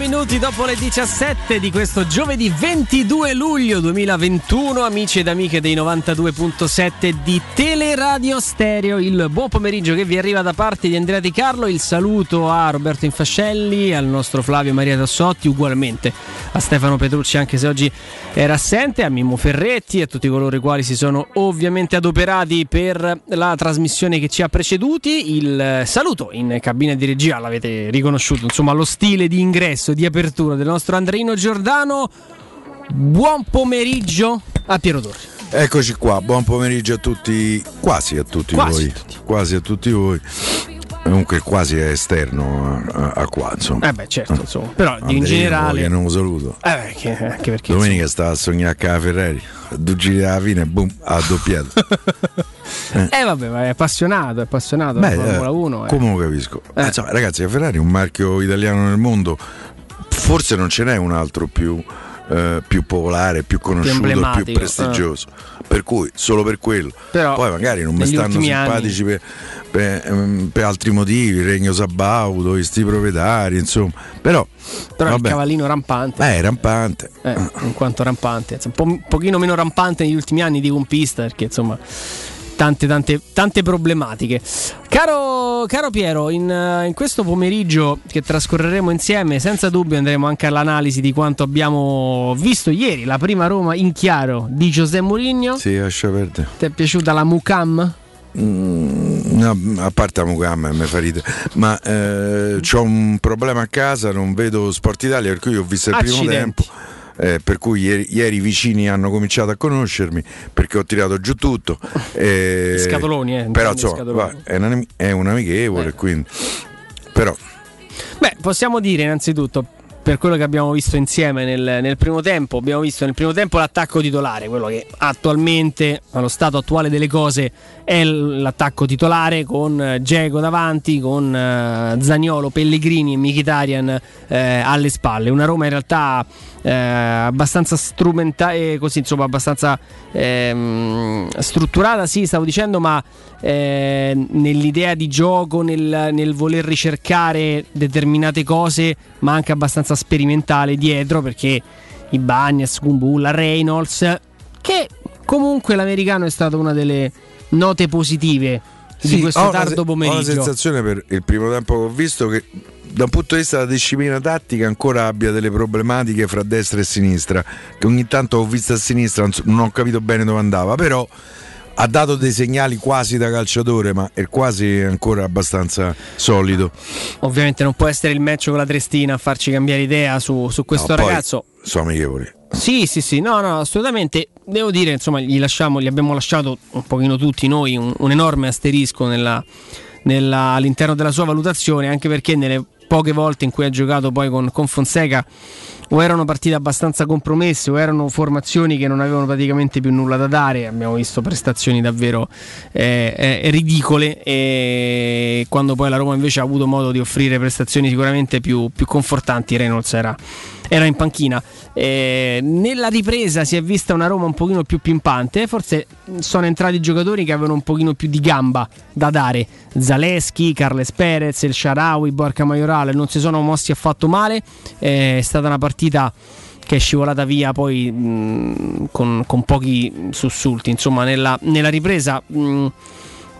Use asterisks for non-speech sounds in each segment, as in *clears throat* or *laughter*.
minuti dopo le 17 di questo giovedì 22 luglio 2021, amici ed amiche dei 92.7 di Teleradio Stereo. Il buon pomeriggio che vi arriva da parte di Andrea Di Carlo. Il saluto a Roberto Infascelli, al nostro Flavio Maria Tassotti, ugualmente a Stefano Petrucci, anche se oggi era assente, a Mimmo Ferretti e a tutti coloro i quali si sono ovviamente adoperati per la trasmissione che ci ha preceduti. Il saluto in cabina di regia l'avete riconosciuto, insomma, lo stile di ingresso, di apertura del nostro Andreino Giordano. Buon pomeriggio a Piero Torri. Eccoci qua, buon pomeriggio a tutti, quasi a tutti Quasi voi. tutti. Quasi a tutti voi. Comunque quasi è esterno a, a- a qua, insomma. Eh beh, certo, insomma, però in Andreino, generale... Che non lo saluto. Eh beh, che- anche perché... Domenica stava a sognare la Ferrari. Due giri alla fine, boom, ha doppiato. insomma- *laughs* Eh vabbè, ma è appassionato, è appassionato Beh, Formula eh, 1. eh. come lo capisco? Eh. Insomma, ragazzi, la Ferrari è un marchio italiano nel mondo. Forse non ce n'è un altro più, eh, più popolare, più conosciuto, più, emblematico, prestigioso. Per cui, solo per quello. Però, Poi magari non mi stanno simpatici per, per- ehm, per altri motivi, Regno Sabaudo, questi proprietari, insomma. Però, Però vabbè, il cavallino rampante, eh, è rampante. eh, in quanto rampante, insomma, un, po', un pochino meno rampante negli ultimi anni di un pista, perché insomma tante, tante, tante problematiche. Caro, caro Piero, in, eh, in questo pomeriggio che trascorreremo insieme, senza dubbio andremo anche all'analisi di quanto abbiamo visto ieri, la prima Roma in chiaro di José Mourinho. Sì, lascia perdere. Ti è piaciuta la Mucam? Mm, no, a parte la Mugamma mi fa ridere, ma eh, ho un problema a casa, non vedo Sport Italia, per cui ho visto il primo Accidenti. tempo. Eh, per cui ieri, ieri i vicini hanno cominciato a conoscermi perché ho tirato giù tutto. *laughs* eh, Scatoloni, eh, Però insomma, scatoloni. va, è, un, è un amichevole, Eh. quindi. Però Beh, possiamo dire innanzitutto per quello che abbiamo visto insieme nel, nel primo tempo, abbiamo visto nel primo tempo l'attacco titolare, quello che attualmente, allo stato attuale delle cose, è l'attacco titolare con Geco davanti, con eh, Zagnolo, Pellegrini e Mkhitaryan eh, alle spalle. Una Roma in realtà eh, abbastanza strumentale, così insomma, abbastanza ehm, strutturata, sì, stavo dicendo, ma eh, nell'idea di gioco, nel, nel voler ricercare determinate cose, ma anche abbastanza sperimentale dietro, perché i Bagnas, Kumbulla, Reynolds, che comunque l'americano è stata una delle note positive di Sì, questo ho una se- tardo Ho la pomeriggio. sensazione per il primo tempo che ho visto che da un punto di vista della disciplina tattica ancora abbia delle problematiche fra destra e sinistra, che ogni tanto ho visto a sinistra, non ho capito bene dove andava, però ha dato dei segnali quasi da calciatore, ma è quasi ancora abbastanza solido. Ovviamente non può essere il match con la Trestina a farci cambiare idea su, su questo No, ragazzo. Sono amichevoli. Sì, sì, sì, no, no, assolutamente. Devo dire, insomma, gli, lasciamo, gli abbiamo lasciato un pochino tutti noi un, un enorme asterisco nella- nella- all'interno della sua valutazione, anche perché nelle poche volte in cui ha giocato poi con, con Fonseca o erano partite abbastanza compromesse o erano formazioni che non avevano praticamente più nulla da dare. Abbiamo visto prestazioni davvero eh, eh, ridicole e quando poi la Roma invece ha avuto modo di offrire prestazioni sicuramente più, più confortanti, Reynolds era, era in panchina. Eh, nella ripresa si è vista una Roma un pochino più pimpante, forse sono entrati giocatori che avevano un pochino più di gamba da dare. Zaleschi, Carles Perez, El Sharawi, Borca Maiorale non si sono mossi affatto male, Eh, è stata una partita che è scivolata via poi mh, con, con pochi sussulti. Insomma, nella, nella ripresa mh,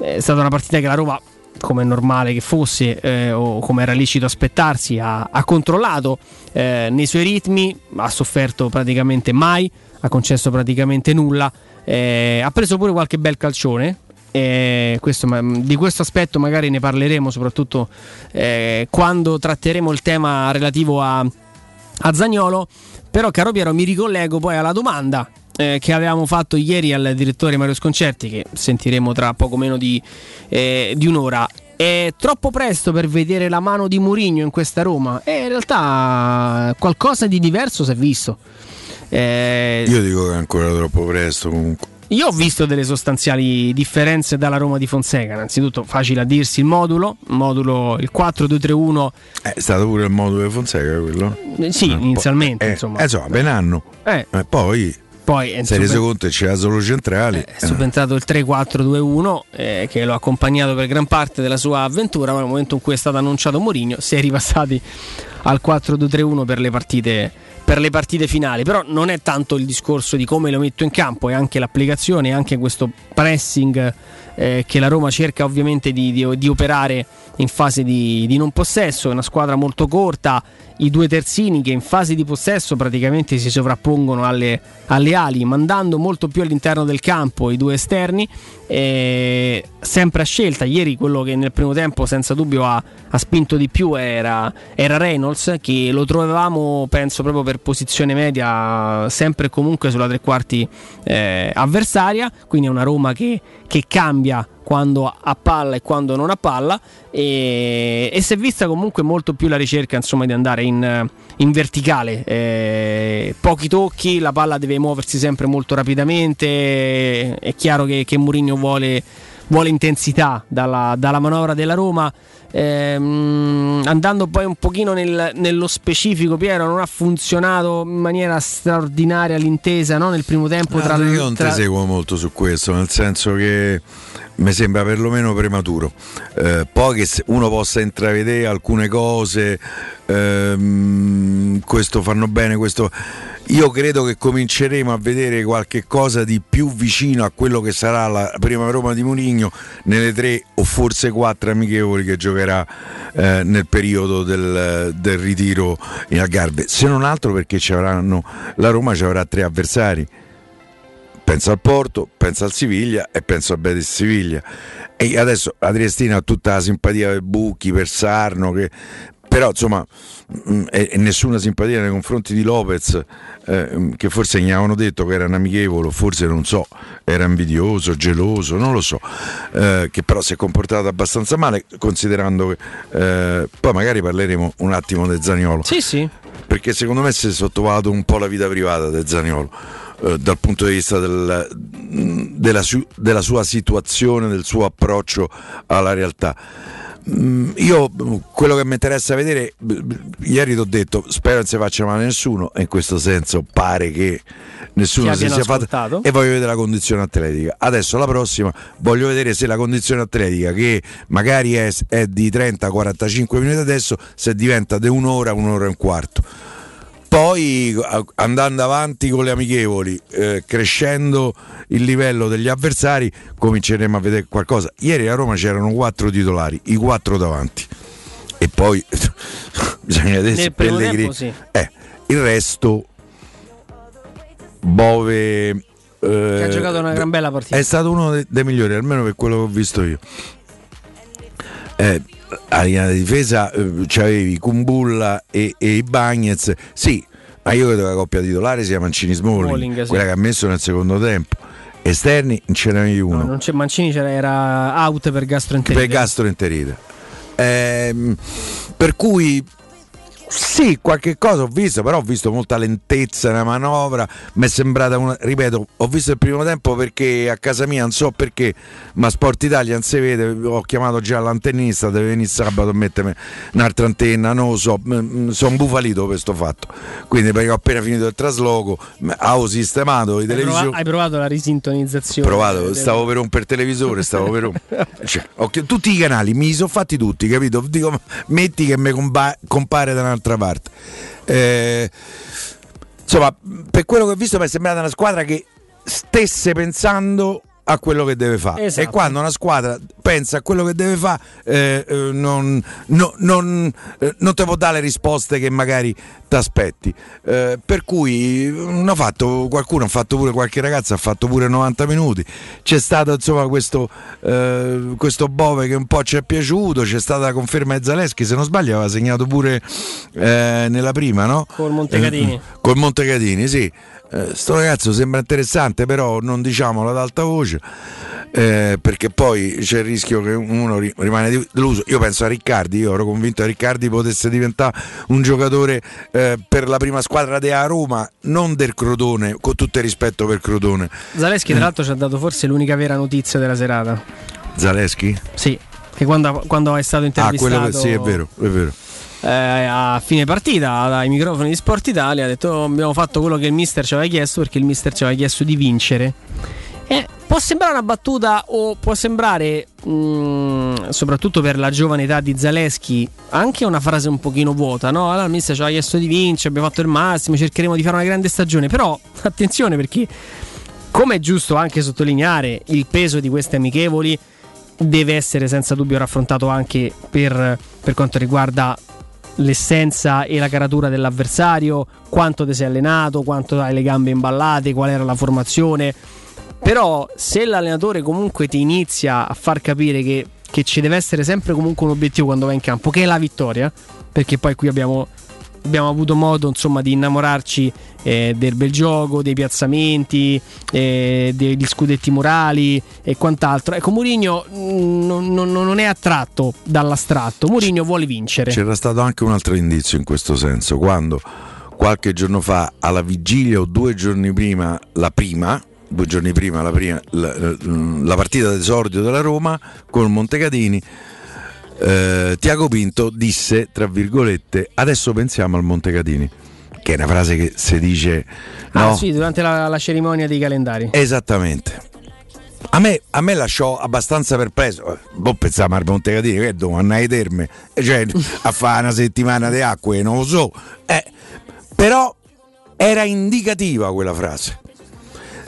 è stata una partita che la Roma, come è normale che fosse, eh, o come era lecito aspettarsi, ha, ha controllato eh, nei suoi ritmi, ha sofferto praticamente mai, ha concesso praticamente nulla, eh, ha preso pure qualche bel calcione. questo, ma- di questo aspetto magari ne parleremo soprattutto eh, quando tratteremo il tema relativo a, a Zagnolo. Però, caro Piero, mi ricollego poi alla domanda eh, che avevamo fatto ieri al direttore Mario Sconcerti, che sentiremo tra poco meno di, eh, di un'ora. È troppo presto per vedere la mano di Mourinho in questa Roma? E in realtà qualcosa di diverso si è visto. Eh, Io dico che è ancora troppo presto comunque. io ho visto delle sostanziali differenze dalla Roma di Fonseca. Innanzitutto, facile a dirsi il modulo, modulo il 4-2-3-1. Eh, È stato pure il modo di Fonseca quello. eh, Sì, Eh, inizialmente, eh, insomma. eh, insomma, ben anno. Eh, Eh, poi Poi è, suben- reso conto che c'era solo centrali. Eh, è subentrato il 3-4-2-1 eh, che lo ha accompagnato per gran parte della sua avventura, ma nel momento in cui è stato annunciato Mourinho si è ripassati al 4-2-3-1 per le partite per le partite finali, però non è tanto il discorso di come lo metto in campo, è anche l'applicazione, è anche questo pressing eh, che la Roma cerca ovviamente di, di, di operare in fase di, di, non possesso, è una squadra molto corta, i due terzini che in fase di possesso praticamente si sovrappongono alle, alle ali, mandando molto più all'interno del campo i due esterni, eh, sempre a scelta. Ieri quello che nel primo tempo senza dubbio ha, ha spinto di più era, era, Reynolds, che lo trovavamo penso proprio per posizione media, sempre e comunque sulla tre quarti eh, avversaria, quindi è una Roma che, che cambia quando ha palla e quando non ha palla e, e si è vista comunque molto più la ricerca insomma, di andare in, in verticale. Eh, pochi tocchi la palla deve muoversi sempre molto rapidamente è chiaro che, che Mourinho vuole, vuole intensità dalla, dalla, manovra della Roma ehm, andando poi un pochino nel, nello specifico Piero non ha funzionato in maniera straordinaria l'intesa no? nel primo tempo tra, io non tra... ti seguo molto su questo nel senso che mi sembra perlomeno prematuro. Eh, poi che uno possa intravedere alcune cose, ehm, questo fanno bene, questo... Io credo che cominceremo a vedere qualche cosa di più vicino a quello che sarà la prima Roma di Mourinho nelle tre o forse quattro amichevoli che giocherà eh, nel periodo del, del ritiro in Algarve. Se non altro perché la Roma ci avrà tre avversari penso al Porto, penso al Siviglia e penso al Betis Siviglia. E adesso la Triestina ha tutta la simpatia per Bucchi, per Sarno, che, però insomma mm, e, nessuna simpatia nei confronti di Lopez, eh, che forse gli avevano detto che era un amichevole, forse non so, era invidioso, geloso, non lo so, eh, che però si è comportato abbastanza male, considerando che eh, poi magari parleremo un attimo del Zaniolo. Sì, sì. Perché secondo me si è sottovalutato un po' la vita privata del Zaniolo eh, dal punto di vista del, della, su, della, sua situazione, del suo approccio alla realtà. Mm, io quello che mi interessa vedere, ieri ti ho detto, spero non si faccia male a nessuno, e in questo senso pare che nessuno si sia fatto. E voglio vedere la condizione atletica. Adesso la prossima voglio vedere se la condizione atletica, che magari è, è di 30-45 minuti adesso, se diventa di un'ora, un'ora e un quarto poi andando avanti con le amichevoli, eh, crescendo il livello degli avversari, cominceremo a vedere qualcosa. Ieri a Roma c'erano quattro titolari, i quattro davanti. E poi *laughs* bisogna vedere Pellegrini. Sì. Eh, il resto Bove eh, che ha giocato una gran bella partita. È stato uno dei, dei migliori, almeno per quello che ho visto io. Eh, a linea di difesa eh, c'avevi Kumbulla e, e i Bagnets sì ma io credo che la coppia titolare sia Mancini Smalling, sì. quella che ha messo nel secondo tempo. Esterni non ce n'era uno. No, non c'è Mancini c'era, era out per gastroenterite per gastroenterite ehm, per cui sì, qualche cosa ho visto, però ho visto molta lentezza nella manovra. Mi è sembrata una. Ripeto, ho visto il primo tempo perché a casa mia non so perché, ma Sport Italia non si vede. Ho chiamato già l'antennista, deve venire sabato a mettermi un'altra antenna. Non lo so, sono bufalito per questo fatto. Quindi, perché ho appena finito il trasloco, ho sistemato i televisori. Hai provato la risintonizzazione? Provato, stavo per rompere il televisore, stavo per rompere. *laughs* cioè, tutti i canali mi sono fatti tutti, capito? Dico, metti che mi compa- compare da una un'altra parte. Eh, insomma, per quello che ho visto mi è sembrata una squadra che stesse pensando a quello che deve fare. Esatto. E quando una squadra pensa a quello che deve fare, eh, eh, non, no, non, eh, non te può dare le risposte che magari ti aspetti. Eh, per cui fatto, qualcuno ha fatto pure, qualche ragazzo ha fatto pure 90 minuti. C'è stato insomma questo, eh, questo Bove che un po' ci è piaciuto, c'è stata la conferma di Zaleschi, se non sbaglio aveva segnato pure eh, nella prima, no? Col Montecatini. col Montecatini, sì. Eh, sto ragazzo sembra interessante, però non diciamolo ad alta voce. Eh, perché poi c'è il rischio che uno rimane deluso. Io penso a Riccardi, io ero convinto che Riccardi potesse diventare un giocatore eh, per la prima squadra della Roma, non del Crotone, con tutto il rispetto per Crotone. Zaleschi, tra l'altro, ci ha dato forse l'unica vera notizia della serata. Zaleschi? Sì, che quando, quando è stato intervistato. Ah, quello sì, è vero, è vero eh, a fine partita ai microfoni di Sport Italia ha detto oh, abbiamo fatto quello che il mister ci aveva chiesto perché il mister ci aveva chiesto di vincere. E può sembrare una battuta o può sembrare, mh, mm, soprattutto per la giovane età di Zaleschi, anche una frase un pochino vuota, no? Allora il mister ci aveva chiesto di vincere, abbiamo fatto il massimo, cercheremo di fare una grande stagione, però *laughs* attenzione perché come è giusto anche sottolineare il peso di queste amichevoli deve essere senza dubbio raffrontato anche per, per quanto riguarda l'essenza e la caratura dell'avversario, quanto ti sei allenato, quanto hai le gambe imballate, qual era la formazione. Però se l'allenatore comunque ti inizia a far capire che, che ci deve essere sempre comunque un obiettivo quando va in campo, che è la vittoria, perché poi qui abbiamo abbiamo avuto modo insomma, di innamorarci eh, del bel gioco, dei piazzamenti, eh, degli scudetti morali e quant'altro. Ecco, Mourinho mm, non, non, non, è attratto dall'astratto, Mourinho vuole vincere. C'era stato anche un altro indizio in questo senso, quando qualche giorno fa, alla vigilia o due giorni prima, la prima, due giorni prima la, prima, la, la partita d'esordio della Roma con Montecatini eh, Tiago Pinto disse, tra virgolette, adesso pensiamo al Montecatini. Che è una frase che si dice... Ah, no? Sì, durante la, la cerimonia dei calendari. Esattamente. A me, a me, lasciò abbastanza perplesso. Boh, pensavo a Montecatini, che devo andare ai terme, cioè *laughs* a fare una settimana di acque, non lo so. Eh, però era indicativa quella frase.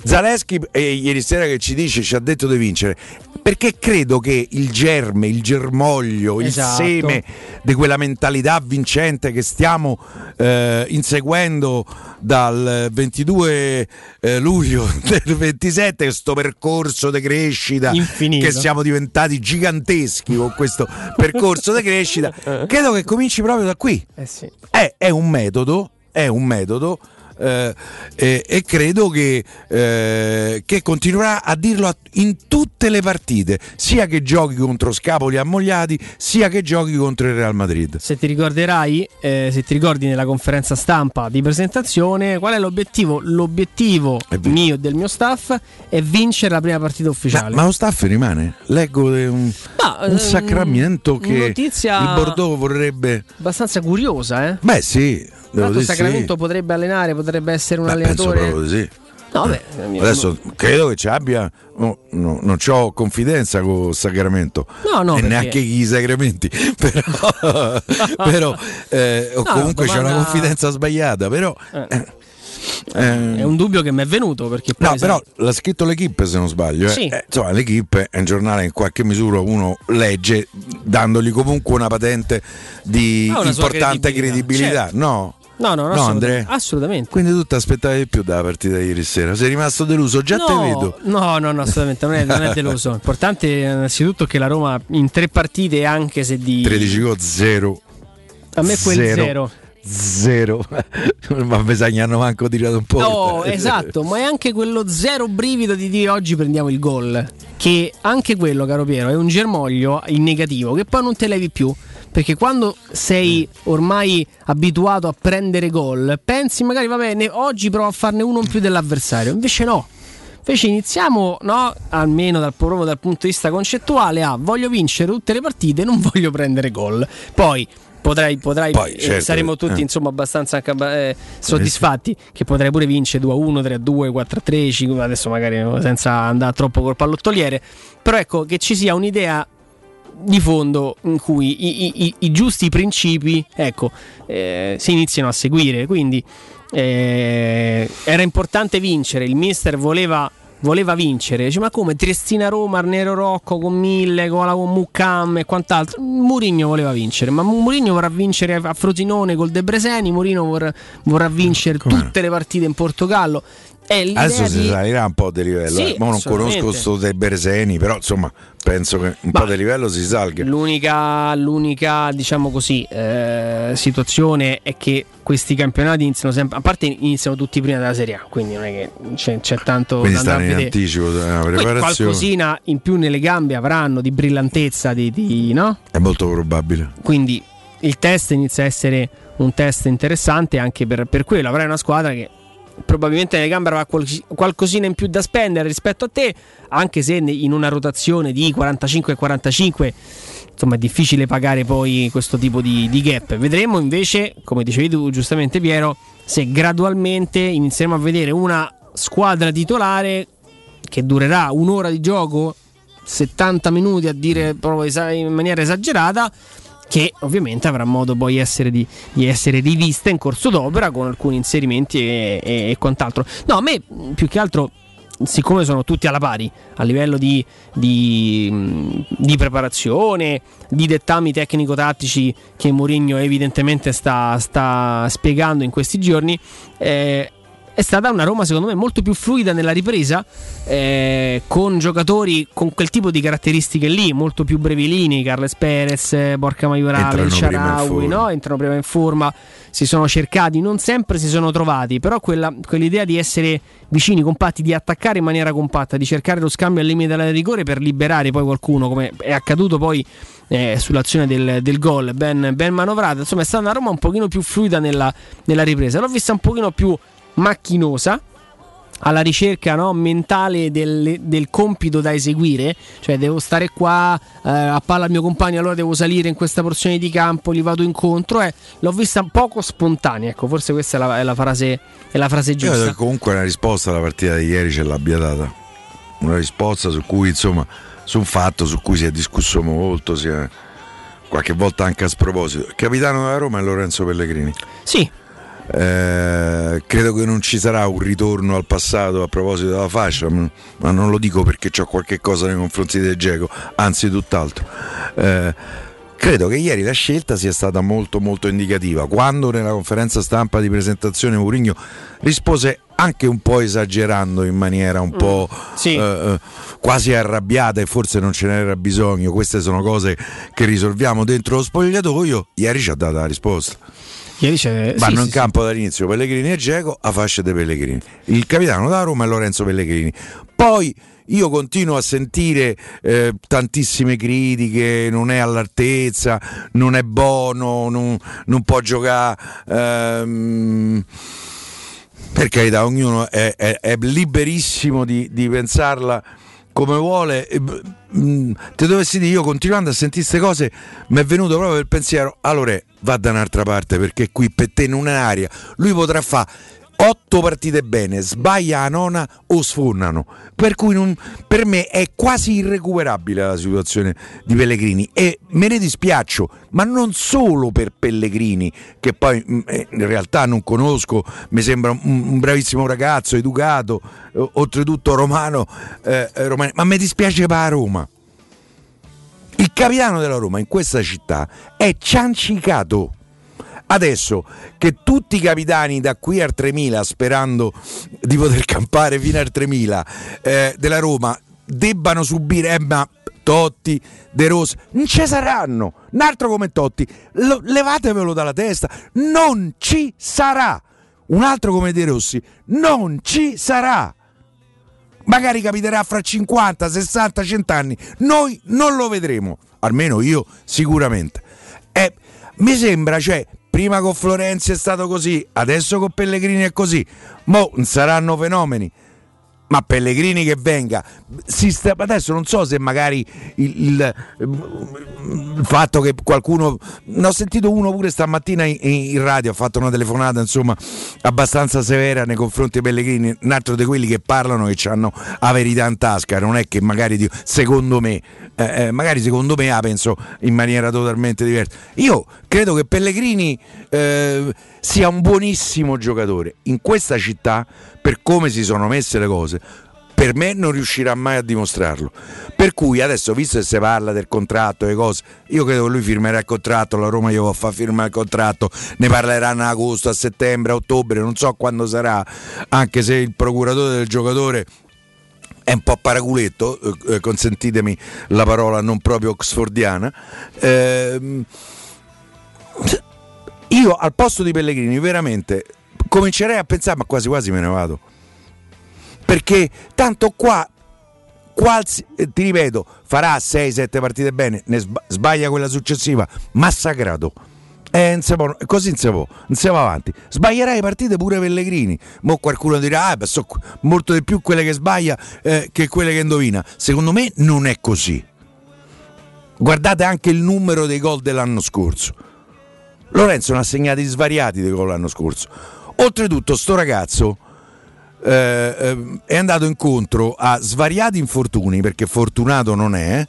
Zaleschi eh, ieri sera che ci dice, ci ha detto di vincere, perché credo che il germe, il germoglio, esatto. il seme di quella mentalità vincente che stiamo eh, inseguendo dal 22 eh, luglio *laughs* del 27, questo percorso di crescita Infinito. che siamo diventati giganteschi con questo percorso di crescita, *laughs* credo che cominci proprio da qui. Eh sì. è, è un metodo, è un metodo eh, eh, e credo che, eh, che, continuerà a dirlo in tutte le partite, sia che giochi contro Scapoli ammogliati, sia che giochi contro il Real Madrid. Se ti ricorderai, eh, se ti ricordi nella conferenza stampa di presentazione, qual è l'obiettivo? L'obiettivo mio e del mio staff è vincere la prima partita ufficiale. Ma, ma lo staff rimane? Leggo un, no, un ehm, sacramento che il Bordeaux vorrebbe... Abbastanza curiosa, eh? Beh sì. Tra Sacramento sì. potrebbe allenare, potrebbe essere un Beh, allenatore. Penso proprio di sì. No, beh, Adesso credo che ci abbia, no, no, non ho confidenza con Sacramento, no, no, e perché... neanche i Sacramenti, *laughs* però, *laughs* però eh, o comunque domanda... c'è una confidenza sbagliata, però... Eh. Eh, eh, è un dubbio che mi è venuto perché no, però l'ha scritto l'equipe se non sbaglio. Eh. Sì. Eh, insomma, l'equipe è un giornale in qualche misura uno legge dandogli comunque una patente di una importante credibilità. credibilità. Certo. No, No, no, no, no Andrea? assolutamente. Quindi tu ti aspettavi di più dalla partita di ieri sera. Sei rimasto deluso? Già no, te vedo. No, no, no, assolutamente non è, non è *laughs* deluso. L'importante innanzitutto che la Roma in tre partite, anche se di 13 gol, 0. A me quel 0 zero *laughs* ma hanno manco tirato un po' no esatto ma è anche quello zero brivido di dire oggi prendiamo il gol che anche quello caro Piero è un germoglio in negativo che poi non te levi più perché quando sei ormai abituato a prendere gol, pensi magari va bene, oggi provo a farne uno in più dell'avversario. Invece no. Invece iniziamo, no, almeno dal, proprio dal punto di vista concettuale, a voglio vincere tutte le partite, non voglio prendere gol. Poi potrai, potrai Poi, certo, saremo tutti eh. insomma abbastanza eh, soddisfatti che potrai pure vincere 2 a 1, 3 a 2, 4 a 3, 5, adesso magari senza andare troppo col pallottoliere, però ecco che ci sia un'idea di fondo in cui i, i, i giusti principi ecco, eh, si iniziano a seguire. Quindi eh, era importante vincere. Il mister voleva, voleva vincere. Dice, ma come Triestina Roma, Arnero Rocco con Mille, con la con Mucam e quant'altro. Murigno voleva vincere, ma Murigno vorrà vincere a Frosinone col De Breseni. Murigno vorrà, vorrà vincere Com'è? tutte le partite in Portogallo. Adesso si salirà un po' di livello. Sì, eh. non conosco questo dei Bereseni, però insomma penso che un Ma po' di livello si salga. L'unica, l'unica diciamo così, eh, situazione è che questi campionati iniziano sempre, a parte iniziano tutti prima della Serie A, quindi non è che c'è, c'è tanto quindi da stanno in anticipo preparazione. qualcosina in più nelle gambe avranno di brillantezza, di, di, no? È molto probabile. Quindi il test inizia a essere un test interessante anche per, per quello. Avrai una squadra che probabilmente nelle gambe qual- qualcosina in più da spendere rispetto a te, anche se in una rotazione di 45-45 insomma è difficile pagare poi questo tipo di, di, gap. Vedremo invece, come dicevi tu giustamente Piero, se gradualmente inizieremo a vedere una squadra titolare che durerà un'ora di gioco, 70 minuti a dire proprio in maniera esagerata, che ovviamente avrà modo poi essere di, di, essere rivista in corso d'opera con alcuni inserimenti e, e, e quant'altro. No, a me più che altro siccome sono tutti alla pari a livello di, di, di preparazione, di dettami tecnico-tattici che Mourinho evidentemente sta, sta, spiegando in questi giorni, eh, è stata una Roma secondo me molto più fluida nella ripresa eh, con giocatori con quel tipo di caratteristiche lì molto più brevilini Carles Perez, Borca Maiorale, Sharawi no? entrano prima in forma si sono cercati, non sempre si sono trovati però quella, quell'idea di essere vicini, compatti, di attaccare in maniera compatta di cercare lo scambio al limite della rigore per liberare poi qualcuno come è accaduto poi eh, sull'azione del, del gol ben, ben manovrata insomma è stata una Roma un pochino più fluida nella, nella ripresa. L'ho vista un pochino più macchinosa alla ricerca no, mentale del, del, compito da eseguire, cioè devo stare qua eh, a palla al mio compagno, allora devo salire in questa porzione di campo, gli vado incontro. Eh, l'ho vista un poco spontanea, ecco, forse questa è la, è la, frase, è la frase giusta. Io comunque una risposta alla partita di ieri ce l'abbia data, una risposta su cui insomma, su un fatto su cui si è discusso molto, si è, qualche volta anche a sproposito. Il capitano della Roma è Lorenzo Pellegrini. Sì, eh, credo che non ci sarà un ritorno al passato a proposito della fascia, ma non lo dico perché ho qualche cosa nei confronti del Geco, anzi tutt'altro. Eh, credo che ieri la scelta sia stata molto molto indicativa. Quando nella conferenza stampa di presentazione Mourinho rispose anche un po' esagerando in maniera un po' mm, sì. Eh, eh, quasi arrabbiata e forse non ce n'era bisogno, queste sono cose che risolviamo dentro lo spogliatoio, ieri ci ha dato la risposta. Ieri c'è, Vanno sì, in sì, campo sì. dall'inizio Pellegrini e Geco a fascia dei Pellegrini. Il capitano da Roma è Lorenzo Pellegrini. Poi io continuo a sentire eh, tantissime critiche, non è all'altezza, non è buono, non, non può giocare. Ehm, per carità, ognuno è, è, è liberissimo di, di pensarla come vuole. Mm, te dovessi dire, io continuando a sentire queste cose, mi è venuto proprio il pensiero, allora va da un'altra parte perché qui per te non è aria. Lui potrà fare otto partite bene, sbaglia a nona o sfornano. Per cui non, per me è quasi irrecuperabile la situazione di Pellegrini e me ne dispiaccio, ma non solo per Pellegrini, che poi mm, eh, in realtà non conosco, mi sembra un, bravissimo ragazzo, educato, oltretutto romano, eh, eh romano ma mi dispiace per Roma. Il capitano della Roma in questa città è ciancicato Adesso che tutti i capitani da qui al 3000, sperando di poter campare fino al 3000 eh, della Roma, debbano subire, eh, ma Totti, De Rossi, non ci saranno. Un altro come Totti, lo, levatevelo dalla testa, non ci sarà. Un altro come De Rossi, non ci sarà. Magari capiterà fra 50, 60, 100 anni. Noi non lo vedremo, almeno io sicuramente. Eh, mi sembra, cioè, prima con Florenzi è stato così, adesso con Pellegrini è così. Mo saranno fenomeni. Ma Pellegrini che venga, sta, adesso non so se magari il, il, il, fatto che qualcuno, ne ho sentito uno pure stamattina in, in, radio, ha fatto una telefonata insomma abbastanza severa nei confronti di Pellegrini, un altro di quelli che parlano che hanno la verità in tasca, non è che magari secondo me, eh, eh, magari secondo me la penso in maniera totalmente diversa. Io credo che Pellegrini eh, sia un buonissimo giocatore in questa città per come si sono messe le cose per me non riuscirà mai a dimostrarlo. Per cui adesso, visto che si parla del contratto e cose, io credo che lui firmerà il contratto, la Roma gli va a far firmare il contratto, ne parleranno a agosto, a settembre, a ottobre, non so quando sarà, anche se il procuratore del giocatore è un po' paraculetto, eh, consentitemi la parola non proprio oxfordiana. Eh, io al posto di Pellegrini veramente comincerei a pensare, ma quasi quasi me ne vado. Perché tanto qua, qualsi, eh, ti ripeto, farà 6-7 partite bene, ne sbaglia quella successiva, massacrato. Eh, non si può- così non si può, non si va avanti. Sbaglierai partite pure Pellegrini. Mo qualcuno dirà, ah, beh, so molto di più quelle che sbaglia eh, che quelle che indovina. Secondo me non è così. Guardate anche il numero dei gol dell'anno scorso. Lorenzo ne ha segnati svariati dei gol l'anno scorso. Oltretutto, sto ragazzo eh, eh, è andato incontro a svariati infortuni, perché fortunato non è,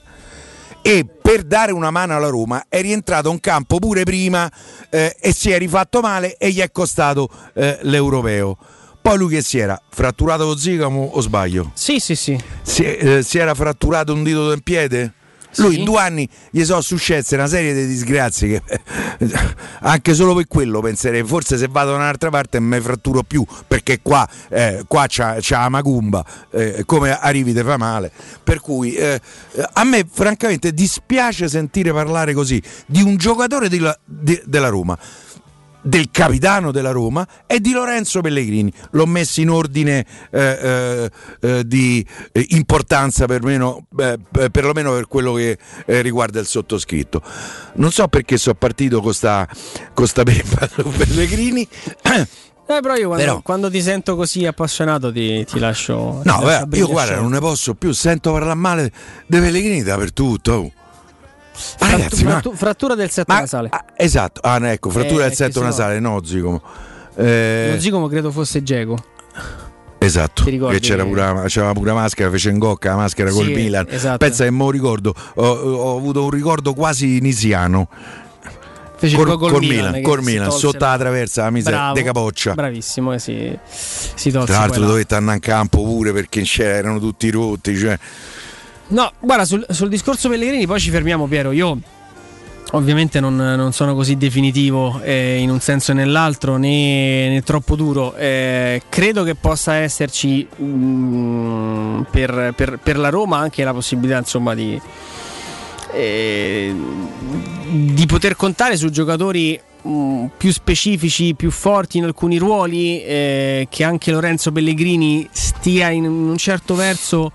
e per dare una mano alla Roma è rientrato in campo pure prima eh, e si è rifatto male e gli è costato eh, l'europeo. Poi lui che si era fratturato lo zigamo o sbaglio? Sì, sì, sì. Si, eh, si era fratturato un dito del piede? Lui Sì. in due anni gli sono successe una serie di disgrazie che *laughs* anche solo per quello penserei forse se vado da un'altra parte non mi fratturo più perché qua, eh, qua c'ha, c'ha la macumba eh, come arrivi te fa male per cui eh, a me francamente dispiace sentire parlare così di un giocatore di la- di- della Roma del capitano della Roma e di Lorenzo Pellegrini. L'ho messo in ordine eh, eh, eh, di eh, importanza perlomeno, eh, per- perlomeno per quello che eh, riguarda il sottoscritto. Non so perché sono partito con sta, con sta peppa *laughs* su Pellegrini. *coughs* Eh, però io quando, Però- quando ti sento così appassionato ti, ti lascio. ti No, lascio beh, io guarda, non ne posso più, sento parlare male dei Pellegrini dappertutto. Ma Frattu- ragazzi, ma- frattu- frattura del setto ma- nasale. ah, esatto, ah, ecco, frattura Eh, del setto che nasale, no, zigomo. Eh, Lo zigomo credo fosse Geco. Esatto, che c'era pure, la- c'era pure la maschera, fece in gocca la maschera col Sì, Milan. esatto. Pensa che me lo ricordo, ho, ho avuto un ricordo quasi nisiano. Fece Col, col col Milan, col Milan, tolse sotto la- traversa la miseria Bravo, de capoccia. Bravissimo, eh, si, si tolse Tra l'altro dovette andare in campo pure perché c'erano tutti rotti. Cioè. No, guarda, sul, sul discorso Pellegrini poi ci fermiamo Piero, io ovviamente non, non sono così definitivo eh, in un senso e nell'altro né, né troppo duro, Eh, credo che possa esserci mm, per, per- per la Roma anche la possibilità insomma di, eh, di poter contare su giocatori mm, più specifici, più forti in alcuni ruoli, eh, che anche Lorenzo Pellegrini stia in un certo verso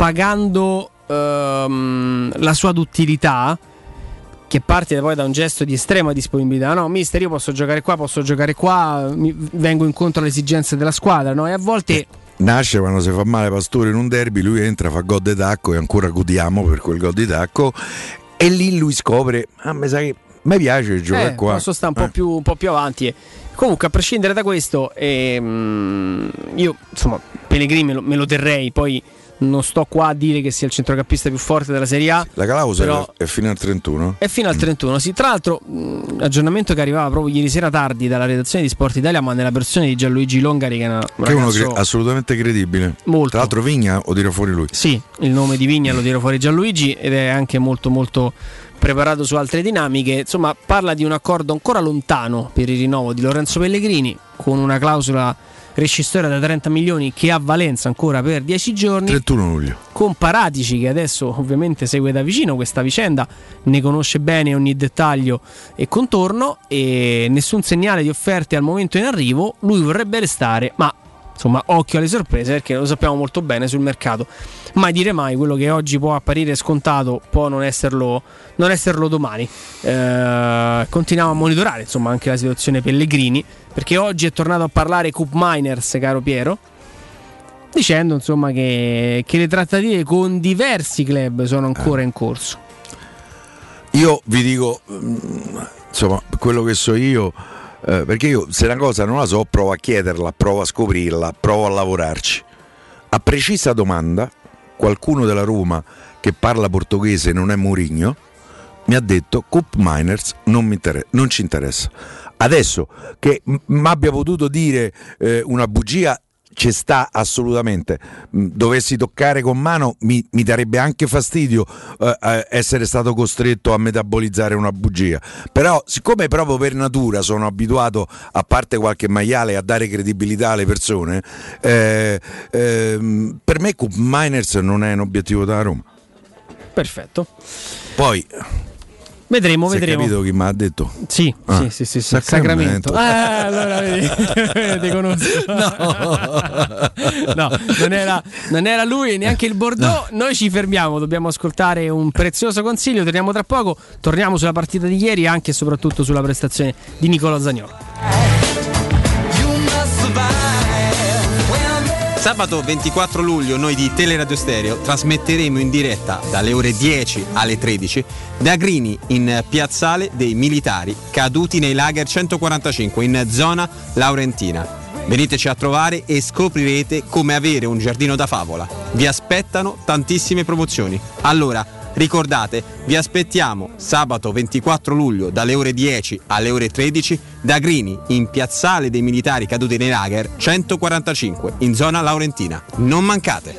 pagando ehm, la sua duttilità che parte poi da un gesto di estrema disponibilità no mister io posso giocare qua posso giocare qua vengo incontro alle esigenze della squadra no? e a volte Nasce quando si fa male Pastore in un derby, lui entra, fa gol di tacco e ancora godiamo per quel gol di tacco. E lì lui scopre, ah, mi sa che mi piace giocare eh, qua. posso stare un po' Eh. più, un po' più avanti e- comunque a prescindere da questo ehm, io insomma Pellegrini me lo, me lo terrei poi non sto qua a dire che sia il centrocampista più forte della Serie A La clausola è fino al 31. È fino al 31, sì. Tra l'altro, mh, aggiornamento che arrivava proprio ieri sera tardi dalla redazione di Sport Italia, ma nella versione di Gianluigi Longari, che è una, un Che è uno cre- assolutamente credibile. molto. Tra l'altro Vigna o tira fuori lui. Sì, il nome di Vigna lo tiro fuori Gianluigi ed è anche molto molto preparato su altre dinamiche. Insomma, parla di un accordo ancora lontano per il rinnovo di Lorenzo Pellegrini con una clausola rescissoria da 30 milioni che ha valenza ancora per 10 giorni. 31 luglio. con Paratici che adesso ovviamente segue da vicino questa vicenda, ne conosce bene ogni dettaglio e contorno e nessun segnale di offerte al momento in arrivo, lui vorrebbe restare, ma insomma occhio alle sorprese perché lo sappiamo molto bene sul mercato. Mai dire mai, quello che oggi può apparire scontato può non esserlo, non esserlo domani. Eh, continuiamo a monitorare insomma anche la situazione Pellegrini perché oggi è tornato a parlare Coop Miners, caro Piero dicendo insomma che, che le trattative con diversi club sono ancora in corso. Io vi dico, mm, insomma, quello che so io, eh, perché io se una cosa non la so, provo a chiederla, provo a scoprirla, provo a lavorarci. A precisa domanda, qualcuno della Roma che parla portoghese non è Mourinho, mi ha detto Cup Miners non, inter- non ci interessa. Adesso che mi abbia potuto dire eh, una bugia ci sta assolutamente. Mm, Dovessi toccare con mano mi, mi darebbe anche fastidio eh, eh, essere stato costretto a metabolizzare una bugia. Però, siccome proprio per natura sono abituato, a parte qualche maiale, a dare credibilità alle persone, eh, ehm, per me Cup Miners non è un obiettivo da Roma. Perfetto. Poi Vedremo, Si vedremo. capito chi mi ha detto? Sì, Ah, sì, sì, sì, sì, Sacramento. Sacramento. Ah, allora vedi, *laughs* ti conosco. No, no non, era, non era lui, neanche il Bordeaux. Noi ci fermiamo, dobbiamo ascoltare un prezioso consiglio. Torniamo tra poco. Torniamo sulla partita di ieri, anche e soprattutto sulla prestazione di Nicola Zagnolo. Sabato 24 luglio noi di Teleradio Stereo trasmetteremo in diretta dalle ore 10 alle 13 da Grini in piazzale dei militari caduti nei lager 145 in zona Laurentina. Veniteci a trovare e scoprirete come avere un giardino da favola. Vi aspettano tantissime promozioni. Allora, ricordate, vi aspettiamo sabato 24 luglio dalle ore 10 alle ore 13 da Grini in piazzale dei militari caduti nei lager 145 in zona Laurentina. Non mancate!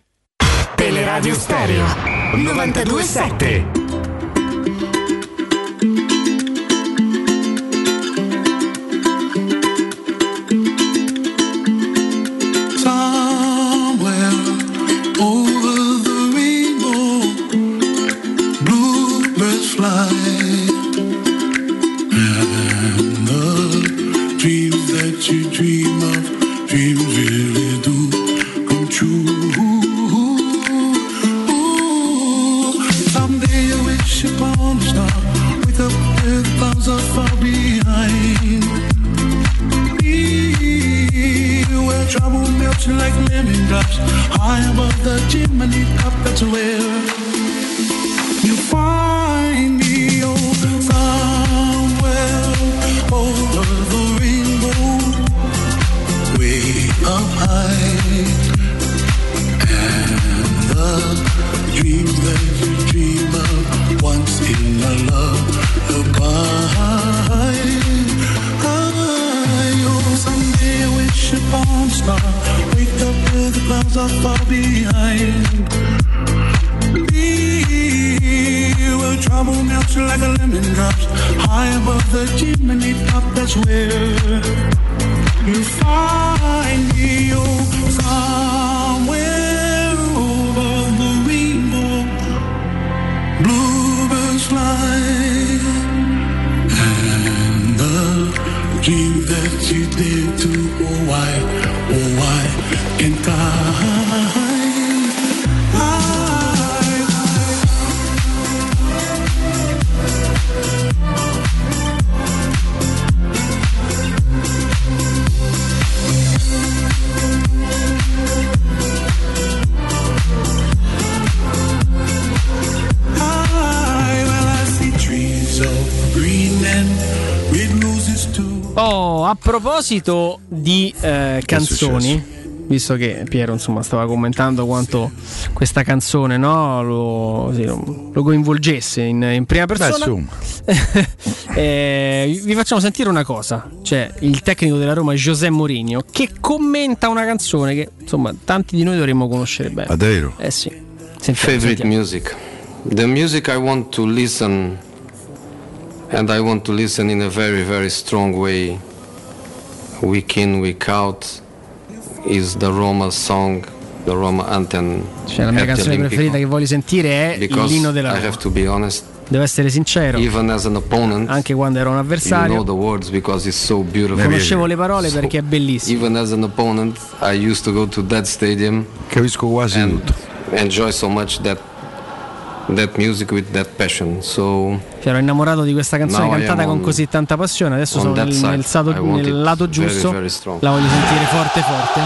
Teleradio Stereo 927 Somewhere over the rainbow, bluebirds fly, and the dreams that you dream of, dreams really trouble like lemon drops. High above the chimney top That's where you find me Oh, somewhere over the rainbow. Way up high. And the dreams that you dream of Once in a love lullaby oh, someday I wish upon a star. The clouds are far behind. Be where trouble melts like a lemon drops. High above the chimney top, that's where you find me. Oh, somewhere you did to oh why oh why can't I proposito di eh, canzoni, visto che Piero insomma stava commentando quanto questa canzone no, lo, sì, lo- lo coinvolgesse in, in prima persona, insomma. *laughs* eh, vi facciamo sentire una cosa. C'è il tecnico della Roma José Mourinho che commenta una canzone che insomma tanti di noi dovremmo conoscere bene. Ah, davvero? Eh sì. Sentiamo, favorite sentiamo. music. The music I want to listen, and I want to listen in a very, very strong way, week in, week out, is the Roma song, the Roma anthem. Cioè, la mia canzone Olimpico. preferita che voglio sentire è Because l'inno della I Roma. have to be honest, Devo essere sincero, even as an opponent, anche quando ero un you know avversario, the words because it's so beautiful. conoscevo le parole perché è bellissimo. Even as an opponent, I used to go to that stadium. Capisco quasi tutto. Enjoy so much that that music with that passion. So Cioè, ero innamorato di questa canzone Now I cantata am con on- così tanta passione. Adesso on sono nel, side. nel sato- I want nel lato very, giusto. very strong. La voglio sentire forte, forte.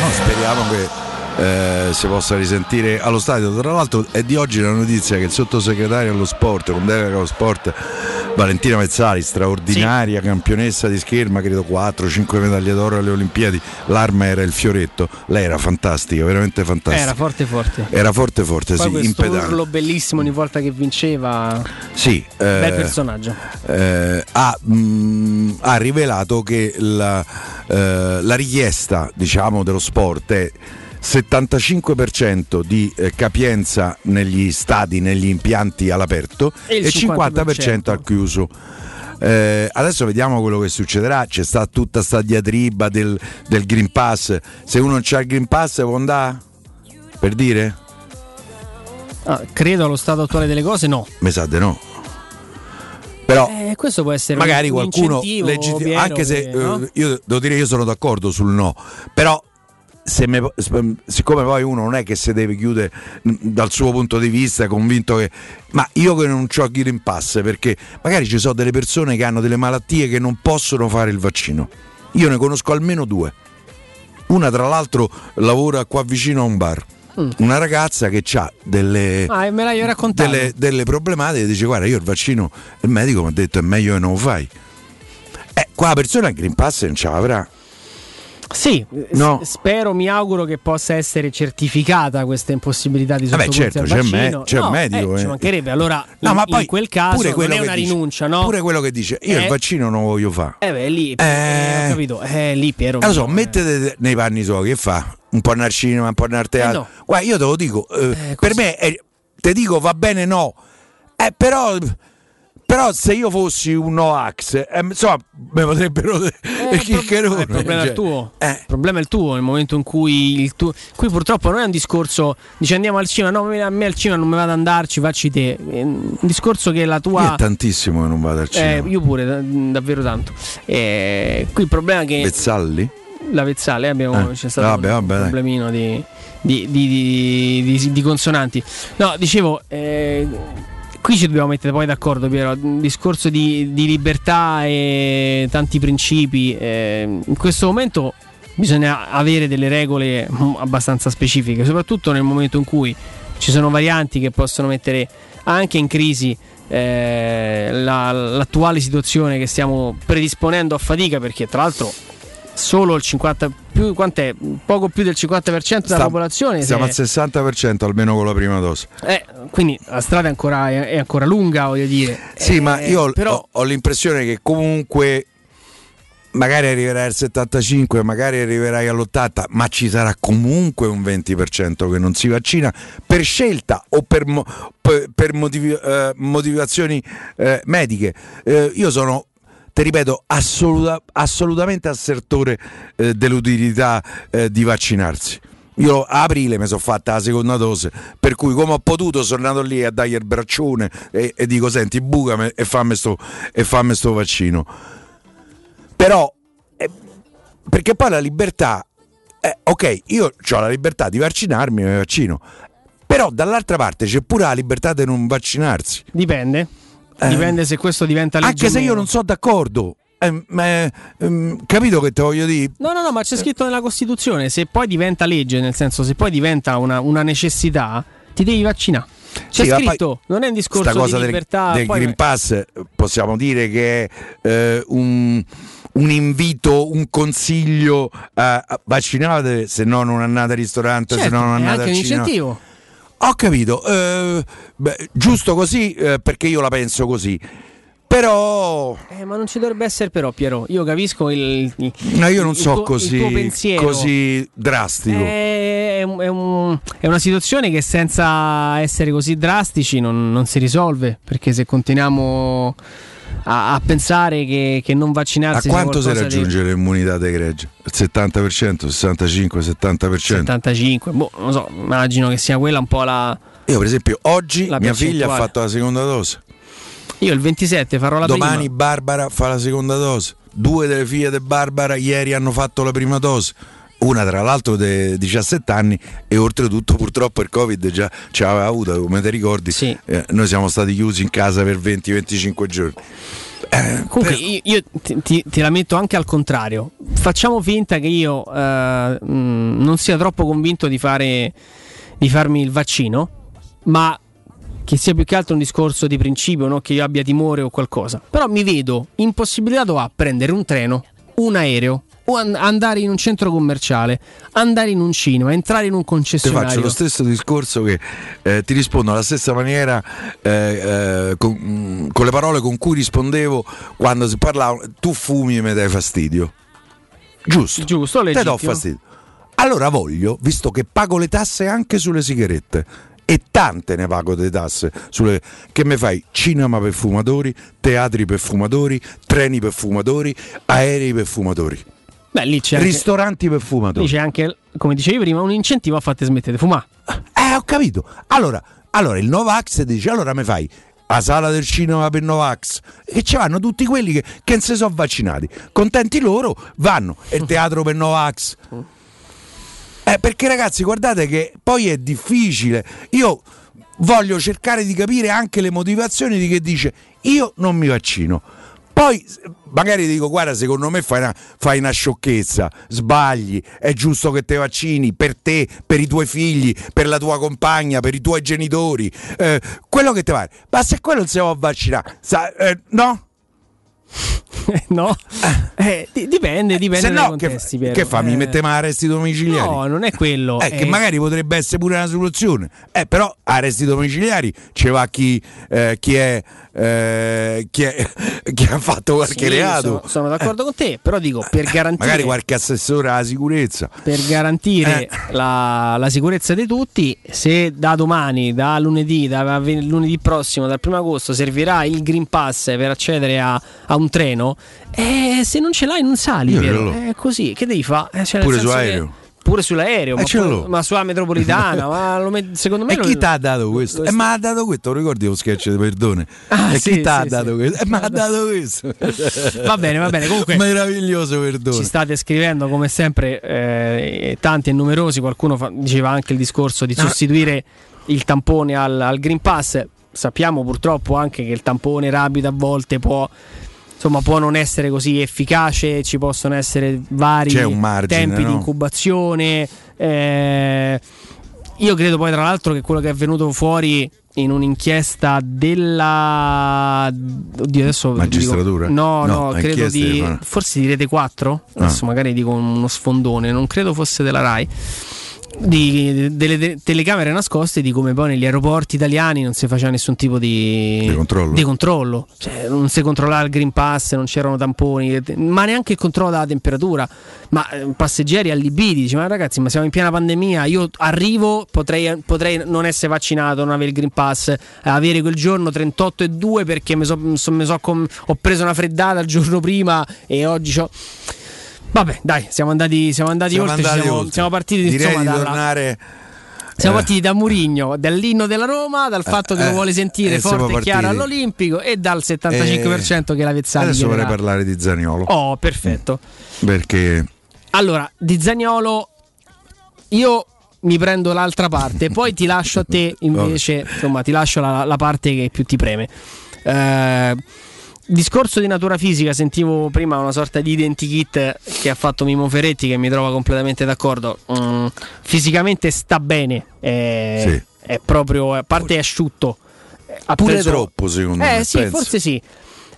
No, speriamo che eh, si possa risentire allo stadio. Tra l'altro è di oggi la notizia che il sottosegretario allo sport, con delega allo sport, Valentina Mezzali, straordinaria campionessa di scherma, credo 4-5 medaglie d'oro alle Olimpiadi. L'arma era il fioretto, lei era fantastica, veramente fantastica. Era forte, forte. Era forte forte, Poi sì, questo impedante. urlo bellissimo ogni volta che vinceva. Sì, eh, Bel personaggio. eh, ha, mh, ha rivelato che la, eh, la richiesta diciamo, dello sport è 75% di eh, capienza negli stadi, negli impianti all'aperto E il e 50% al chiuso. Eh, adesso vediamo quello che succederà. C'è stata tutta sta diatriba del, del Green Pass. Se uno non c'ha il Green Pass può andare? Per dire? Ah, credo allo stato attuale delle cose, no. Mi sa di no. Però Eh, questo può essere magari un qualcuno incentivo, legitti- Piero, anche se che, no? eh, io devo dire io sono d'accordo sul no però me- siccome poi uno non è che si deve chiudere dal suo punto di vista convinto che ma io che non ho Green Pass perché magari ci sono delle persone che hanno delle malattie che non possono fare il vaccino Io ne conosco almeno due. Una tra l'altro lavora qua vicino a un bar. Mm. Una ragazza che ha delle, Ah, delle, delle problematiche dice guarda io il vaccino, il medico mi ha detto è meglio che non lo fai. Eh, qua la persona il Green Pass non ce l'avrà. Sì, No. s- spero, mi auguro che possa essere certificata questa impossibilità di Vabbè, sottoporsi certo, al c'è me- c'è No, medico, eh, ci eh. mancherebbe. Allora, No, in, ma in poi quel caso pure non è una dice- rinuncia, no? Pure quello che dice io Eh. il vaccino non lo voglio fare. Eh beh, lì, eh, ho capito. Eh, lì Piero. Eh, lo so, eh. mettete nei panni suoi, che fa? Un po' al cinema, un po' al teatro. no. Guarda, io te lo dico, eh, per me, te dico va bene no, eh, però, però se io fossi un Noax, eh, insomma, mi potrebbero Eh, *laughs* il chiccherone. il problema è cioè, il tuo. eh. Il problema è il tuo nel momento in cui il tuo. Qui purtroppo non è un discorso. Dice andiamo al cinema. No, a me al cinema non mi va ad andarci, facci te. È un discorso che la Io tua. è tantissimo che non vado al Eh, cinema. io pure, da- davvero tanto. Eh, qui il problema è che Pezzalli? la Vezzale abbiamo, Eh, c'è stato vabbè, un vabbè, dai. problemino di, di- di- di- di- di consonanti. No, dicevo, eh, qui ci dobbiamo mettere poi d'accordo, Piero. Discorso di, di libertà e tanti principi. eh, in questo momento bisogna avere delle regole mm, abbastanza specifiche, soprattutto nel momento in cui ci sono varianti che possono mettere anche in crisi eh, la- l'attuale situazione che stiamo predisponendo a fatica perché tra l'altro solo il 50 più quant'è? poco più del 50% della Sta- popolazione Siamo se- al 60% almeno con la prima dose. eh, quindi la strada è ancora, è, ancora lunga voglio dire Sì, Eh, ma io ho- però ho, ho l'impressione che comunque magari arriverai al 75, magari arriverai all'80, ma ci sarà comunque un 20% che non si vaccina per scelta o per- per motivi- eh, motivazioni eh, mediche. Eh, io sono ti ripeto, assoluta- assolutamente assertore eh, dell'utilità eh, di vaccinarsi. Io a aprile mi sono fatta la seconda dose, per cui come ho potuto sono andato lì a dargli il braccione e, e dico senti bucami e fammi sto, e fammi sto vaccino. Però, eh, perché poi la libertà, eh, ok, io ho la libertà di vaccinarmi, mi vaccino, però dall'altra parte c'è pure la libertà di non vaccinarsi. dipende dipende se questo diventa legge Anche se io non sono d'accordo. Eh, ehm, capito che te voglio dire? No, no, no, ma c'è scritto nella Costituzione, se poi diventa legge, nel senso se poi diventa una, una necessità, ti devi vaccinare. C'è Sì, scritto, non è un discorso cosa di del, libertà. del poi- Green Pass eh, possiamo dire che è eh, un, un invito, un consiglio a, a vaccinate, se no non andate al ristorante, se Certo, no non è andate anche al un cinema. incentivo. Ho capito, eh, beh, giusto così eh, perché io la penso così. Però Eh, ma non ci dovrebbe essere però, Piero. Io capisco il, il- no, io non il so tuo- così, pensiero. così drastico. È, un- è un- è una situazione che senza essere così drastici non, non si risolve. Perché se continuiamo a, a pensare che, che non A vaccinarsi sia quanto si qualcosa di- raggiunge l'immunità di gregge? Il 70%, 65, 70%? 75, boh, non so, immagino che sia quella un po' la. Io per esempio oggi mia figlia ha fatto la seconda dose. Io il 27 farò la Domani prima. Barbara fa la seconda dose. Due delle figlie di Barbara ieri hanno fatto la prima dose. Una tra l'altro di 17 anni e oltretutto purtroppo il Covid già ci aveva avuto, come ti ricordi, eh, noi siamo stati chiusi in casa per 20-25 giorni. Eh, Comunque io, io ti, ti- ti la metto anche al contrario. Facciamo finta che io eh, mh, non sia troppo convinto di, fare, di farmi il vaccino, ma che sia più che altro un discorso di principio, non che io abbia timore o qualcosa. Però mi vedo impossibilitato a prendere un treno, un aereo, o an- andare in un centro commerciale, andare in un cinema, entrare in un Ti concessionario. faccio lo stesso discorso che eh, ti rispondo alla stessa maniera eh, eh, con, mm, con le parole con cui rispondevo quando si parlava tu fumi e mi dai fastidio. Giusto. Giusto, Te do legittimo. fastidio. Allora voglio, visto che pago le tasse anche sulle sigarette e tante ne pago di tasse sulle che mi fai cinema per fumatori, teatri per fumatori, treni per fumatori, aerei per fumatori, Beh, lì c'è anche, ristoranti per lì fumatori. c'è anche, come dicevi prima, un incentivo a farti smettere di fumare. Eh, ho capito. Allora, allora il Novax dice: allora mi fai la sala del cinema per Novax. E ci vanno tutti quelli che, che non si sono vaccinati. Contenti loro, vanno. E il teatro per Novax. Eh, perché ragazzi, guardate che poi è difficile. Io voglio cercare di capire anche le motivazioni di chi dice io non mi vaccino. Poi magari dico, guarda, secondo me fai una, fai una sciocchezza, sbagli, è giusto che te vaccini per te, per i tuoi figli, per la tua compagna, per i tuoi genitori, eh, quello che ti pare. Ma se quello non si può vaccinare, sa- eh, no? *laughs* no? Eh, di- dipende, dipende Se no, che, contesti, Piero. che fa? Mi Eh, mette mai arresti domiciliari? No, non è quello. Eh, che è- magari potrebbe essere pure una soluzione. Eh, però arresti domiciliari ci va chi, eh, chi, è, eh, chi, è- *laughs* chi ha fatto qualche Sì, reato. Sono, sono d'accordo con te, però dico per garantire, Magari qualche assessore alla sicurezza. per garantire Eh. la, la sicurezza di tutti, se da domani, da lunedì, da lunedì prossimo, dal primo agosto, servirà il Green Pass per accedere a, a un treno, eh, se non ce l'hai non sali. È così, che devi fare? Eh, cioè, Pure senso che- sull'aereo. Pure sull'aereo, Eh, ma, pure- ma sulla metropolitana, ma *laughs* lo met- secondo me E lo- chi ti ha dato questo? lo- Eh, ma ha dato questo, ricordi lo sketch di Perdone? Ah, e sì, chi ti ha sì, dato sì. questo? Eh, ma ha dato questo. Va bene, va bene. Comunque, *laughs* Meraviglioso Perdone. Ci state scrivendo come sempre eh, tanti e numerosi, qualcuno fa- diceva anche il discorso di No. sostituire il tampone al, al Green Pass. Sappiamo purtroppo anche che il tampone rapido a volte può, insomma, può non essere così efficace, ci possono essere vari margine, tempi no? di incubazione. eh, io credo poi tra l'altro che quello che è venuto fuori in un'inchiesta della oddio adesso dico- Magistratura? no, No, no, credo di forse di Rete 4 adesso Ah. magari dico uno sfondone non credo fosse della Rai di- delle te- telecamere nascoste di come poi negli aeroporti italiani non si faceva nessun tipo di, Di controllo. di controllo. Cioè, non si controllava il Green Pass, non c'erano tamponi, ma neanche il controllo della temperatura. Ma eh, passeggeri allibiti, dice, ma ragazzi, ma siamo in piena pandemia, io arrivo, potrei, potrei non essere vaccinato, non avere il Green Pass, eh, avere quel giorno 38,2 perché mi so- mi so- mi so com- ho preso una freddata il giorno prima e oggi ho... Vabbè, dai, siamo andati, siamo andati Siamo oltre, andati siamo, oltre. siamo partiti Direi insomma, di dalla- tornare. siamo eh, partiti da Murigno, dall'inno della Roma, dal fatto che eh, lo vuole sentire e siamo forte e chiaro all'Olimpico e dal 75% che la Vezzani Adesso vorrei parlare di Zaniolo. Oh, perfetto. Perché Allora, di Zagnolo io mi prendo l'altra parte, *laughs* poi ti lascio a te invece, insomma, ti lascio la, la parte che più ti preme. Eh, discorso di natura fisica, sentivo prima una sorta di identikit che ha fatto Mimo Ferretti che mi trova completamente d'accordo. Mm, fisicamente sta bene, è, Sì. è proprio, a parte è asciutto. Ha Pure preso- troppo, secondo eh, me, sì, penso. forse sì.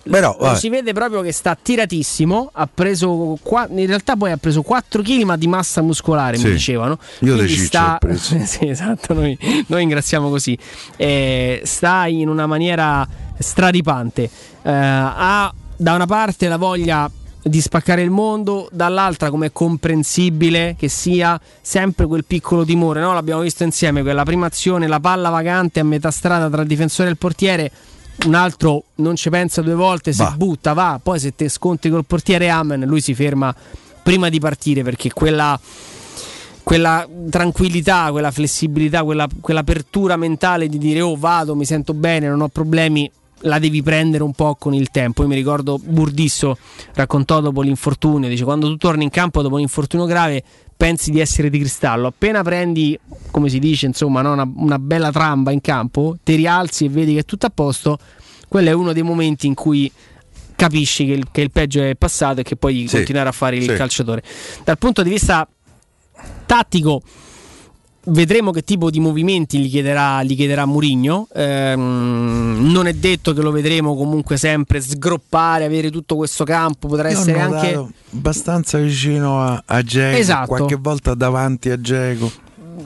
Però, si vede proprio che sta tiratissimo. Ha preso qua- in realtà poi ha preso 4 kg ma di massa muscolare, Sì. mi dicevano. Io Quindi le sta... preso. *laughs* sì, esatto, noi, noi ringraziamo così. Eh, sta in una maniera stradipante. Eh, ha da una parte la voglia di spaccare il mondo, dall'altra come è comprensibile che sia sempre quel piccolo timore, no? l'abbiamo visto insieme, quella prima azione, la palla vagante a metà strada tra il difensore e il portiere, un altro non ci pensa due volte, si Va. butta, va, poi se te scontri col portiere Amen, lui si ferma prima di partire perché quella quella tranquillità, quella flessibilità, quella, quell'apertura mentale di dire oh vado, mi sento bene, non ho problemi, la devi prendere un po' con il tempo. Io mi ricordo Burdisso raccontò dopo l'infortunio, dice quando tu torni in campo dopo un infortunio grave pensi di essere di cristallo, appena prendi, come si dice, insomma, no, una, una bella tramba in campo, ti rialzi e vedi che è tutto a posto, quello è uno dei momenti in cui capisci che il, che il peggio è passato e che puoi Sì, continuare a fare il sì. calciatore. Dal punto di vista tattico vedremo che tipo di movimenti gli chiederà, gli chiederà Murigno non è detto che lo vedremo comunque sempre sgroppare avere tutto questo campo potrà Io essere anche abbastanza vicino a, a Dzeko, Esatto. qualche volta davanti a Geco.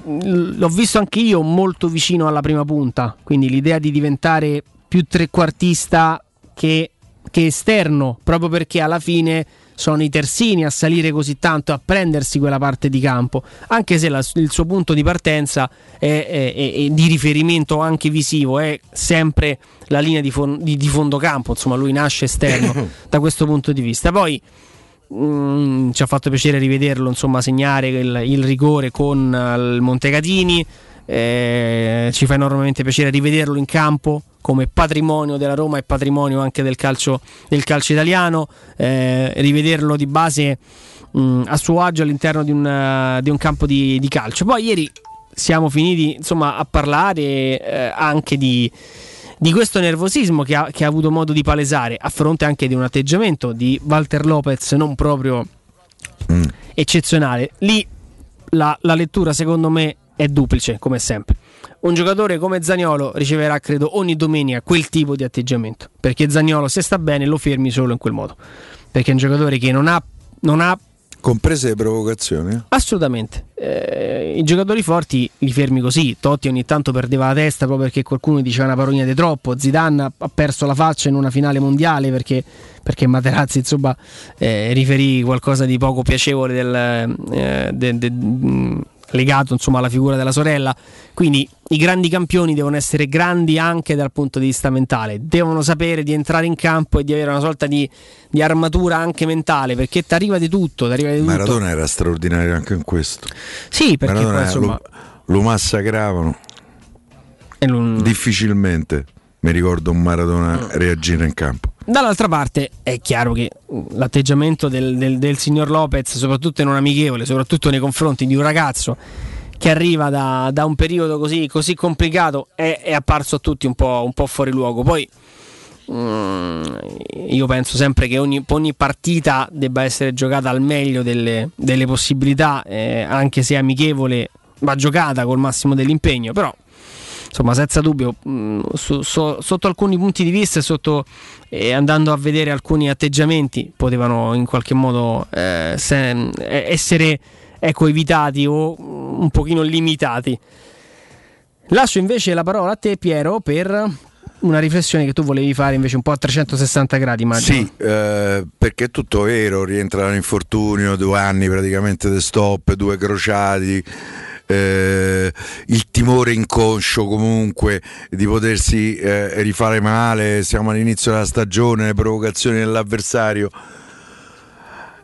l'ho visto anche io molto vicino alla prima punta quindi l'idea di diventare più trequartista che, che esterno proprio perché alla fine sono i terzini a salire così tanto a prendersi quella parte di campo anche se la- il suo punto di partenza è di riferimento anche visivo è sempre la linea di, fon- di- di fondo campo insomma lui nasce esterno *coughs* da questo punto di vista poi Mm, ci ha fatto piacere rivederlo, insomma, segnare il, il rigore con eh, il Montecatini. Eh, ci fa enormemente piacere rivederlo in campo come patrimonio della Roma e patrimonio anche del calcio, del calcio italiano. Eh, rivederlo di base mm, a suo agio all'interno di un, eh, di un campo di, di calcio. Poi ieri siamo finiti insomma, a parlare eh, anche di di questo nervosismo che ha, che ha avuto modo di palesare a fronte anche di un atteggiamento di Walter Lopez non proprio eccezionale. Lì la, la lettura secondo me è duplice, come sempre. Un giocatore come Zagnolo riceverà, credo, ogni domenica quel tipo di atteggiamento. Perché Zagnolo, se sta bene, lo fermi solo in quel modo. Perché è un giocatore che non ha, non ha Comprese le provocazioni? Assolutamente. Eh, I giocatori forti li fermi così. Totti ogni tanto perdeva la testa proprio perché qualcuno diceva una parolina di troppo. Zidane ha- perso la faccia in una finale mondiale perché, perché Materazzi insomma, eh, riferì qualcosa di poco piacevole del, eh, de- de- legato insomma, alla figura della sorella. Quindi i grandi campioni devono essere grandi anche dal punto di vista mentale. Devono sapere di entrare in campo e di avere una sorta di, di armatura anche mentale perché ti arriva di tutto. t'arriva di tutto. Maradona era straordinario anche in questo. Sì, perché Maradona poi, insomma, lo, lo massacravano. Difficilmente mi ricordo un Maradona reagire in campo. Dall'altra parte è chiaro che mh, l'atteggiamento del, del- del signor Lopez, soprattutto in un amichevole, soprattutto nei confronti di un ragazzo che arriva da, da un periodo così, così complicato, è, è apparso a tutti un po', un po' fuori luogo. Poi mm, io penso sempre che ogni, ogni partita debba essere giocata al meglio delle, delle possibilità, eh, anche se amichevole, va giocata col massimo dell'impegno, però insomma, senza dubbio, mh, su- so- sotto alcuni punti di vista e eh, andando a vedere alcuni atteggiamenti, potevano in qualche modo eh, se- eh, essere ecco, evitati o mh, un pochino limitati. Lascio invece la parola a te, Piero, per una riflessione che tu volevi fare invece un po' a 360 gradi, immagino. Sì, eh, perché è tutto vero, rientra dall'infortunio, due anni praticamente di stop, due crociati, eh, il timore inconscio comunque di potersi eh, rifare male, siamo all'inizio della stagione, le provocazioni dell'avversario.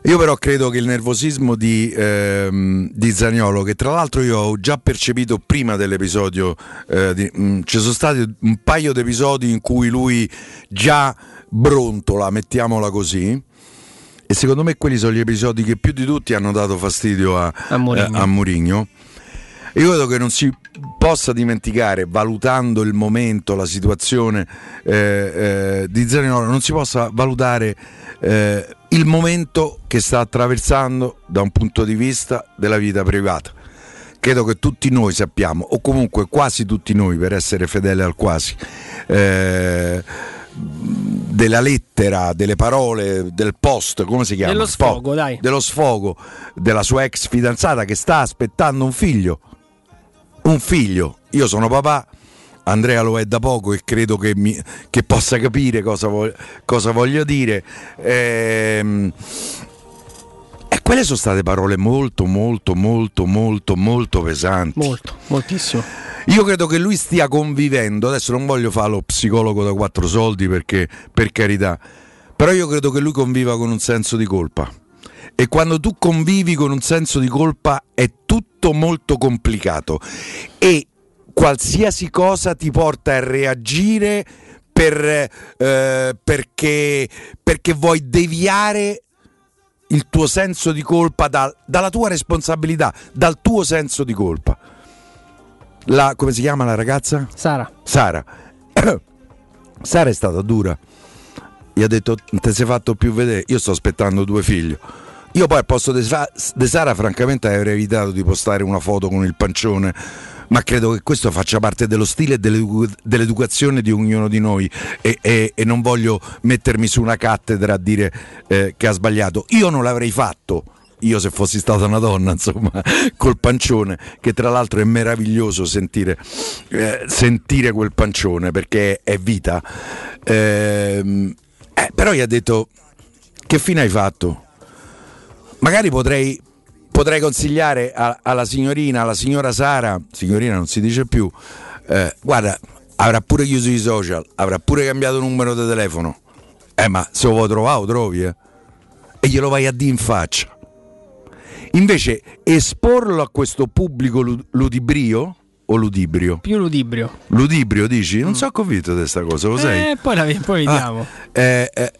Io però credo che il nervosismo di, ehm, di Zaniolo, che tra l'altro io ho già percepito prima dell'episodio, eh, di- mh, ci sono stati un paio di episodi in cui lui già brontola, mettiamola così, e secondo me quelli sono gli episodi che più di tutti hanno dato fastidio a, A Mourinho. eh, a Mourinho. Io credo che non si possa dimenticare, valutando il momento, la situazione eh, eh, di Zaniolo, non si possa valutare eh, il momento che sta attraversando da un punto di vista della vita privata. Credo che tutti noi sappiamo, o comunque quasi tutti noi, per essere fedele al quasi, eh, della lettera, delle parole, del post, come si chiama? Dello sfogo, dai. dello sfogo della sua ex fidanzata che sta aspettando un figlio. Un figlio. Io sono papà, Andrea lo è da poco e credo che, mi- che possa capire cosa, vo- cosa voglio dire. Ehm, e quelle sono state parole molto, molto, molto, molto, molto pesanti. Molto, moltissimo. Io credo che lui stia convivendo, adesso non voglio fare lo psicologo da quattro soldi perché per carità, però io credo che lui conviva con un senso di colpa. E quando tu convivi con un senso di colpa è tutto molto complicato e qualsiasi cosa ti porta a reagire per, eh, perché, perché vuoi deviare il tuo senso di colpa dal- dalla tua responsabilità, dal tuo senso di colpa. La, come si chiama la ragazza? Sara. Sara. *coughs* Sara è stata dura. Gli ha detto: ti sei fatto più vedere. Io sto aspettando due figli. Io poi al posto di Sa- di Sara, francamente, avrei evitato di postare una foto con il pancione. Ma credo che questo faccia parte dello stile e dell'edu- dell'educazione di ognuno di noi. E, e- e non voglio mettermi su una cattedra a dire eh, che ha sbagliato. Io non l'avrei fatto io se fossi stata una donna, insomma, *laughs* col pancione, che tra l'altro è meraviglioso sentire, eh, sentire quel pancione perché è vita. Ehm, eh, però gli ha detto, che fine hai fatto? Magari potrei, potrei consigliare a- alla signorina, alla signora Sara, signorina non si dice più, eh, guarda, avrà pure chiuso i social, avrà pure cambiato numero di telefono. Eh, ma se lo vuoi trovare, lo trovi, eh? E glielo vai a dire in faccia. Invece esporlo a questo pubblico lu- ludibrio o ludibrio? Più ludibrio. Ludibrio dici? Non sono convinto di questa cosa, lo sai? Eh, poi, la, poi Ah, vediamo. eh, eh,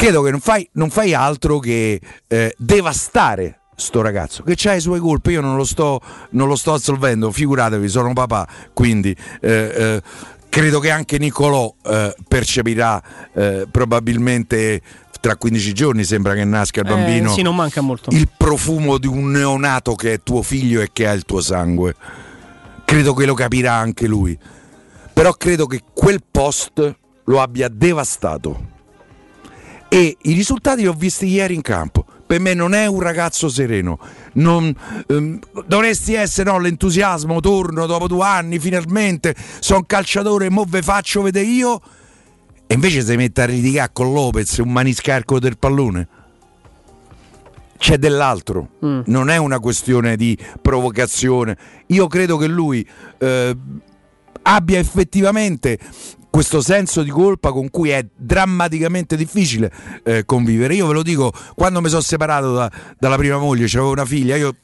credo che non fai, non fai altro che eh, devastare sto ragazzo che ha i suoi colpi io non lo sto, non lo sto assolvendo figuratevi sono papà quindi eh, eh, credo che anche Nicolò eh, percepirà eh, probabilmente tra 15 giorni sembra che nasca il Eh, bambino sì, non manca molto. il profumo di un neonato che è tuo figlio e che ha il tuo sangue. Credo che lo capirà anche lui. Però credo che quel post lo abbia devastato. E i risultati li ho visti ieri in campo. Per me non è un ragazzo sereno. Non, ehm, dovresti essere no, l'entusiasmo, torno dopo due anni, finalmente sono calciatore, mo ve faccio vedere io. E invece si mette a litigare con Lopez, un maniscarco del pallone c'è dell'altro, non è una questione di provocazione. Io credo che lui eh, abbia effettivamente questo senso di colpa con cui è drammaticamente difficile eh, convivere. Io ve lo dico, quando mi sono separato da- dalla prima moglie, avevo una figlia, io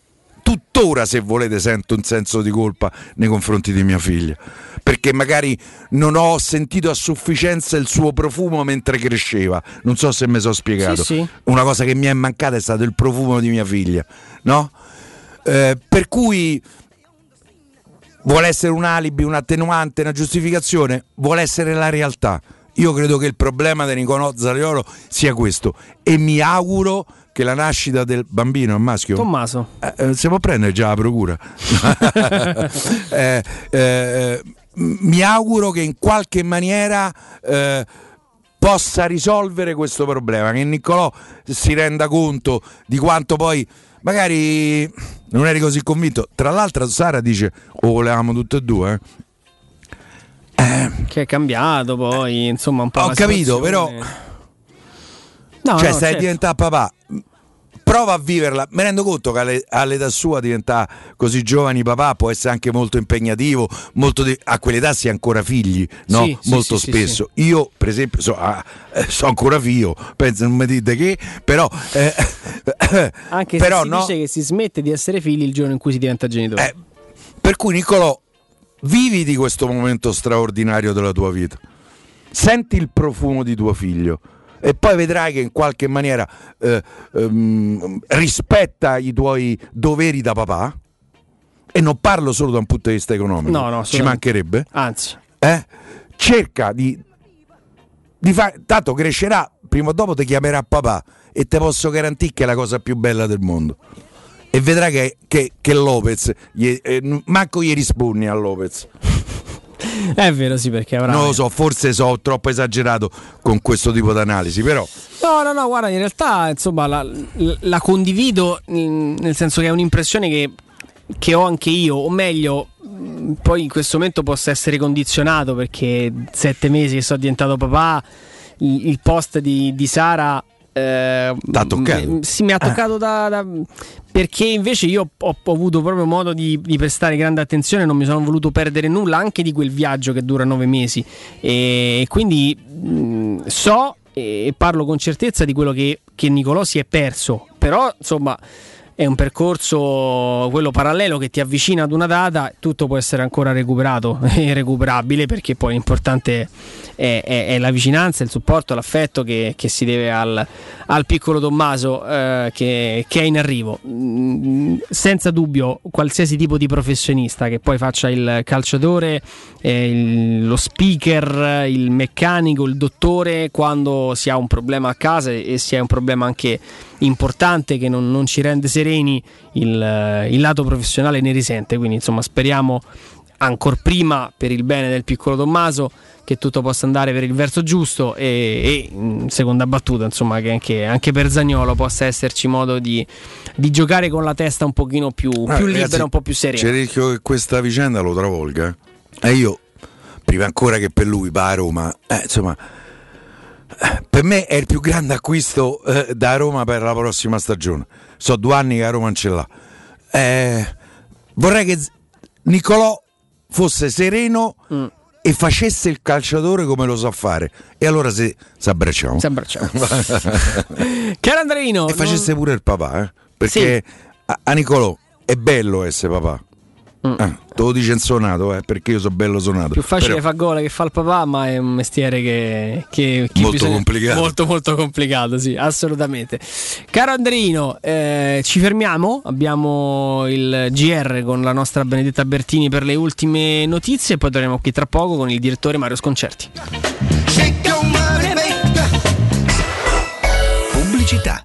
tuttora, se volete, sento un senso di colpa nei confronti di mia figlia. Perché magari non ho sentito a sufficienza il suo profumo mentre cresceva. Non so se mi sono spiegato. Sì, sì. Una cosa che mi è mancata è stato il profumo di mia figlia, no? Eh, per cui vuole essere un alibi, un attenuante, una giustificazione, vuole essere la realtà. Io credo che il problema di Nicolò Zariolo sia questo e mi auguro che la nascita del bambino è maschio. Tommaso. Eh, eh, si può prendere già la procura. *laughs* Eh, eh, mi auguro che in qualche maniera eh, possa risolvere questo problema, che Niccolò si renda conto di quanto poi magari non eri così convinto. Tra l'altro Sara dice o volevamo tutte e due. eh?" Che è cambiato poi, insomma, un po'. Ho capito, situazione. No, cioè, no, stai certo. diventando papà. Prova a viverla. Mi rendo conto che alle- all'età sua diventare così giovani papà può essere anche molto impegnativo. Molto di- a quell'età si è ancora figli, no? Sì, sì, molto sì, sì, spesso. Io, per esempio, so, ah, eh, so ancora figlio, penso non mi dite che, però. eh, *coughs* Anche però se si no, dice che si smette di essere figli il giorno in cui si diventa genitore. Eh, per cui Niccolò, vivi di questo momento straordinario della tua vita. Senti il profumo di tuo figlio e poi vedrai che in qualche maniera eh, ehm, rispetta i tuoi doveri da papà. E non parlo solo da un punto di vista economico, No, no, ci mancherebbe. Anzi, Eh? Cerca di, di fare. Tanto crescerà, prima o dopo ti chiamerà papà e te posso garantire che è la cosa più bella del mondo. E vedrà che, che, che Lopez, gli- eh, manco gli rispondi a Lopez. *laughs* è vero, sì, perché avrà. Non lo so, forse so troppo esagerato con questo tipo di analisi, però No, no, no, guarda, in realtà insomma la, la condivido nel senso che è un'impressione che, che ho anche io, o meglio, mh, poi in questo momento possa essere condizionato perché sette mesi che sono diventato papà, il, il post di, di Sara... Eh, toccato? mh, Sì, mi ha toccato da, da- perché invece io ho, ho avuto proprio modo di, di prestare grande attenzione, non mi sono voluto perdere nulla anche di quel viaggio che dura nove mesi. E quindi mh, so e parlo con certezza di quello che, che Nicolò si è perso, però insomma è un percorso quello parallelo che ti avvicina ad una data, tutto può essere ancora recuperato *laughs* e recuperabile perché poi l'importante è, è- è la vicinanza, il supporto, l'affetto che, che si deve al, al piccolo Tommaso eh, che, che è in arrivo. Mm, senza dubbio qualsiasi tipo di professionista che poi faccia il calciatore, eh, il- lo speaker, il meccanico, il dottore, quando si ha un problema a casa e si ha un problema anche importante che non, non ci rende sereni, il, eh, il lato professionale ne risente. Quindi insomma speriamo ancora prima per il bene del piccolo Tommaso che tutto possa andare per il verso giusto e, e, in seconda battuta insomma che anche, anche per Zagnolo possa esserci modo di, di giocare con la testa un pochino più, più Ah, libera, ragazzi, un po' più serena. C'è il rischio che questa vicenda lo travolga. eh. E io, prima ancora che per lui, va a Roma, eh, insomma, eh, per me è il più grande acquisto eh, da Roma per la prossima stagione. So due anni che a Roma non ce l'ha. Eh, vorrei che Nicolò fosse sereno Mm. e facesse il calciatore come lo sa fare. E allora se si abbracciamo. Si abbracciamo. *laughs* Caro Andreino, e facesse pure il papà, eh? perché a, a Nicolò è bello essere papà. Ah, te lo dice in suonato, eh, perché io sono bello suonato. Più facile Però- fa gol che fa il papà, ma è un mestiere che, che- che Molto complicato. Molto, molto complicato, sì, assolutamente. Caro Andreino, eh, ci fermiamo. Abbiamo il GR con la nostra Benedetta Bertini per le ultime notizie. E poi torniamo qui tra poco con il direttore Mario Sconcerti. Pubblicità.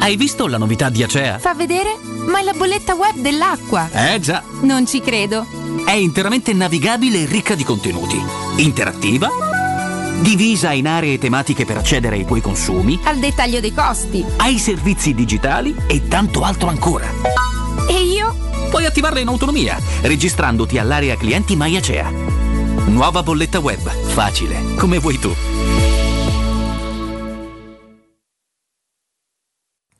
Hai visto la novità di Acea? Fa vedere? Ma è la bolletta web dell'acqua. Eh già, Non ci credo. è interamente navigabile e ricca di contenuti. Interattiva, divisa in aree tematiche per accedere ai tuoi consumi, Al dettaglio dei costi. ai servizi digitali e tanto altro ancora. E io? Puoi attivarla in autonomia, registrandoti all'area clienti MyAcea. Nuova bolletta web, facile, come vuoi tu.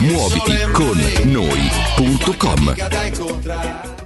www.muoviticonnoi.com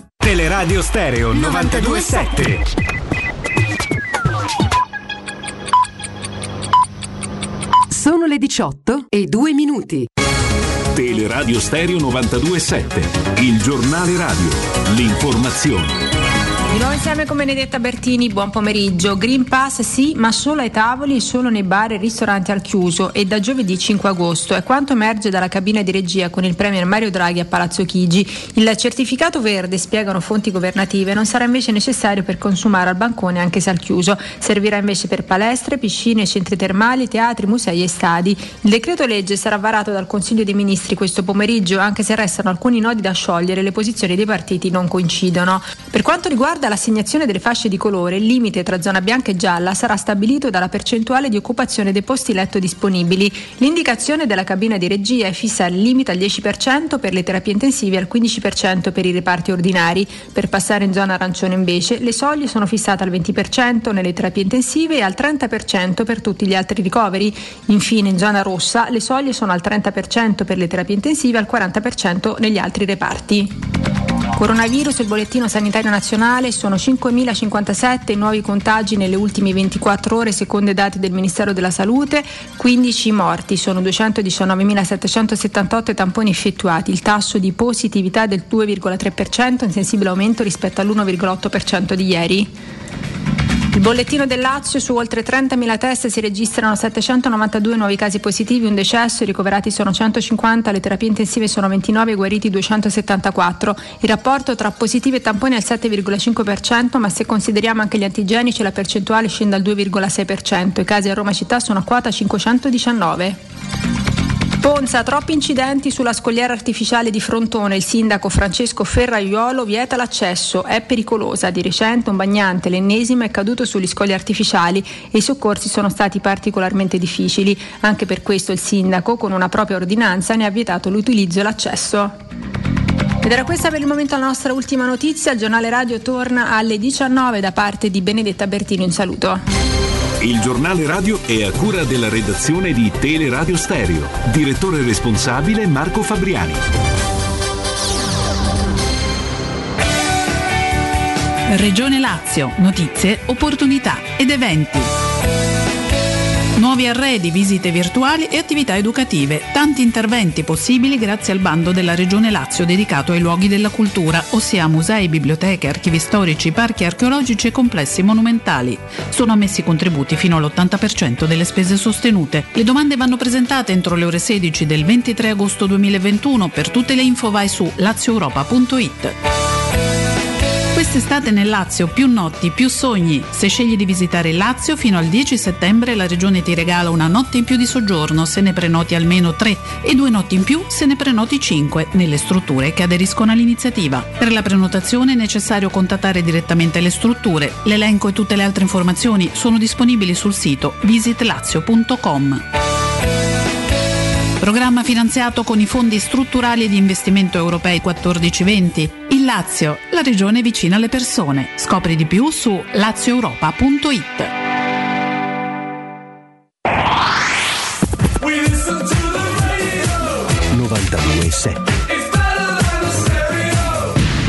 Teleradio Stereo 927. Sono le 18 e 2 minuti. Teleradio Stereo 927, il giornale radio, l'informazione. Di nuovo insieme con Benedetta Bertini, buon pomeriggio. Green Pass sì, ma solo ai tavoli e solo nei bar e ristoranti al chiuso e da giovedì 5 agosto. È quanto emerge dalla cabina di regia con il Premier Mario Draghi a Palazzo Chigi. Il certificato verde, spiegano fonti governative, non sarà invece necessario per consumare al bancone anche se al chiuso. Servirà invece per palestre, piscine, centri termali, teatri, musei e stadi. Il decreto legge sarà varato dal Consiglio dei Ministri questo pomeriggio, anche se restano alcuni nodi da sciogliere, le posizioni dei partiti non coincidono. Per quanto riguarda l'assegnazione delle fasce di colore, il limite tra zona bianca e gialla sarà stabilito dalla percentuale di occupazione dei posti letto disponibili. L'indicazione della cabina di regia è fissa il limite al 10% per le terapie intensive e al 15% per i reparti ordinari. Per passare in zona arancione invece le soglie sono fissate al 20% nelle terapie intensive e al 30% per tutti gli altri ricoveri. Infine in zona rossa le soglie sono al 30% per le terapie intensive e al 40% negli altri reparti. Coronavirus, il bollettino sanitario nazionale, sono 5.057 i nuovi contagi nelle ultime 24 ore secondo i dati del Ministero della Salute, 15 morti, sono 219.778 i tamponi effettuati, il tasso di positività è del 2,3%, in sensibile aumento rispetto all'1,8% di ieri. Il bollettino del Lazio su oltre 30.000 test si registrano 792 nuovi casi positivi, un decesso, i ricoverati sono 150, le terapie intensive sono 29, guariti 274. Il rapporto tra positivi e tamponi è al 7,5%, ma se consideriamo anche gli antigenici la percentuale scende al 2,6%. I casi a Roma città sono a quota 519. Ponza, troppi incidenti sulla scogliera artificiale di Frontone. Il sindaco Francesco Ferraiuolo vieta l'accesso. È pericolosa. Di recente un bagnante, l'ennesimo, è caduto sugli scogli artificiali e i soccorsi sono stati particolarmente difficili. Anche per questo il sindaco, con una propria ordinanza, ne ha vietato l'utilizzo e l'accesso. Ed era questa per il momento la nostra ultima notizia. Il giornale radio torna alle 19 da parte di Benedetta Bertini. Un saluto. Il giornale radio è a cura della redazione di Teleradio Stereo. Direttore responsabile Marco Fabriani. Regione Lazio, notizie, opportunità ed eventi. Nuovi arredi, visite virtuali e attività educative. Tanti interventi possibili grazie al bando della Regione Lazio dedicato ai luoghi della cultura, ossia musei, biblioteche, archivi storici, parchi archeologici e complessi monumentali. Sono ammessi contributi fino all'80% delle spese sostenute. Le domande vanno presentate entro le ore 16 del 23 agosto 2021. Per tutte le info vai su lazioeuropa.it. Quest'estate nel Lazio più notti, più sogni. Se scegli di visitare il Lazio fino al 10 settembre la regione ti regala una notte in più di soggiorno se ne prenoti almeno 3 e due notti in più se ne prenoti 5 nelle strutture che aderiscono all'iniziativa. Per la prenotazione è necessario contattare direttamente le strutture. L'elenco e tutte le altre informazioni sono disponibili sul sito visitlazio.com. Programma finanziato con i fondi strutturali di investimento europei 14-20. Il Lazio, la regione vicina alle persone. Scopri di più su lazioeuropa.it.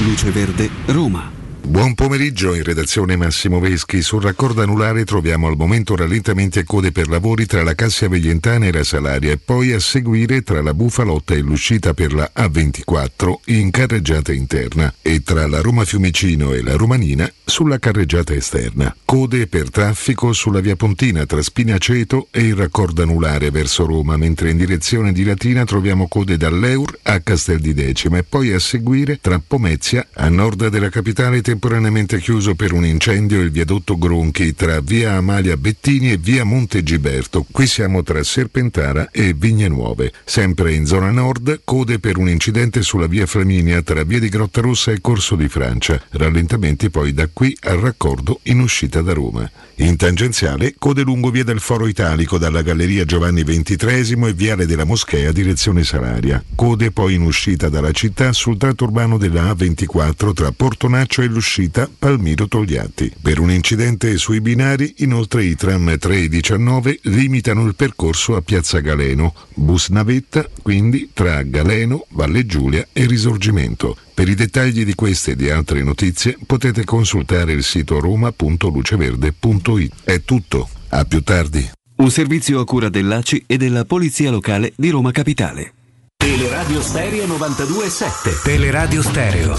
Luce Verde, Roma. Buon pomeriggio, in redazione Massimo Veschi. Sul raccordo anulare troviamo al momento rallentamenti e code per lavori tra la Cassia Veglientana e la Salaria e poi a seguire tra la Bufalotta e l'uscita per la A24 in carreggiata interna e tra la Roma Fiumicino e la Romanina sulla carreggiata esterna. Code per traffico sulla via Pontina tra Spinaceto e il raccordo anulare verso Roma, mentre in direzione di Latina troviamo code dall'Eur a Castel di Decima e poi a seguire tra Pomezia a nord della capitale temporaneamente chiuso per un incendio il viadotto Gronchi tra via Amalia Bettini e via Monte Giberto. Qui siamo tra Serpentara e Vigne Nuove. Sempre in zona nord, code per un incidente sulla via Flaminia tra via di Grottarossa e Corso di Francia. Rallentamenti poi da qui al raccordo in uscita da Roma. In tangenziale, code lungo via del Foro Italico dalla Galleria Giovanni XXIII e viale della Moschea direzione Salaria. Code poi in uscita dalla città sul tratto urbano della A24 tra Portonaccio e l'uscita Palmiro Togliatti. Per un incidente sui binari, inoltre i tram 3 e 19 limitano il percorso a Piazza Galeno. Bus navetta, quindi tra Galeno, Valle Giulia e Risorgimento. Per i dettagli di queste e di altre notizie potete consultare il sito roma.luceverde.it. È tutto, a più tardi. Un servizio a cura dell'ACI e della Polizia Locale di Roma Capitale. Teleradio Stereo 92.7. Teleradio Stereo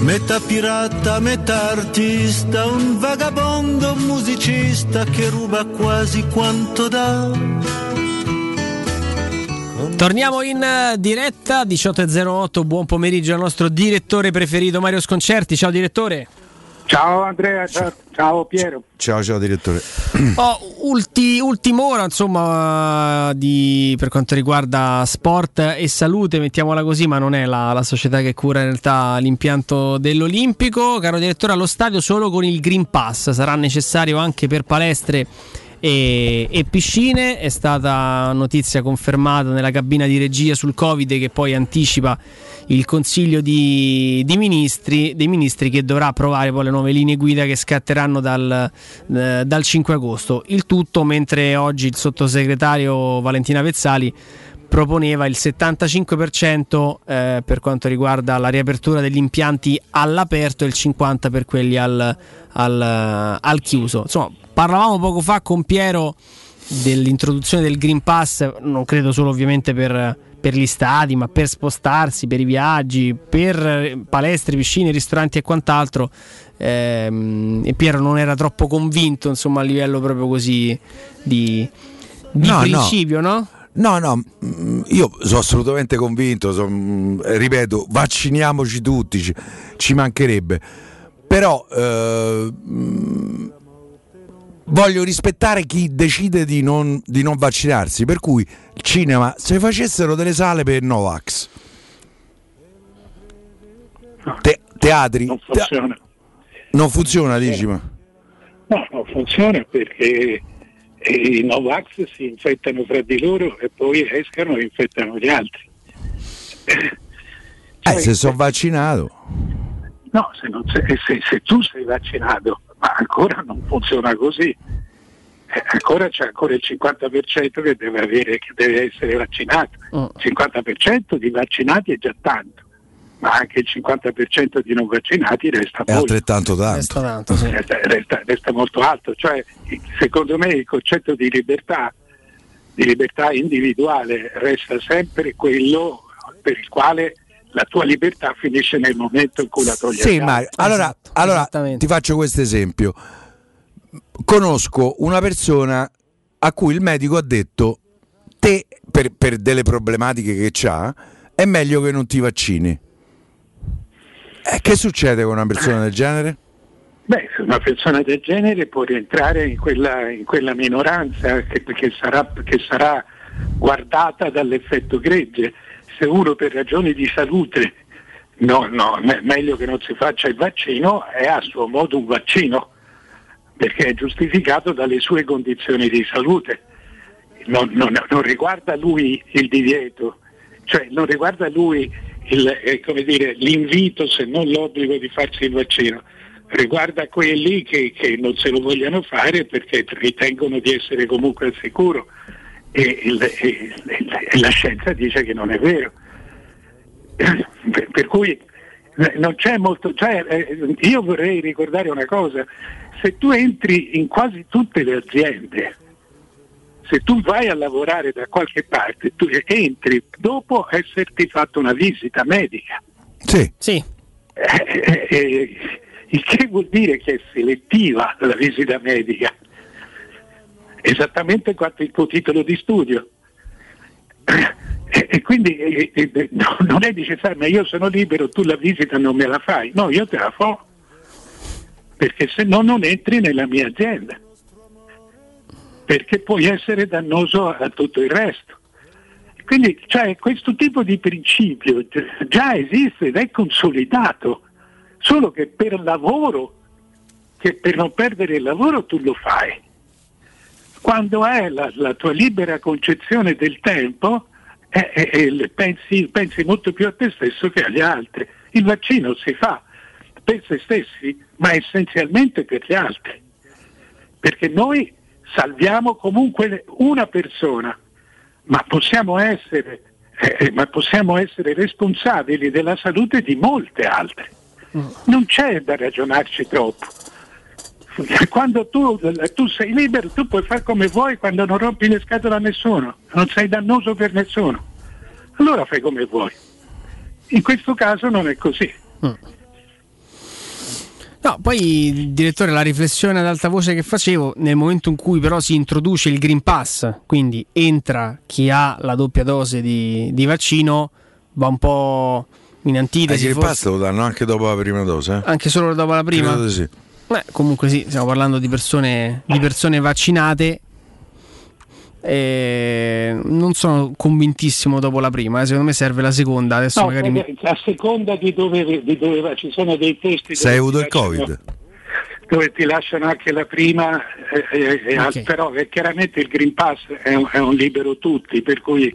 Metà pirata, metà artista, un vagabondo musicista che ruba quasi quanto dà. Torniamo in eh, diretta 18.08, buon pomeriggio al nostro direttore preferito Mario Sconcerti. Ciao direttore. Ciao Andrea, ciao, ciao Piero. Ciao, ciao direttore. *clears throat* Oh, ulti, ultima ora insomma di, per quanto riguarda sport e salute, mettiamola così, ma non è la, la società che cura in realtà l'impianto dell'Olimpico. Caro direttore, allo stadio solo con il Green Pass sarà necessario anche per palestre e, e piscine. È stata notizia confermata nella cabina di regia sul Covid che poi anticipa il Consiglio di, di ministri, dei ministri che dovrà approvare poi le nuove linee guida che scatteranno dal, eh, dal 5 agosto. Il tutto mentre oggi il sottosegretario Valentina Vezzali proponeva il 75% eh, per quanto riguarda la riapertura degli impianti all'aperto e il 50% per quelli al, al, al chiuso. Insomma, parlavamo poco fa con Piero dell'introduzione del Green Pass, non credo solo ovviamente per, per gli stadi, ma per spostarsi, per i viaggi, per palestre, piscine, ristoranti e quant'altro. Ehm, e Piero non era troppo convinto, insomma, a livello proprio così di, di No, no. principio, no? No, no, mm, io sono assolutamente convinto, son- mm, ripeto, vacciniamoci tutti, ci, ci mancherebbe. Però eh, voglio rispettare chi decide di non, di non vaccinarsi, per cui il cinema, se facessero delle sale per Novax, Te- teatri, Non funziona. non funziona, dici ma... No, non funziona perché eh, i Novax si infettano fra di loro e poi escano e infettano gli altri. Eh, se sono vaccinato. No, se, se- se tu sei vaccinato, ma ancora non funziona così. Eh, ancora c'è ancora il 50% che deve, avere, che deve essere vaccinato. Il 50% di vaccinati è già tanto, ma anche il 50% di non vaccinati resta È molto. altrettanto tanto. Resta, resta- resta molto alto, cioè secondo me il concetto di libertà, di libertà individuale resta sempre quello per il quale la tua libertà finisce nel momento in cui la togli Sì, Mario. Allora, allora ti faccio questo esempio. Conosco una persona a cui il medico ha detto: Te, per, per delle problematiche che ha, è meglio che non ti vaccini. Eh, che succede con una persona del genere? Beh, se una persona del genere può rientrare in quella, in quella minoranza che, che sarà, che sarà guardata dall'effetto gregge. Se uno per ragioni di salute. No, no, me- meglio che non si faccia il vaccino, è a suo modo un vaccino, perché è giustificato dalle sue condizioni di salute. Non, non- non riguarda lui il divieto, cioè non riguarda lui il, eh, dire, l'invito se non l'obbligo di farsi il vaccino, riguarda quelli che, che non se lo vogliono fare perché ritengono di essere comunque al sicuro e, il- e- e la scienza dice che non è vero. Per, per cui eh, non c'è molto, cioè, eh, io vorrei ricordare una cosa, se tu entri in quasi tutte le aziende, se tu vai a lavorare da qualche parte, tu entri dopo esserti fatto una visita medica. Sì. Sì. Eh, eh, il che vuol dire che è selettiva la visita medica, esattamente quanto il tuo titolo di studio. E, e quindi eh, no, non è necessario, ma io sono libero, tu la visita non me la fai. No, io te la fo, perché se no non entri nella mia azienda, perché puoi essere dannoso a tutto il resto. Quindi cioè, questo tipo di principio gi- già esiste ed è consolidato, solo che per lavoro, che per non perdere il lavoro tu lo fai. Quando è la, la tua libera concezione del tempo, eh, eh, eh, pensi, pensi molto più a te stesso che agli altri. Il vaccino si fa per se stessi, ma essenzialmente per gli altri, perché noi salviamo comunque una persona, ma possiamo essere, eh, ma possiamo essere responsabili della salute di molte altre. Non c'è da ragionarci troppo. *laughs* Quando tu, tu sei libero, tu puoi fare come vuoi quando non rompi le scatole a nessuno, non sei dannoso per nessuno. Allora fai come vuoi. In questo caso non è così. No, poi direttore, la riflessione ad alta voce che facevo, nel momento in cui però si introduce il Green Pass, quindi entra chi ha la doppia dose di, di vaccino, va un po' in antitesi. il forse- pasto lo danno anche dopo la prima dose? eh? Anche solo dopo la prima? Credo di sì. Beh, comunque sì, stiamo parlando di persone, di persone vaccinate. E non sono convintissimo dopo la prima, eh, secondo me serve la seconda. Adesso No, magari mi- seconda di dove, di dove va, ci sono dei posti Se hai dove avuto ti il Covid. lasciano- dove ti lasciano anche la prima, eh, eh, eh, Ok. però eh, chiaramente il Green Pass è un, è un libero tutti, per cui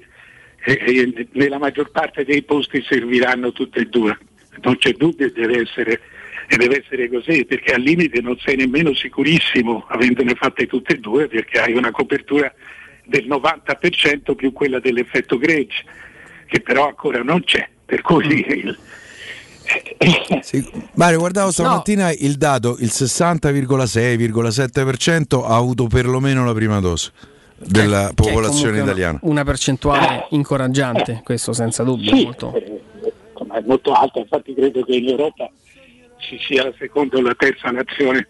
eh, eh, nella maggior parte dei posti serviranno tutte e due. Non c'è dubbio, deve essere, e deve essere così, perché al limite non sei nemmeno sicurissimo avendone fatte tutte e due, perché hai una copertura del 90% più quella dell'effetto gregge, che però ancora non c'è. Per cui il- *laughs* Sì. Mario, guardavo stamattina il dato, il 60,6,7% ha avuto perlomeno la prima dose della che è popolazione italiana. Una, una percentuale incoraggiante, questo senza dubbio. Sì, molto- eh, è molto alta, infatti credo che in Europa ci sia la seconda o la terza nazione.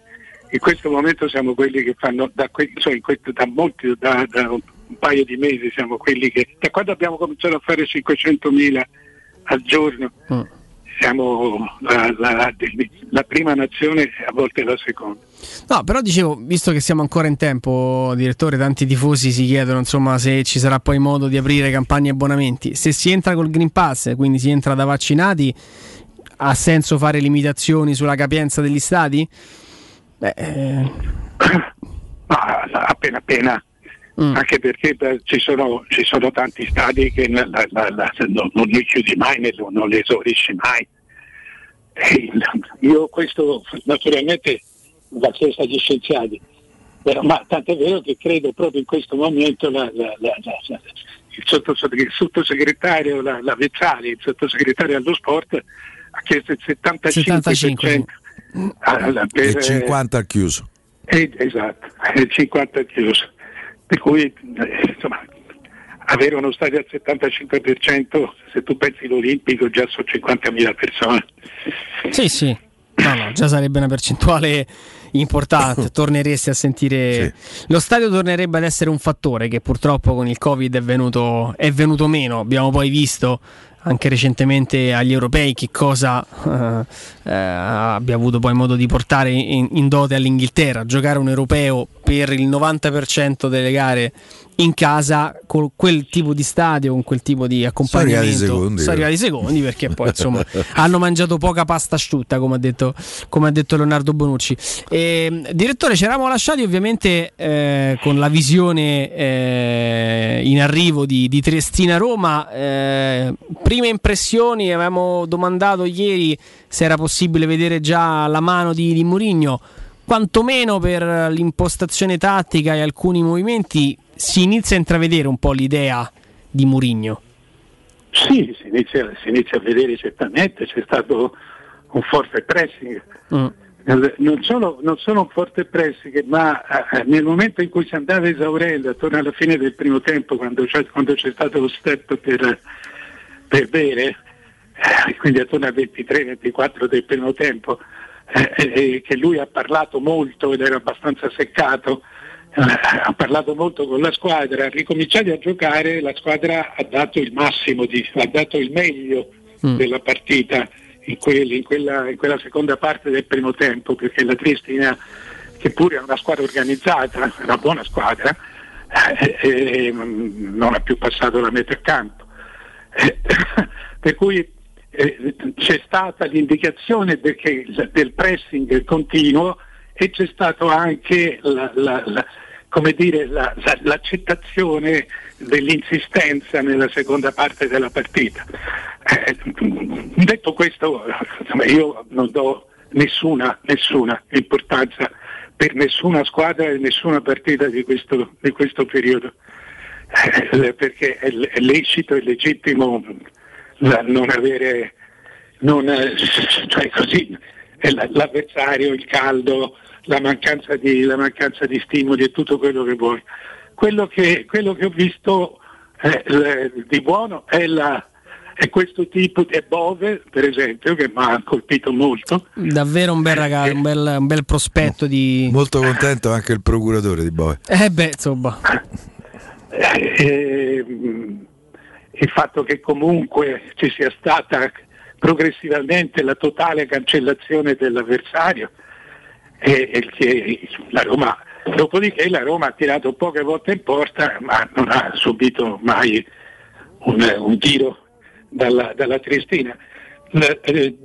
In questo momento siamo quelli che fanno, da, que- insomma, in questo- da molti, da, da un paio di mesi siamo quelli che, da quando abbiamo cominciato a fare 500.000 al giorno, Mm. siamo la, la- la prima nazione e a volte la seconda. No, però dicevo, visto che siamo ancora in tempo, direttore, tanti tifosi si chiedono insomma se ci sarà poi modo di aprire campagne e abbonamenti. Se si entra col Green Pass, quindi si entra da vaccinati, ha senso fare limitazioni sulla capienza degli stadi? Beh, eh, appena appena, anche perché beh, ci, sono, ci sono tanti stadi che la- la- la- la- non, non li chiudi mai, non li esaurisci mai. E io questo naturalmente l'ha chiesto agli scienziati, però, ma tant'è vero che credo proprio in questo momento la- la- la- la- la- il, sottoseg- il sottosegretario la, la Vezzali, il sottosegretario allo sport, ha chiesto il 75%. 75, alla- per, E 50 al chiuso. eh, esatto, il 50 è chiuso. Per cui eh, insomma, avere uno stadio al 75%, se tu pensi l'Olimpico già sono 50.000 persone. sì, sì. No, no, già sarebbe una percentuale importante. *laughs* Torneresti a sentire. Lo stadio tornerebbe ad essere un fattore che purtroppo con il Covid è venuto, è venuto meno. Abbiamo poi visto anche recentemente agli europei che cosa eh, eh, abbia avuto poi modo di portare in, in dote all'Inghilterra. Giocare un europeo per il 90% delle gare in casa con quel tipo di stadio, con quel tipo di accompagnamento. arrivati secondi, Sono arrivati secondi perché poi insomma *laughs* hanno mangiato poca pasta asciutta, come ha detto, come ha detto Leonardo Bonucci. E, direttore, ci eravamo lasciati ovviamente eh, con la visione eh, in arrivo di, di Triestina-Roma. Eh, prime impressioni, avevamo domandato ieri se era possibile vedere già la mano di, di Mourinho. Quantomeno per l'impostazione tattica e alcuni movimenti si inizia a intravedere un po' l'idea di Mourinho. Sì, si inizia, si inizia a vedere certamente, c'è stato un forte pressing. Mm. Eh, Non solo, non solo un forte pressing, ma eh, nel momento in cui si andava esaurendo, attorno alla fine del primo tempo, quando c'è, quando c'è stato lo step per, per bere, eh, quindi attorno al 23-24 del primo tempo, eh, eh, che lui ha parlato molto ed era abbastanza seccato, eh, ha parlato molto con la squadra, ricominciati a giocare, la squadra ha dato il massimo, di- ha dato il meglio della partita in, quel- in quella, in quella seconda parte del primo tempo, perché la Triestina, che pure è una squadra organizzata, è una buona squadra, eh, eh, non ha più passato la metà campo. Eh, *coughs* per cui eh, c'è stata l'indicazione del, che- del pressing continuo e c'è stato anche la- la- la- dire, la- la- l'accettazione dell'insistenza nella seconda parte della partita. Eh, detto questo, io non do nessuna, nessuna importanza per nessuna squadra e nessuna partita di questo, di questo periodo, Eh, perché è, è lecito e legittimo la- non avere, non, eh, cioè così, l'avversario, il caldo, la mancanza, di, la mancanza di stimoli e tutto quello che vuoi. Quello che, quello che ho visto eh, di buono è, la- è questo tipo di Bove, per esempio, che mi ha colpito molto. Davvero un bel ragazzo, un bel, un bel prospetto di. Molto contento anche il procuratore di Boe. Eh beh, insomma. Eh, mh, il fatto che comunque ci sia stata progressivamente la totale cancellazione dell'avversario e, e che la Roma, dopodiché la Roma ha tirato poche volte in porta ma non ha subito mai un, un tiro dalla, dalla Triestina. Eh,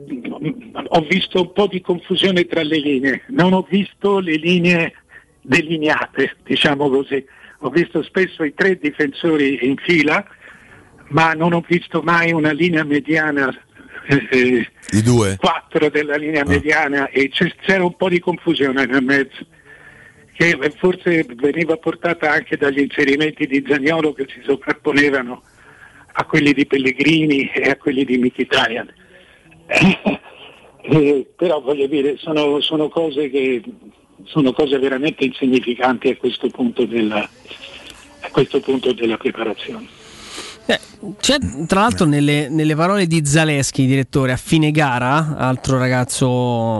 ho visto un po' di confusione tra le linee, non ho visto le linee delineate, diciamo così. Ho visto spesso i tre difensori in fila, ma non ho visto mai una linea mediana, eh, eh, I due? quattro della linea mediana e c'era un po' di confusione nel mezzo, che forse veniva portata anche dagli inserimenti di Zagnolo che si sovrapponevano a quelli di Pellegrini e a quelli di Mkhitaryan. Eh, però voglio dire, sono, sono cose che sono cose veramente insignificanti a questo punto della, a questo punto della preparazione. Eh, c'è tra l'altro nelle, nelle parole di Zaleschi, direttore, a fine gara, altro ragazzo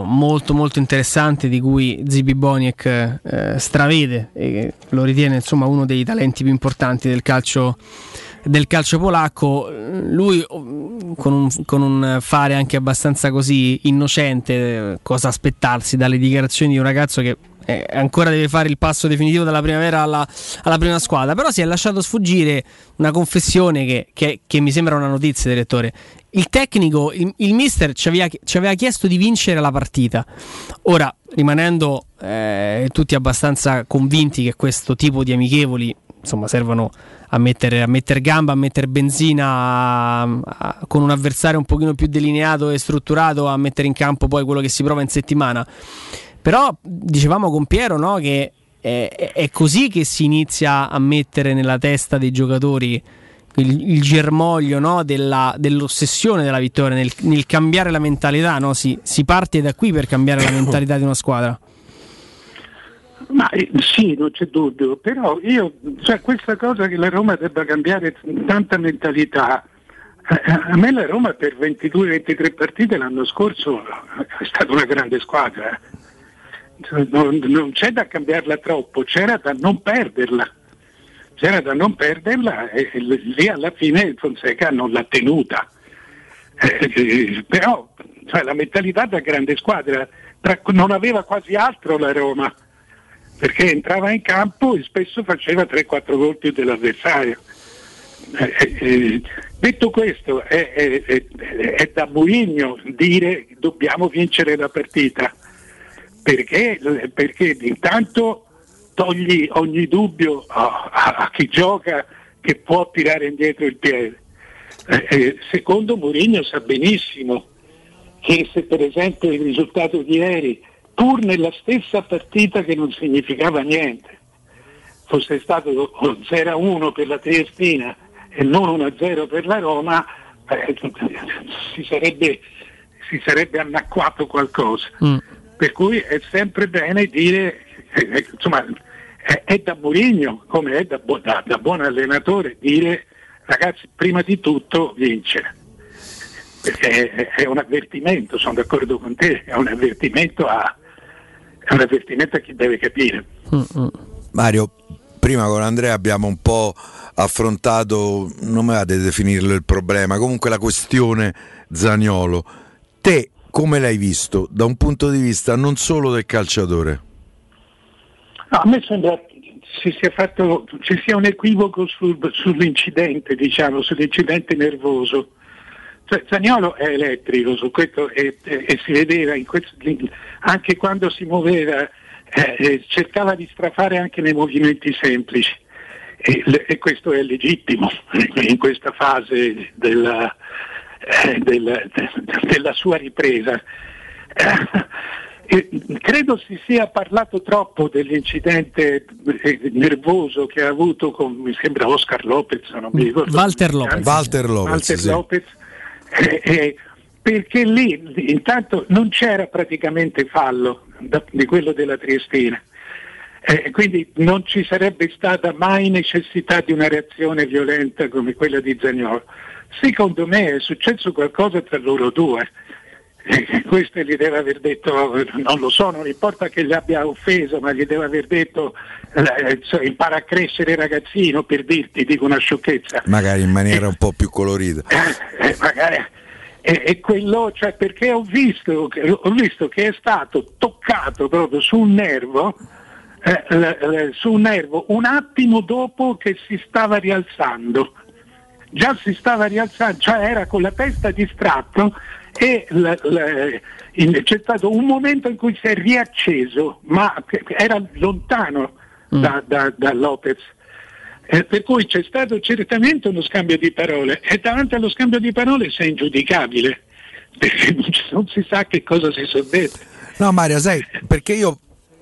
molto molto interessante di cui Zibi Boniek eh, stravede e lo ritiene insomma uno dei talenti più importanti del calcio, del calcio polacco. Lui oh, con un, con un fare anche abbastanza così innocente, eh, cosa aspettarsi dalle dichiarazioni di un ragazzo che eh, ancora deve fare il passo definitivo dalla primavera alla, alla prima squadra, però si è lasciato sfuggire una confessione che, che- che mi sembra una notizia, direttore. Il tecnico, il, il mister ci aveva, ci aveva chiesto di vincere la partita. Ora, rimanendo eh, tutti abbastanza convinti che questo tipo di amichevoli insomma, servono a mettere, a mettere gamba, a mettere benzina a- a- con un avversario un pochino più delineato e strutturato, a mettere in campo poi quello che si prova in settimana. Però dicevamo con Piero no, che è, è- così che si inizia a mettere nella testa dei giocatori il, il germoglio no, della- dell'ossessione della vittoria, nel, nel cambiare la mentalità. no? Si, si parte da qui per cambiare la mentalità di una squadra. Ma eh, sì, non c'è dubbio, però io, cioè questa cosa che la Roma debba cambiare tanta mentalità, eh, a me la Roma per 22-23 partite l'anno scorso è stata una grande squadra, eh. Non, non c'è da cambiarla troppo, c'era da non perderla, c'era da non perderla e, e lì alla fine Fonseca non l'ha tenuta. Eh, eh, però cioè, la mentalità da grande squadra tra- non aveva quasi altro la Roma perché entrava in campo e spesso faceva 3-4 gol dell'avversario. Eh, eh, eh, detto questo, è, è- è- è da Mourinho dire dobbiamo vincere la partita, perché, perché intanto togli ogni dubbio a, a- a chi gioca che può tirare indietro il piede. Eh, eh, secondo Mourinho sa benissimo che se per esempio il risultato di ieri, pur nella stessa partita che non significava niente, fosse stato 0-1 per la Triestina e non 1-0 per la Roma, eh, si, sarebbe, si sarebbe annacquato qualcosa. Per cui è sempre bene dire, eh, eh, insomma, è, è da Mourinho, come è da, da- da buon allenatore, dire ragazzi, prima di tutto vincere perché è, è un avvertimento, sono d'accordo con te, è un avvertimento a, è un avvertimento a chi deve capire. Mario, prima con Andrea abbiamo un po' affrontato, non mi vado a definirlo il problema, comunque la questione Zagnolo. Te come l'hai visto da un punto di vista non solo del calciatore? No, a me sembra si sia fatto, ci sia un equivoco sul- sull'incidente, diciamo, sull'incidente nervoso. Cioè, Zaniolo è elettrico su questo e, e- e si vedeva questo- anche quando si muoveva eh, eh, cercava di strafare anche nei movimenti semplici e, e questo è legittimo in questa fase della, eh, della- de- della sua ripresa. Eh, credo si sia parlato troppo dell'incidente eh, nervoso che ha avuto con, mi sembra Oscar Lopez, non mi ricordo. Walter Lopez. Walter Lopez, Walter sì. Lopez, eh, eh, perché lì intanto non c'era praticamente fallo da- di quello della Triestina. Eh, quindi non ci sarebbe stata mai necessità di una reazione violenta come quella di Zagnolo. Secondo me è successo qualcosa tra loro due. Eh, questo gli deve aver detto, non lo so, non importa che gli abbia offeso, ma gli deve aver detto eh, impara a crescere ragazzino per dirti, dico una sciocchezza. Magari in maniera un po' più colorita. Eh, magari e, quello, cioè perché ho visto, che- ho visto che è stato toccato proprio su un nervo, eh, l- l- su un nervo un attimo dopo che si stava rialzando. Già si stava rialzando, cioè era con la testa distratto e l- l- c'è stato un momento in cui si è riacceso, ma era lontano da, da- da Lopez. Eh, per cui c'è stato certamente uno scambio di parole e davanti allo scambio di parole sei ingiudicabile *laughs* perché non si sa che cosa si sono dette. No Mario, sai, perché io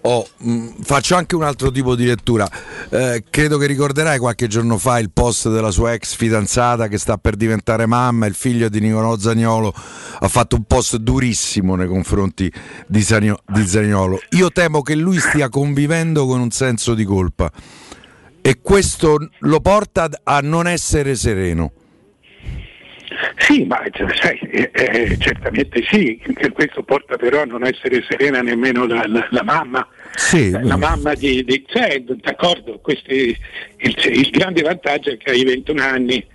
ho, mh, faccio anche un altro tipo di lettura. Eh, credo che ricorderai qualche giorno fa il post della sua ex fidanzata che sta per diventare mamma, il figlio di Nicolò Zagnolo ha fatto un post durissimo nei confronti di, Zagno- di Zagnolo. Io temo che lui stia convivendo con un senso di colpa e questo lo porta a non essere sereno. Sì, ma cioè, sai, eh, eh, certamente sì, che questo porta però a non essere serena nemmeno la, la- la mamma. Sì, Eh, La mamma di, di cioè, d'accordo, questi- il, il grande vantaggio è che hai 21 anni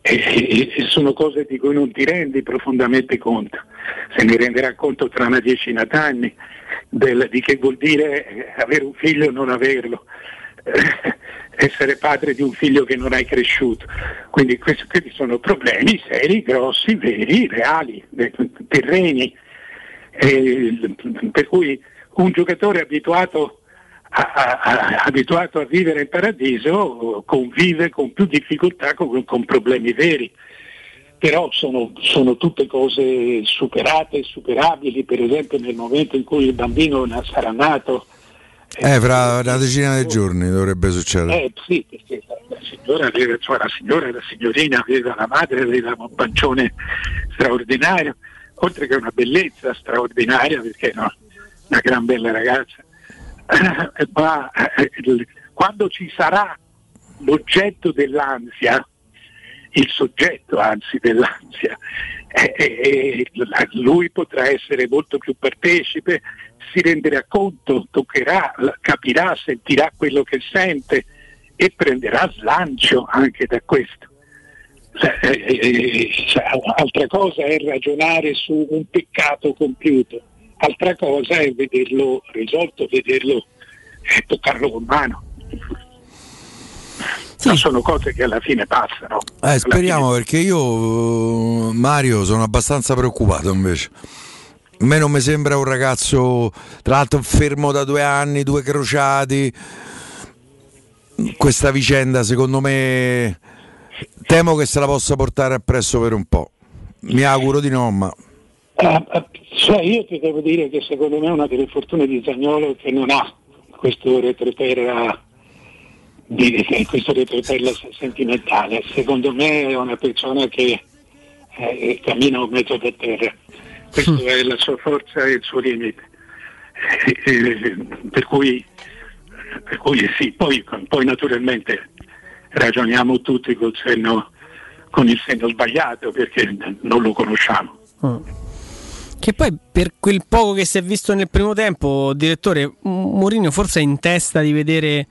e, e- e sono cose di cui non ti rendi profondamente conto, se ne renderà conto tra una decina d'anni del- di che vuol dire eh, avere un figlio o non averlo, eh, *laughs* essere padre di un figlio che non hai cresciuto. Quindi questi, questi sono problemi seri, grossi, veri, reali, eh, terreni. Eh, per cui un giocatore abituato a, a- a- abituato a vivere in paradiso convive con più difficoltà con, con problemi veri. Però sono, sono tutte cose superate, superabili, per esempio nel momento in cui il bambino sarà nato. Eh, fra una decina di giorni dovrebbe succedere. Eh sì, perché la, signora aveva, cioè la signora la signorina aveva la madre, aveva un pancione straordinario, oltre che una bellezza straordinaria, perché no, una gran bella ragazza. *coughs* Eh, Ma eh, quando ci sarà l'oggetto dell'ansia, il soggetto anzi dell'ansia, eh, eh, eh, lui potrà essere molto più partecipe, si renderà conto, toccherà, capirà, sentirà quello che sente e prenderà slancio anche da questo. Cioè, eh, eh, cioè, altra cosa è ragionare su un peccato compiuto, altra cosa è vederlo risolto, vederlo e toccarlo con mano. Ma sono cose che alla fine passano. Eh, speriamo perché io, eh, Mario, sono abbastanza preoccupato invece. A me non mi sembra un ragazzo, tra l'altro fermo da due anni, due crociati. Questa vicenda, secondo me, temo che se la possa portare appresso per un po'. Mi auguro di no, ma ah, cioè io ti devo dire che secondo me una delle fortune di Zagnolo è che non ha questo retroterra, di, questo retroterra sentimentale. Secondo me è una persona che eh, cammina un mezzo per terra. Questa è la sua forza e il suo limite. Eh, eh, per, cui, per cui sì, poi, poi naturalmente ragioniamo tutti col senno, con il senno sbagliato perché non lo conosciamo. Che poi per quel poco che si è visto nel primo tempo, direttore, Mourinho forse è in testa di vedere,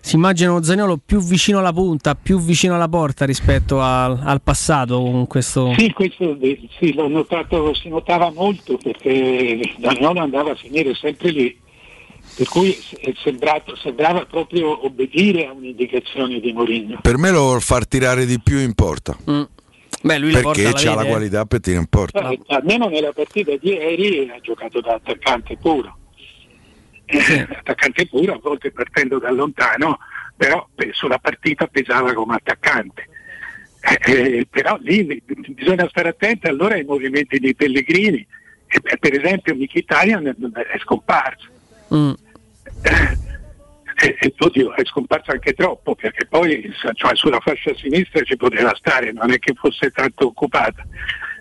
si immagina Zaniolo più vicino alla punta, più vicino alla porta rispetto al, al passato con questo... Sì, questo eh, sì, l'ho notato, si notava molto perché Daniolo andava a finire sempre lì, per cui è sembrato- sembrava proprio obbedire a un'indicazione di Mourinho. per me lo vuol far tirare di più in porta. Beh, lui la perché la ha la vede. qualità per tirare in porta. Eh, almeno nella partita di ieri ha giocato da attaccante puro. Eh, *laughs* attaccante puro, a volte partendo da lontano, però pe- sulla partita pesava come attaccante. Eh, eh, però lì bisogna stare attenti allora ai movimenti dei Pellegrini. Eh, per esempio Mkhitaryan è scomparso. Mm. E, e oddio, è scomparso anche troppo perché poi cioè, sulla fascia sinistra ci poteva stare, non è che fosse tanto occupata.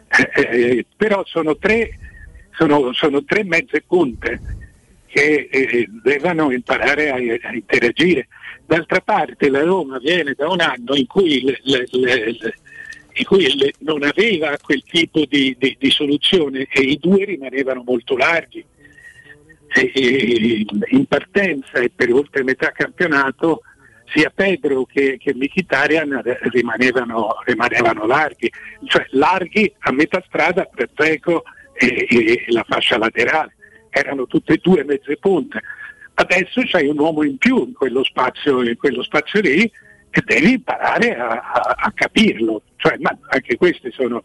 Eh, eh, però sono tre, sono, sono tre mezze punte che eh, devono imparare a, a interagire. D'altra parte la Roma viene da un anno in cui, le- le- le- in cui non aveva quel tipo di, di- di soluzione e i due rimanevano molto larghi. E- e- in partenza e per oltre metà campionato sia Pedro che, che Mkhitaryan rimanevano, rimanevano larghi, cioè larghi a metà strada per Dzeko e, e la fascia laterale, erano tutte e due mezze punte. Adesso c'hai un uomo in più in quello spazio, in quello spazio lì e devi imparare a, a- a capirlo. Cioè, ma anche queste sono,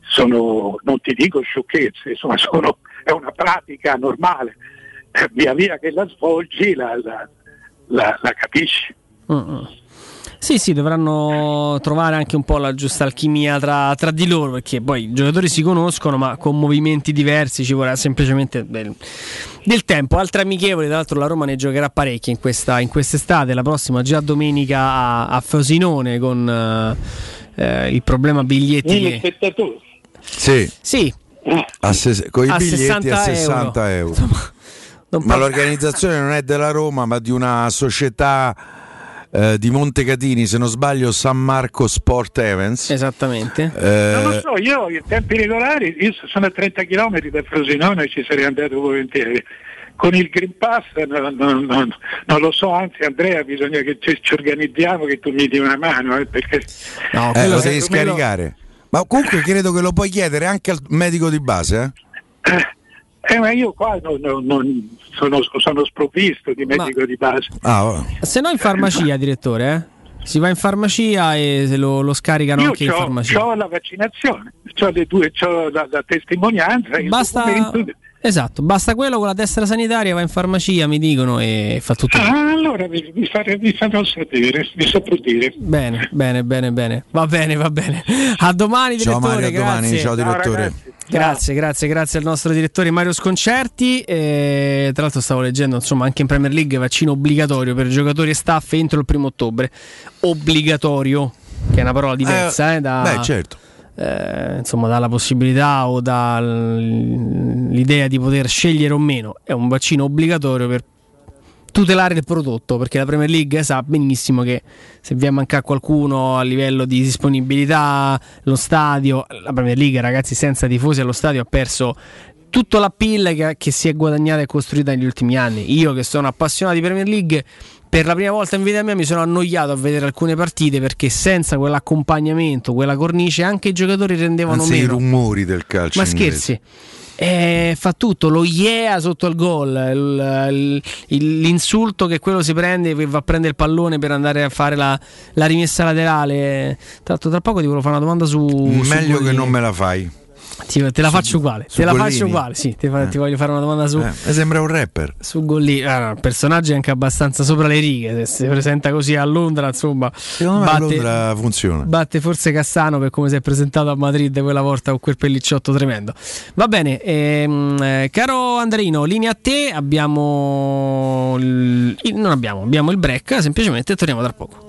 sono, non ti dico sciocchezze, insomma, sono- è una pratica normale. Eh, Via via che la svolgi la, la- la- la capisci. Mm-mm. Sì, sì, dovranno trovare anche un po' la giusta alchimia tra, tra di loro, perché poi i giocatori si conoscono, ma con movimenti diversi ci vorrà semplicemente del, del tempo. Altre amichevoli, tra l'altro la Roma ne giocherà parecchie in, questa, in quest'estate, la prossima già domenica a, a Frosinone con eh, il problema biglietti. Mille che- spettatori. Sì. Sì. A ses- con i A biglietti 60 a 60 euro. non Ma l'organizzazione non è della Roma, ma di una società eh, di Montecatini, se non sbaglio, San Marco Sport Events. Esattamente. Non lo Eh, so, io in tempi regolari, io sono a 30 km da Frosinone e ci sarei andato volentieri. Con il Green Pass non, non- non- non lo so, anzi Andrea bisogna che ci, ci organizziamo che tu mi dia una mano, eh, perché No, eh, lo devi me lo- scaricare. Ma comunque credo che lo puoi chiedere anche al medico di base. Eh? Eh, ma io qua non, non- non- sono, sono sprovvisto di medico di base. Ah, oh. Se no in farmacia, direttore, eh? Si va in farmacia e se lo, lo scaricano Io anche in farmacia. ho la vaccinazione, ho le due, c'ho la, la testimonianza, Basta, esatto, basta quello con la tessera sanitaria, va in farmacia, mi dicono, e fa tutto. Ah, allora vi, vi fare- vi farò sapere, vi saprò dire. Bene, bene, bene, bene. Va bene, va bene. A domani, Ciao direttore. Mario, a domani. Ciao, direttore. Grazie, grazie, grazie al nostro direttore Mario Sconcerti. Eh, tra l'altro stavo leggendo, insomma, anche in Premier League vaccino obbligatorio per giocatori e staff entro il primo ottobre. Obbligatorio, che è una parola diversa, eh, da, Beh, certo. eh, insomma, dalla possibilità o dall'idea di poter scegliere o meno. È un vaccino obbligatorio per tutelare il prodotto perché la Premier League sa benissimo che se vi è mancato qualcuno a livello di disponibilità lo stadio la Premier League ragazzi senza tifosi allo stadio ha perso tutta la pilla che, che si è guadagnata e costruita negli ultimi anni io che sono appassionato di Premier League per la prima volta in vita mia mi sono annoiato a vedere alcune partite perché senza quell'accompagnamento quella cornice anche i giocatori rendevano Anzi, i meno rumori del calcio. ma inglese. Eh, fa tutto, lo yeah sotto il gol, l'insulto che quello si prende, che va a prendere il pallone per andare a fare la, la rimessa laterale. Tra tra poco ti volevo fare una domanda su. su Meglio che Gollini. non me la fai. Ti- te la faccio uguale. su Te la Gollini? faccio uguale, sì. Ti, fa- Eh. ti voglio fare una domanda su. Eh, mi sembra un rapper. Su Gollini, Ah, no, personaggio è anche abbastanza sopra le righe. Se si presenta così a Londra, insomma, Secondo me a batte, Londra funziona. batte forse Cassano per come si è presentato a Madrid quella volta con quel pellicciotto tremendo. Va bene, ehm, eh, caro Andrino, linea a te. Abbiamo. il- non abbiamo, abbiamo il break. Semplicemente torniamo tra poco.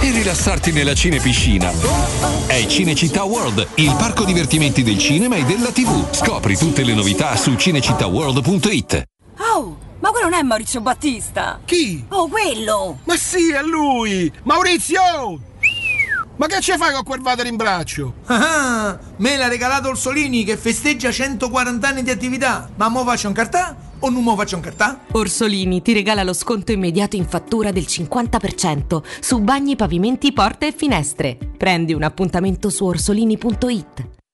e rilassarti nella cinepiscina. È Cinecittà World, il parco divertimenti del cinema e della TV. Scopri tutte le novità su cinecittàworld.it. Oh, ma quello non è Maurizio Battista! Chi? Oh, quello! Ma sì, è lui! Maurizio! Ma che ci fai con quel vader in braccio? Ah, me l'ha regalato Orsolini che festeggia 140 anni di attività. Ma mo faccio un cartà o non mo faccio cartà? Orsolini ti regala lo sconto immediato in fattura del 50% su bagni, pavimenti, porte e finestre. Prendi un appuntamento su orsolini.it.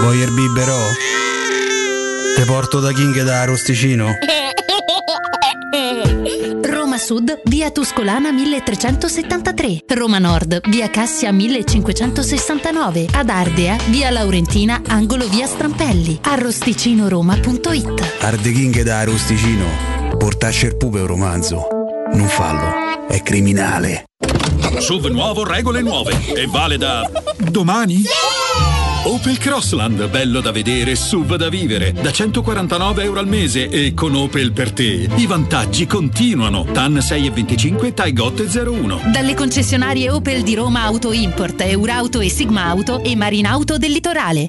Voyer biberò? Te porto da King da Arosticino? Roma Sud, via Tuscolana 1373. Roma Nord, via Cassia 1569. Ad Ardea, via Laurentina, angolo via Strampelli. Arrosticinoroma.it Arde King da Arosticino. Portasce il pupe un romanzo. Non fallo, è criminale. SUV nuovo, regole nuove. E vale da domani? Opel Crossland, bello da vedere, SUV da vivere, da 149 euro al mese e con Opel per te. I vantaggi continuano. TAN 6,25 e Taigot 01. Dalle concessionarie Opel di Roma Auto Import, Eurauto e Sigma Auto e Marinauto del Litorale.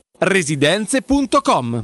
residenze.com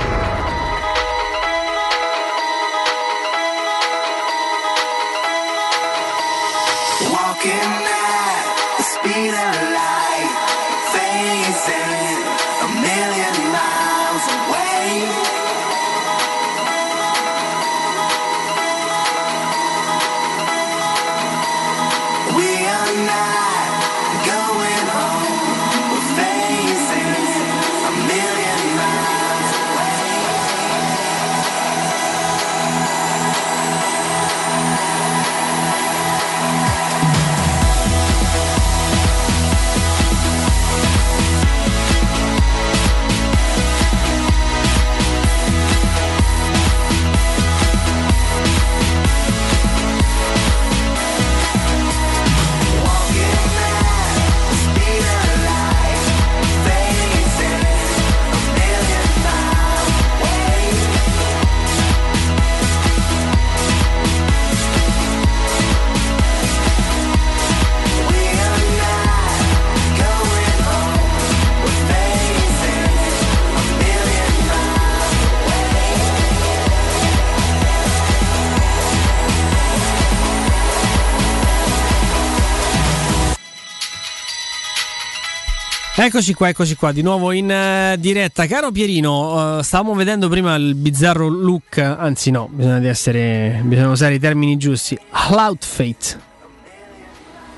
Eccoci qua, eccoci qua, di nuovo in eh, diretta. Caro Pierino, eh, stavamo vedendo prima il bizzarro look, anzi no, bisogna, essere, bisogna usare i termini giusti. Cloud Fate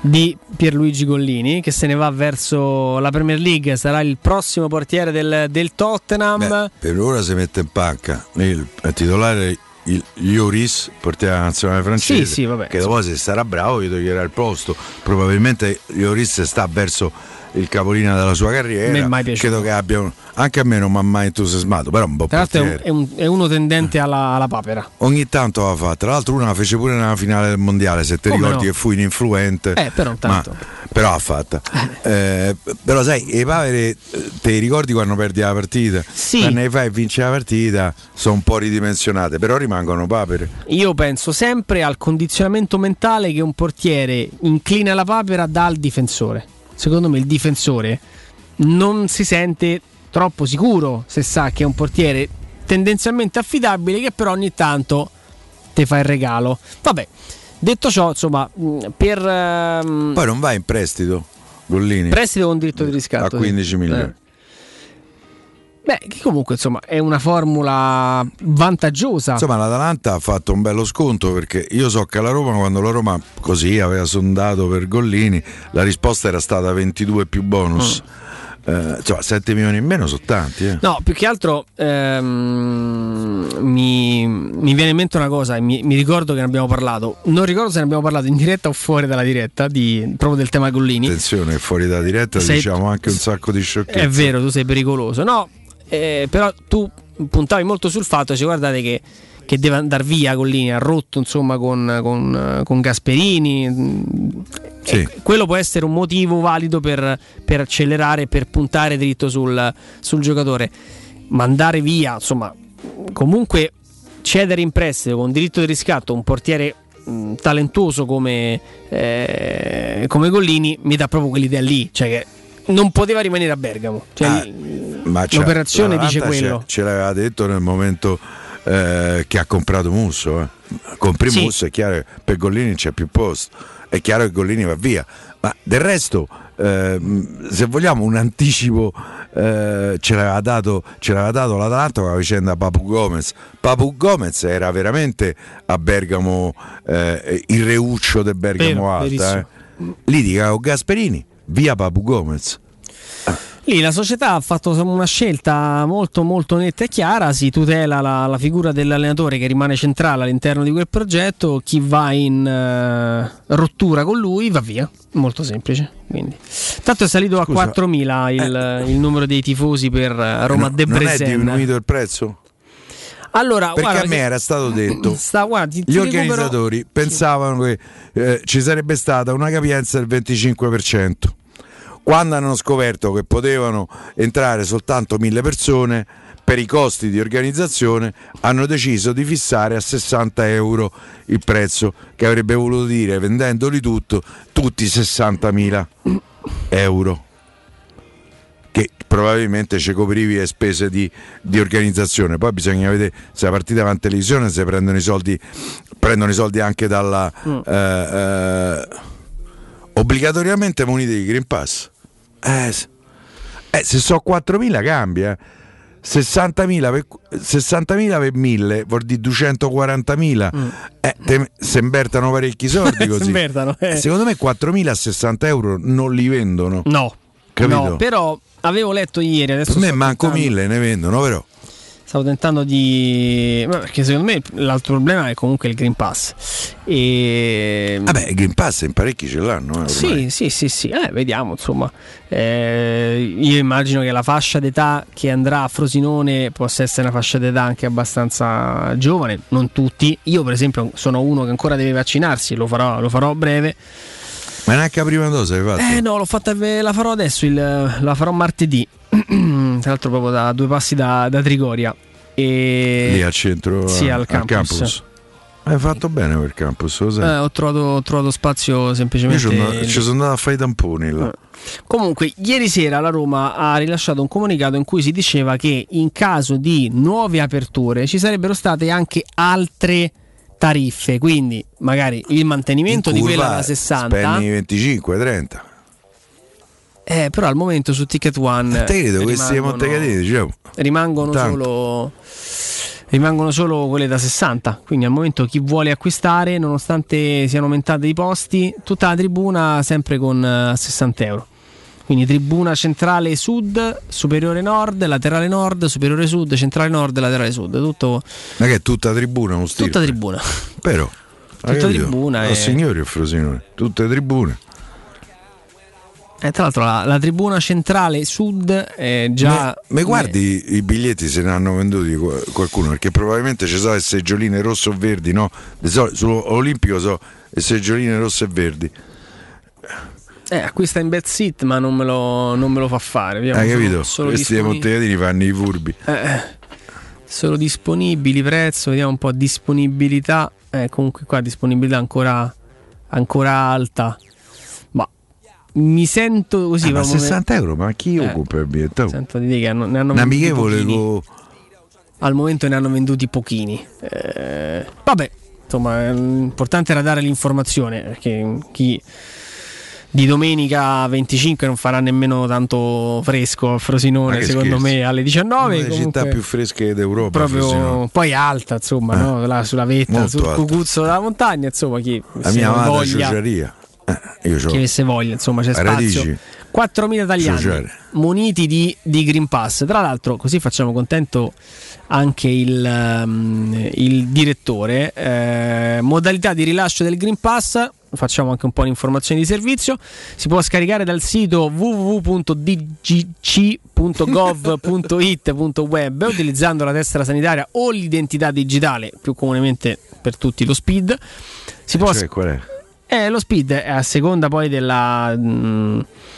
di Pierluigi Gollini che se ne va verso la Premier League, sarà il prossimo portiere del, del Tottenham. Beh, per ora si mette in panca il titolare il Lloris, portiere della nazionale francese, Sì, sì, vabbè, che dopo se sarà bravo gli toglierà il posto. Probabilmente Lloris sta verso il capolino della sua carriera. Me è. Credo che abbia anche a me non mi ha mai entusiasmato, però un po' Tra l'altro è, un- è un- è uno tendente alla, alla papera. Ogni tanto la fa, tra l'altro una la fece pure nella finale del mondiale, se ti ricordi no? che fu ininfluente. Eh, però intanto. Ma, però ha fatta. Eh, però sai, i Pavere, eh, te ricordi quando perdi la partita? Sì. Quando ne fai e vinci la partita, sono un po' ridimensionate, però rimangono papere. Io penso sempre al condizionamento mentale che un portiere inclina la papera dà al difensore. Secondo me il difensore non si sente troppo sicuro se sa che è un portiere tendenzialmente affidabile che però ogni tanto ti fa il regalo. Vabbè, detto ciò, insomma, per ehm, Poi non va in prestito, Gollini. prestito con diritto di riscatto. a sì. 15 milioni. Eh. Beh, che comunque insomma è una formula vantaggiosa. Insomma, l'Atalanta ha fatto un bello sconto perché io so che la Roma, quando la Roma così aveva sondato per Gollini, la risposta era stata 22 più bonus. Eh, insomma, 7 milioni in meno sono tanti. Eh. No, più che altro ehm, mi, mi viene in mente una cosa, mi, mi ricordo che ne abbiamo parlato, non ricordo se ne abbiamo parlato in diretta o fuori dalla diretta, di- proprio del tema Gollini. Attenzione, fuori da diretta Sei- diciamo anche un sacco di sciocchezze. È vero, tu sei pericoloso. No, eh, però tu puntavi molto sul fatto, cioè, guardate che, che deve andare via Gollini, ha rotto insomma con, con, con Gasperini. mm, Sì. e quello può essere un motivo valido per, per accelerare, per puntare dritto sul, sul giocatore. Mandare via, insomma, comunque cedere in prestito con diritto di riscatto un portiere mh, talentuoso come, eh, come Gollini mi dà proprio quell'idea lì, cioè che non poteva rimanere a Bergamo. Cioè, Ah, Ma l'operazione dice quello. Ce, ce l'aveva detto nel momento eh, che ha comprato Musso. Eh. Compri Sì. Musso, è chiaro che per Gollini c'è più posto. È chiaro che Gollini va via. Ma del resto, ehm, se vogliamo un anticipo, eh, ce, l'aveva dato, ce l'aveva dato l'Atalanta con la vicenda Papu Gomez. Papu Gomez era veramente a Bergamo eh, il reuccio del Bergamo Vero, Alta. Eh. Litiga con Gasperini, via Papu Gomez. Lì la società ha fatto una scelta molto molto netta e chiara, si tutela la, la figura dell'allenatore che rimane centrale all'interno di quel progetto, chi va in eh, rottura con lui va via, molto semplice. Quindi. Tanto è salito a Scusa, 4.000 il, il numero dei tifosi per eh, Roma No- non è diminuito il prezzo? Allora, Perché guarda a me era stato detto Sta, guarda, ti- ti gli recupero- organizzatori pensavano che eh, ci sarebbe stata una capienza del 25%. Quando hanno scoperto che potevano entrare soltanto mille persone, per i costi di organizzazione hanno deciso di fissare a 60 euro il prezzo, che avrebbe voluto dire, vendendoli tutto, tutti 60.000 euro che probabilmente ci coprivi le spese di, di organizzazione. Poi bisogna vedere se la partita va in televisione, se prendono i soldi, prendono i soldi anche dalla Mm. eh, eh, obbligatoriamente muniti di Green Pass. Eh, eh, se so 4.000 cambia. eh. 60.000 per, 60.000 per 1000 vuol dire 240.000 eh, te- se invertano parecchi soldi *laughs* così Mm. Eh. Eh, secondo me 4.000 a 60 euro non li vendono No, Capito? no, però avevo letto ieri, adesso per me manco tentando- 1000 ne vendono però Stavo tentando di. ma Perché secondo me l'altro problema è comunque il Green Pass. E... vabbè il Green Pass in parecchi ce l'hanno eh. Sì, sì, sì, sì. Eh, vediamo, insomma. Eh, io immagino che la fascia d'età che andrà a Frosinone possa essere una fascia d'età anche abbastanza giovane, non tutti. Io, per esempio, sono uno che ancora deve vaccinarsi, lo farò, lo farò a breve. ma neanche la prima dose hai fatto Eh no, l'ho fatta, la farò adesso, il- la farò martedì. *clears throat* Tra l'altro proprio da due passi da, da Trigoria. E... lì al centro Sì, eh, al campus. hai fatto bene per campus lo sai. Eh, ho, trovato, ho trovato spazio io semplicemente. ci sono, ci sono andato a fare i tamponi là. Comunque, ieri sera la Roma ha rilasciato un comunicato in cui si diceva che in caso di nuove aperture ci sarebbero state anche altre tariffe, quindi magari il mantenimento di quella da 60. spendi 25 30 Eh, però al momento su Ticket One Te credo questi Montecatini, diciamo. rimangono solo rimangono solo quelle da 60 quindi al momento chi vuole acquistare nonostante siano aumentate i posti tutta la tribuna sempre con eh, 60 euro quindi tribuna centrale sud superiore nord laterale nord superiore sud centrale nord laterale sud tutto Ma che è tutta tribuna, uno stile. tutta tribuna Però. Tutta tribuna Oh, e- signori Frosinone, tutte tribune. E tra l'altro la, la tribuna centrale sud è già Mi guardi i biglietti se ne hanno venduti qua- qualcuno? Perché probabilmente ci sono le seggioline rosse o verdi, no? Solito Sull'Olimpico so le seggioline rosse e verdi. eh, acquista in bad seat ma non me lo, non me lo fa fare vediamo Hai capito? solo Questi dei disponi- Montecatini fanno i furbi. Eh, solo disponibili, prezzo, vediamo un po' disponibilità. Eh, comunque qua disponibilità ancora, ancora alta. Mi sento così. Ah, ma proprio- 60 euro, ma chi Eh, occupa il biglietto? Sento di dire che hanno- ne hanno amichevole con... Al momento ne hanno venduti pochini. Eh, vabbè, insomma, l'importante era dare l'informazione perché chi di domenica 25 non farà nemmeno tanto fresco a Frosinone, che secondo scherzi. me alle 19. Una delle città più fresche d'Europa. proprio Frosinone. poi alta insomma no? là sulla vetta Molto sul alta. cucuzzo della montagna insomma chi La mia amata voglia ciociaria. Eh, io chi c'ho avesse voglia insomma c'è a spazio. Radici. 4.000 italiani Ciociare. muniti di, di Green Pass. Tra l'altro così facciamo contento anche il, ehm, il direttore. Eh, modalità di rilascio del Green Pass. Facciamo anche un po' di informazioni di servizio. Si può scaricare dal sito www.dgc.gov.it.web utilizzando la tessera sanitaria o l'identità digitale più comunemente per tutti lo SPID si può Cioè, qual è? Eh, lo SPID è a seconda poi della mm,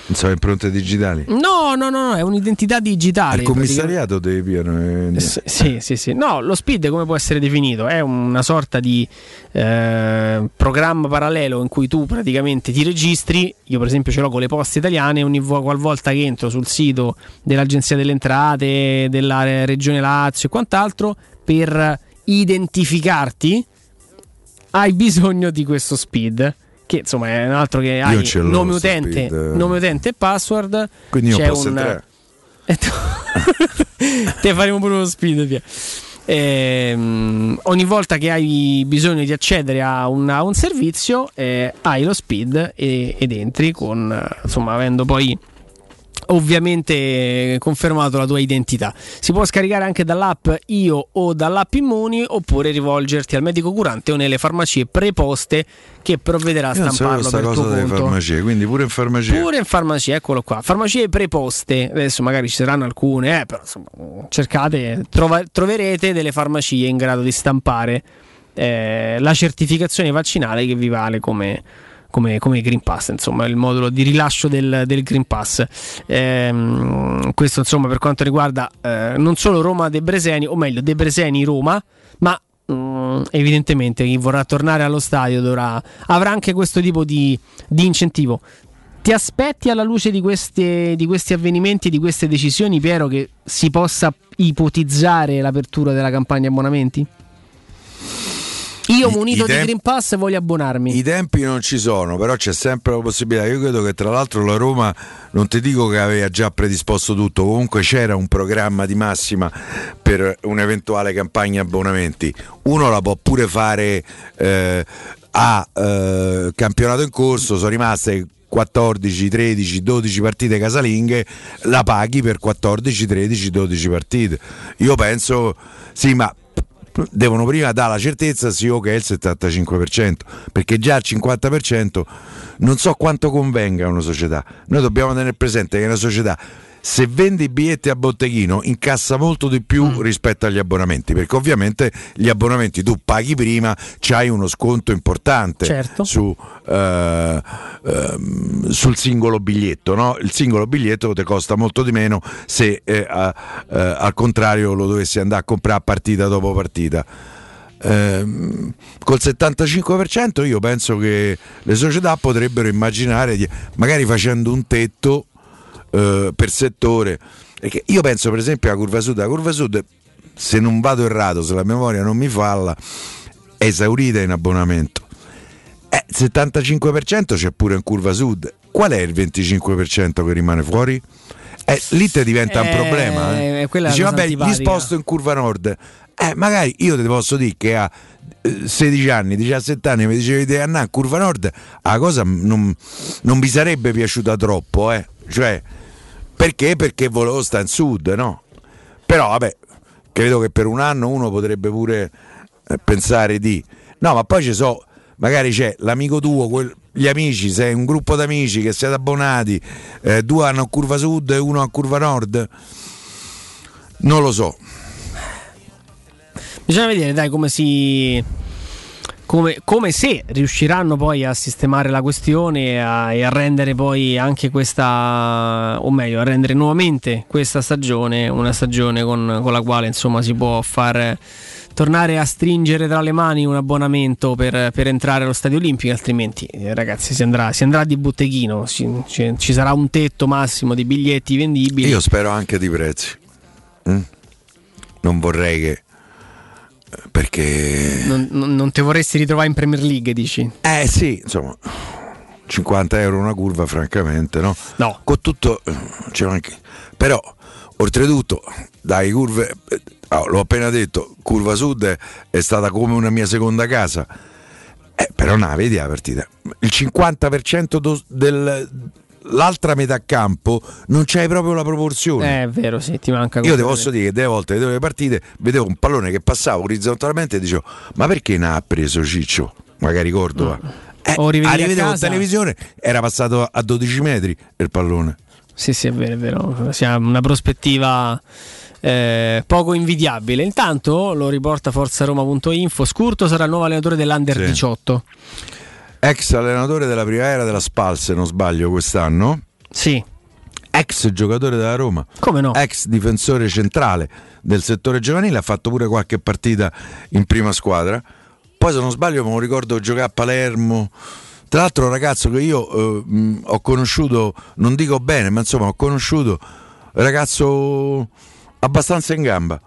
Non so, impronte digitali. No, no, no, no, è un'identità digitale. Al commissariato devi piano. eh, S- Sì, sì, sì. No, lo SPID come può essere definito? È una sorta di eh, programma parallelo in cui tu praticamente ti registri. Io, per esempio, ce l'ho con le poste italiane. Ogni vo- qualvolta che entro sul sito dell'Agenzia delle Entrate, della Regione Lazio e quant'altro, per identificarti, hai bisogno di questo SPID. Che insomma è un altro che hai nome utente, nome utente e password. Quindi io C'è posso un- *laughs* *laughs* Te faremo pure uno speed via. Ehm, ogni volta che hai bisogno di accedere a un, a un servizio eh, hai lo speed e- ed entri con insomma avendo poi ovviamente confermato la tua identità si può scaricare anche dall'app Io o dall'app Immuni oppure rivolgerti al medico curante o nelle farmacie preposte che provvederà a stamparlo sta per cosa tuo delle conto farmacie, quindi pure in farmacia. Pure in farmacia, eccolo qua. Farmacie preposte, adesso magari ci saranno alcune, eh, però insomma, cercate, trova- troverete delle farmacie in grado di stampare eh, la certificazione vaccinale che vi vale come, come, come Green Pass, insomma, il modulo di rilascio del, del Green Pass. Ehm, questo insomma per quanto riguarda eh, non solo Roma De Breseni, o meglio De Breseni Roma, ma mm, evidentemente chi vorrà tornare allo stadio dovrà, avrà anche questo tipo di, di incentivo. Ti aspetti alla luce di, queste- di questi avvenimenti, di queste decisioni, Piero, che si possa ipotizzare l'apertura della campagna abbonamenti? Io munito i di Green Pass voglio abbonarmi. I tempi non ci sono, però c'è sempre la possibilità. Io credo che tra l'altro la Roma, non ti dico che aveva già predisposto tutto, comunque c'era un programma di massima per un'eventuale campagna abbonamenti. Uno la può pure fare eh, a eh, campionato in corso, sono rimaste 14, 13, 12 partite casalinghe, la paghi per 14, 13, 12 partite. Io penso, sì, ma devono prima dare la certezza sì o che è il 75% perché già il 50% non so quanto convenga a una società. Noi dobbiamo tenere presente che una società se vende i biglietti a botteghino incassa molto di più Mm. rispetto agli abbonamenti perché ovviamente gli abbonamenti tu paghi prima c'hai uno sconto importante Certo. su, eh, ehm, sul singolo biglietto no? il singolo biglietto ti costa molto di meno se eh, a- eh, al contrario lo dovessi andare a comprare partita dopo partita Ehm, col 75% io penso che le società potrebbero immaginare di, magari facendo un tetto eh, per settore perché io penso per esempio alla curva sud la curva sud se non vado errato se la memoria non mi falla è esaurita in abbonamento Eh, il 75% c'è pure in curva sud. Qual è il 25% che rimane fuori? Eh, lì te diventa un Eh, problema. Eh. eh, Dici, vabbè, antipatica." sposto in curva nord. Eh, magari io ti posso dire che a eh, 16 anni, 17 anni mi dicevi di andare in curva nord, la cosa non, non mi sarebbe piaciuta troppo, eh. Cioè, perché? Perché volevo stare in sud, no? Però vabbè, credo che per un anno uno potrebbe pure eh, pensare di... No, ma poi ci so, magari c'è l'amico tuo, quel- gli amici, sei un gruppo d'amici che siete abbonati, eh, due hanno curva sud e uno a curva nord. Non lo so. Bisogna vedere, dai, come si. Come, come se riusciranno poi a sistemare la questione e a, e a rendere poi anche questa, o meglio, a rendere nuovamente questa stagione una stagione con, con la quale insomma si può far tornare a stringere tra le mani un abbonamento per, per entrare allo stadio olimpico, altrimenti eh, ragazzi si andrà, si andrà di botteghino, si- ci, ci sarà un tetto massimo di biglietti vendibili. Io spero anche di prezzi. Mm? Non vorrei che... Perché... Non, non- ti vorresti ritrovare in Premier League, dici? Eh sì, insomma, 50 euro una curva, francamente, no? No. Con tutto, c'è anche. Però, oltretutto, dai, curve, eh, oh, l'ho appena detto, curva sud è, è stata come una mia seconda casa. Eh, però la vedi la partita. Il 50% do- del. L'altra metà campo non c'hai proprio la proporzione. Eh, è vero, sì, ti manca Io ti posso dire che delle volte vedevo le partite, vedevo un pallone che passava orizzontalmente e dicevo: Ma perché ne ha preso Ciccio? Magari Cordova. Eh, O rivedevo in televisione, era passato a 12 metri il pallone. Sì, sì, è vero, è vero. Sia una prospettiva eh, poco invidiabile. Intanto lo riporta forzaroma.info. Scurto sarà il nuovo allenatore dell'Under Sì. 18. Ex allenatore della primavera della Spal, se non sbaglio, quest'anno. Sì. Ex giocatore della Roma. Come no? Ex difensore centrale del settore giovanile, ha fatto pure qualche partita in prima squadra. Poi se non sbaglio me lo ricordo giocare a Palermo. Tra l'altro un ragazzo che io eh, ho conosciuto, non dico bene, ma insomma ho conosciuto, ragazzo abbastanza in gamba.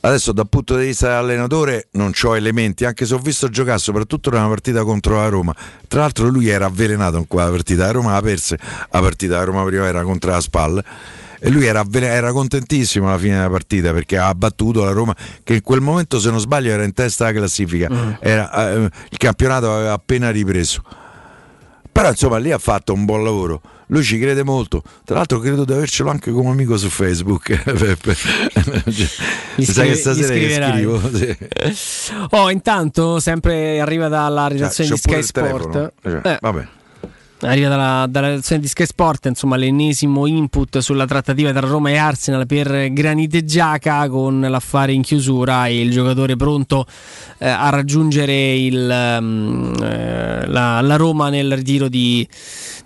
Adesso dal punto di vista dell'allenatore non ho elementi, anche se ho visto giocare soprattutto nella partita contro la Roma. Tra l'altro lui era avvelenato in quella partita, la Roma la perse la partita la Roma primavera contro la Spal e lui era, era contentissimo alla fine della partita perché ha battuto la Roma che in quel momento se non sbaglio era in testa alla classifica, Era, eh, il campionato aveva appena ripreso. Però insomma lì ha fatto un buon lavoro. Lui ci crede molto. Tra l'altro credo di avercelo anche come amico su Facebook. *laughs* Peppe. Gli Sai che stasera che scrivo. sì. *laughs* Oh, intanto, sempre arriva dalla redazione C'ho di Sky. Sport. Cioè, Eh, Vabbè. Arriva dalla, dalla redazione di Sky Sport, insomma, l'ennesimo input sulla trattativa tra Roma e Arsenal per Granite Giaca con l'affare in chiusura e il giocatore pronto eh, a raggiungere il, ehm, eh, la, la Roma nel ritiro di,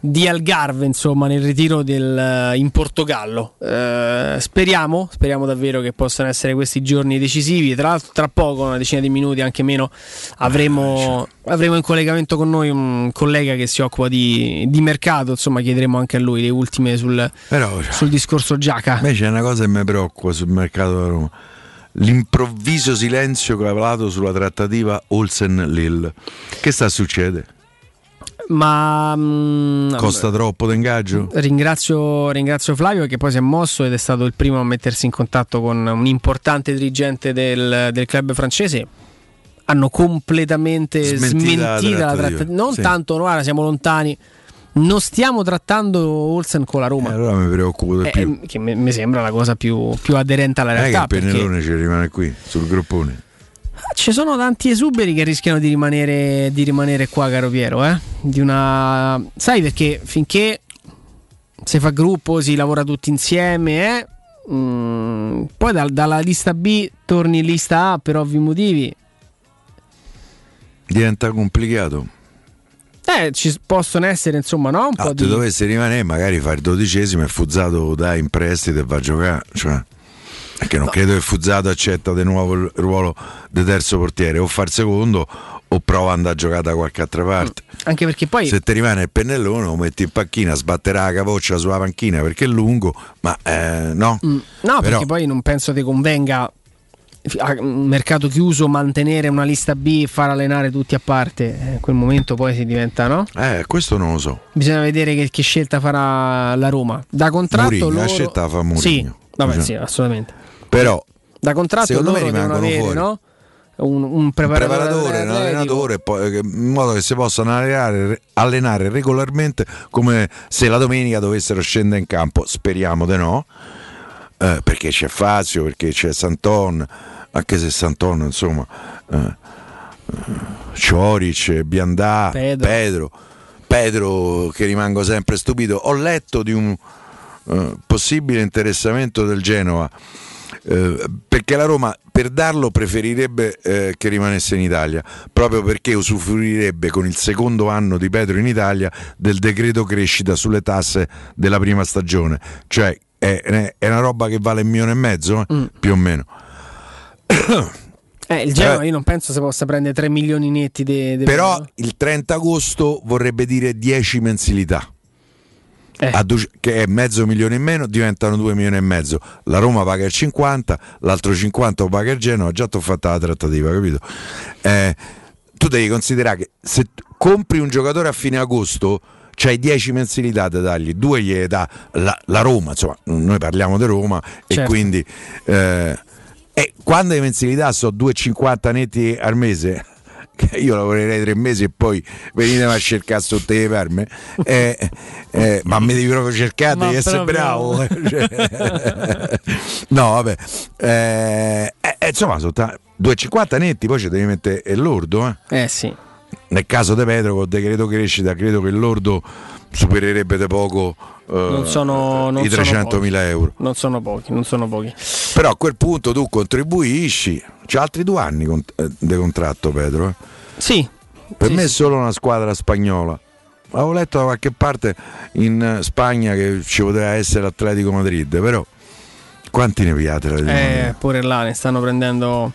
di Algarve, insomma, nel ritiro del, in Portogallo. Eh, speriamo, speriamo davvero che possano essere questi giorni decisivi. Tra l'altro, tra poco, una decina di minuti, anche meno, avremo, avremo in collegamento con noi un collega che si occupa di, di mercato. Insomma, chiederemo anche a lui le ultime sul, Però sul discorso Giaca. me c'è una cosa che mi preoccupa sul mercato della Roma. L'improvviso silenzio cavalato sulla trattativa Olsen-Lille. Che sta succedendo? Ma mm, Costa troppo d'ingaggio? Ringrazio, ringrazio Flavio che poi si è mosso ed è stato il primo a mettersi in contatto con un importante dirigente del, del club francese. Hanno completamente Smentita smentita, la trattativa. Non Sì. tanto, guarda, siamo lontani. Non stiamo trattando Olsen con la Roma. Eh, allora mi preoccupo di Eh, più. che mi, mi sembra la cosa più, più aderente alla Non è che realtà. il perché pennellone ci rimane qui, sul groppone. Ci sono tanti esuberi che rischiano di rimanere, di rimanere qua, caro Piero. Eh? Di una... Sai perché finché si fa gruppo, si lavora tutti insieme, eh? Mm, poi dal- dalla lista B torni in lista A per ovvi motivi. Diventa complicato. Eh, ci possono essere insomma no? un Ah, po' di... dovesse rimanere, magari fare il dodicesimo e Fuzzato dà in prestito e va a giocare. Cioè, perché non credo che Fuzzato accetta di nuovo il ruolo di terzo portiere, o far secondo o prova ad andare a giocare da qualche altra parte. Anche perché poi... Se ti rimane il pennellone lo metti in panchina, sbatterà la capoccia sulla panchina perché è lungo, ma eh, no. Mm, No, Però- perché poi non penso ti convenga a mercato chiuso mantenere una lista B e far allenare tutti a parte, eh, in quel momento poi si diventa, no? Eh, questo non lo so. Bisogna vedere che, che scelta farà la Roma. Da contratto Mourinho, loro... la scelta fa Mourinho. Sì, vabbè, sì, assolutamente. Però Da contratto Secondo me rimangono avere, fuori. no? Un, un un preparatore, preparatore, un allenatore, poi, in modo che si possano allenare, allenare regolarmente come se la domenica dovessero scendere in campo. Speriamo di no, eh, perché c'è Fazio, perché c'è Santon, anche se Santon, insomma, eh, eh, Cioric, Biandà, Pedro. Pedro. Pedro, che rimango sempre stupito. Ho letto di un eh, possibile interessamento del Genova. Eh, perché la Roma per darlo preferirebbe eh, che rimanesse in Italia proprio perché usufruirebbe con il secondo anno di Pedro in Italia del decreto crescita sulle tasse della prima stagione. Cioè è, è una roba che vale un milione e mezzo eh, più o meno. Eh, il Genoa Eh. io non penso si possa prendere 3 milioni netti di però il 30 agosto vorrebbe dire 10 mensilità du- che è mezzo milione in meno diventano 2 milioni e mezzo. La Roma paga il 50 l'altro 50 lo paga il Genoa già ti ho fatta la trattativa capito? Eh, tu devi considerare che se compri un giocatore a fine agosto c'hai 10 mensilità da dargli due gliele dà la, la Roma insomma noi parliamo di Roma e Certo. quindi eh, e quando le mensilità sono 2,50 netti al mese io lavorerei tre mesi e poi venitemi a cercare sotto le perme eh, eh, ma mi devi proprio cercare Ma devi essere bravo *laughs* cioè. no vabbè eh, eh, insomma sono ta- 2,50 netti poi ci devi mettere lordo eh. Eh sì. nel caso di Pedro con decreto crescita credo che lordo supererebbe da poco eh, Non sono, non i sono 300.000 pochi. euro Non sono pochi, non sono pochi. però a quel punto tu contribuisci c'ha altri due anni con- eh, di contratto Pedro eh. Sì. per Sì, me è solo una squadra spagnola avevo letto da qualche parte in eh, Spagna che ci poteva essere l'Atletico Madrid però quanti ne piate? Eh, pure là ne stanno prendendo.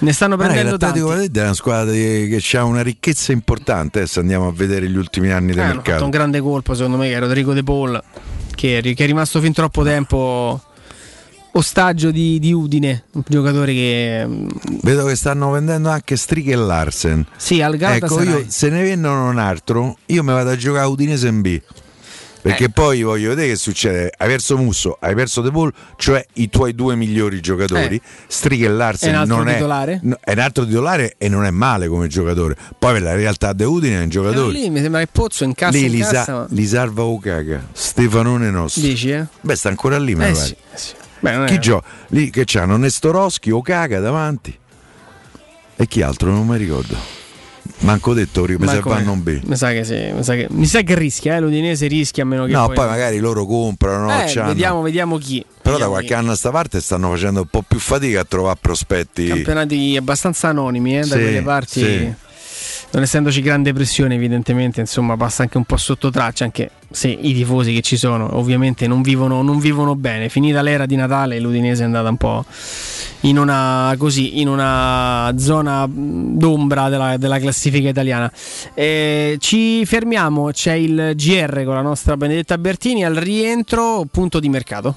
Ne stanno Guarda prendendo tanti. l'Atletico è una squadra che ha una ricchezza importante se andiamo a vedere gli ultimi anni del Eh, hanno fatto mercato un grande colpo, secondo me, che è Rodrigo De Paul, che è, rimasto fin troppo tempo ostaggio di, di Udine, un giocatore che mm, Vedo che stanno vendendo anche Strighe e Larsen. sì, al Ecco, Galatasaray. io se ne vendono un altro, io mi vado a giocare a Udinese in B. Perché Eh. poi voglio vedere che succede. Hai perso Musso, hai perso De Paul, cioè i tuoi due migliori giocatori. Eh. Altro non è, titolare? no, è un altro titolare e non è male come giocatore. Poi per la realtà di Udine è un Eh, giocatore. lì mi sembra che Pozzo incassa Lì in li, cassa, sa- ma- li salva Ocaga, Stefanone nostro. Dici, eh? Beh, sta ancora lì, mi Eh sì, eh sì. Beh, Chi gioca? Lì che c'hanno Nestoroschi, Ocaga davanti. E chi altro? Non mi ricordo. Manco detto prima, Ma se come- vanno B. Mi sa che sì, mi sa che, mi sa che rischia, eh, l'Udinese rischia a meno che No, poi, poi magari loro comprano, no, Eh, vediamo, vediamo chi. Però da Vediamo qualche chi. anno a sta parte stanno facendo un po' più fatica a trovare prospetti. Campionati abbastanza anonimi, eh, da Sì, quelle parti. sì. Non essendoci grande pressione, evidentemente, insomma, passa anche un po' sotto traccia, anche se i tifosi che ci sono, ovviamente, non vivono, non vivono bene. Finita l'era di Natale, l'Udinese è andata un po' in una, così, in una zona d'ombra della, della classifica italiana. Eh, ci fermiamo, c'è il GR con la nostra Benedetta Bertini al rientro, punto di mercato.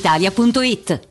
brispalitalia.it.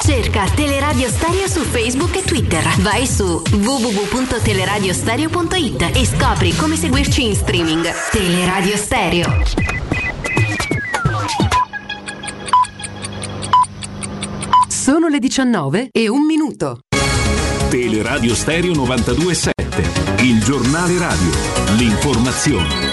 Cerca Teleradio Stereo su Facebook e Twitter. Vai su www.teleradiostereo.it e scopri come seguirci in streaming. Teleradio Stereo. Sono le 19 e un minuto. Teleradio Stereo 927, il giornale radio, l'informazione.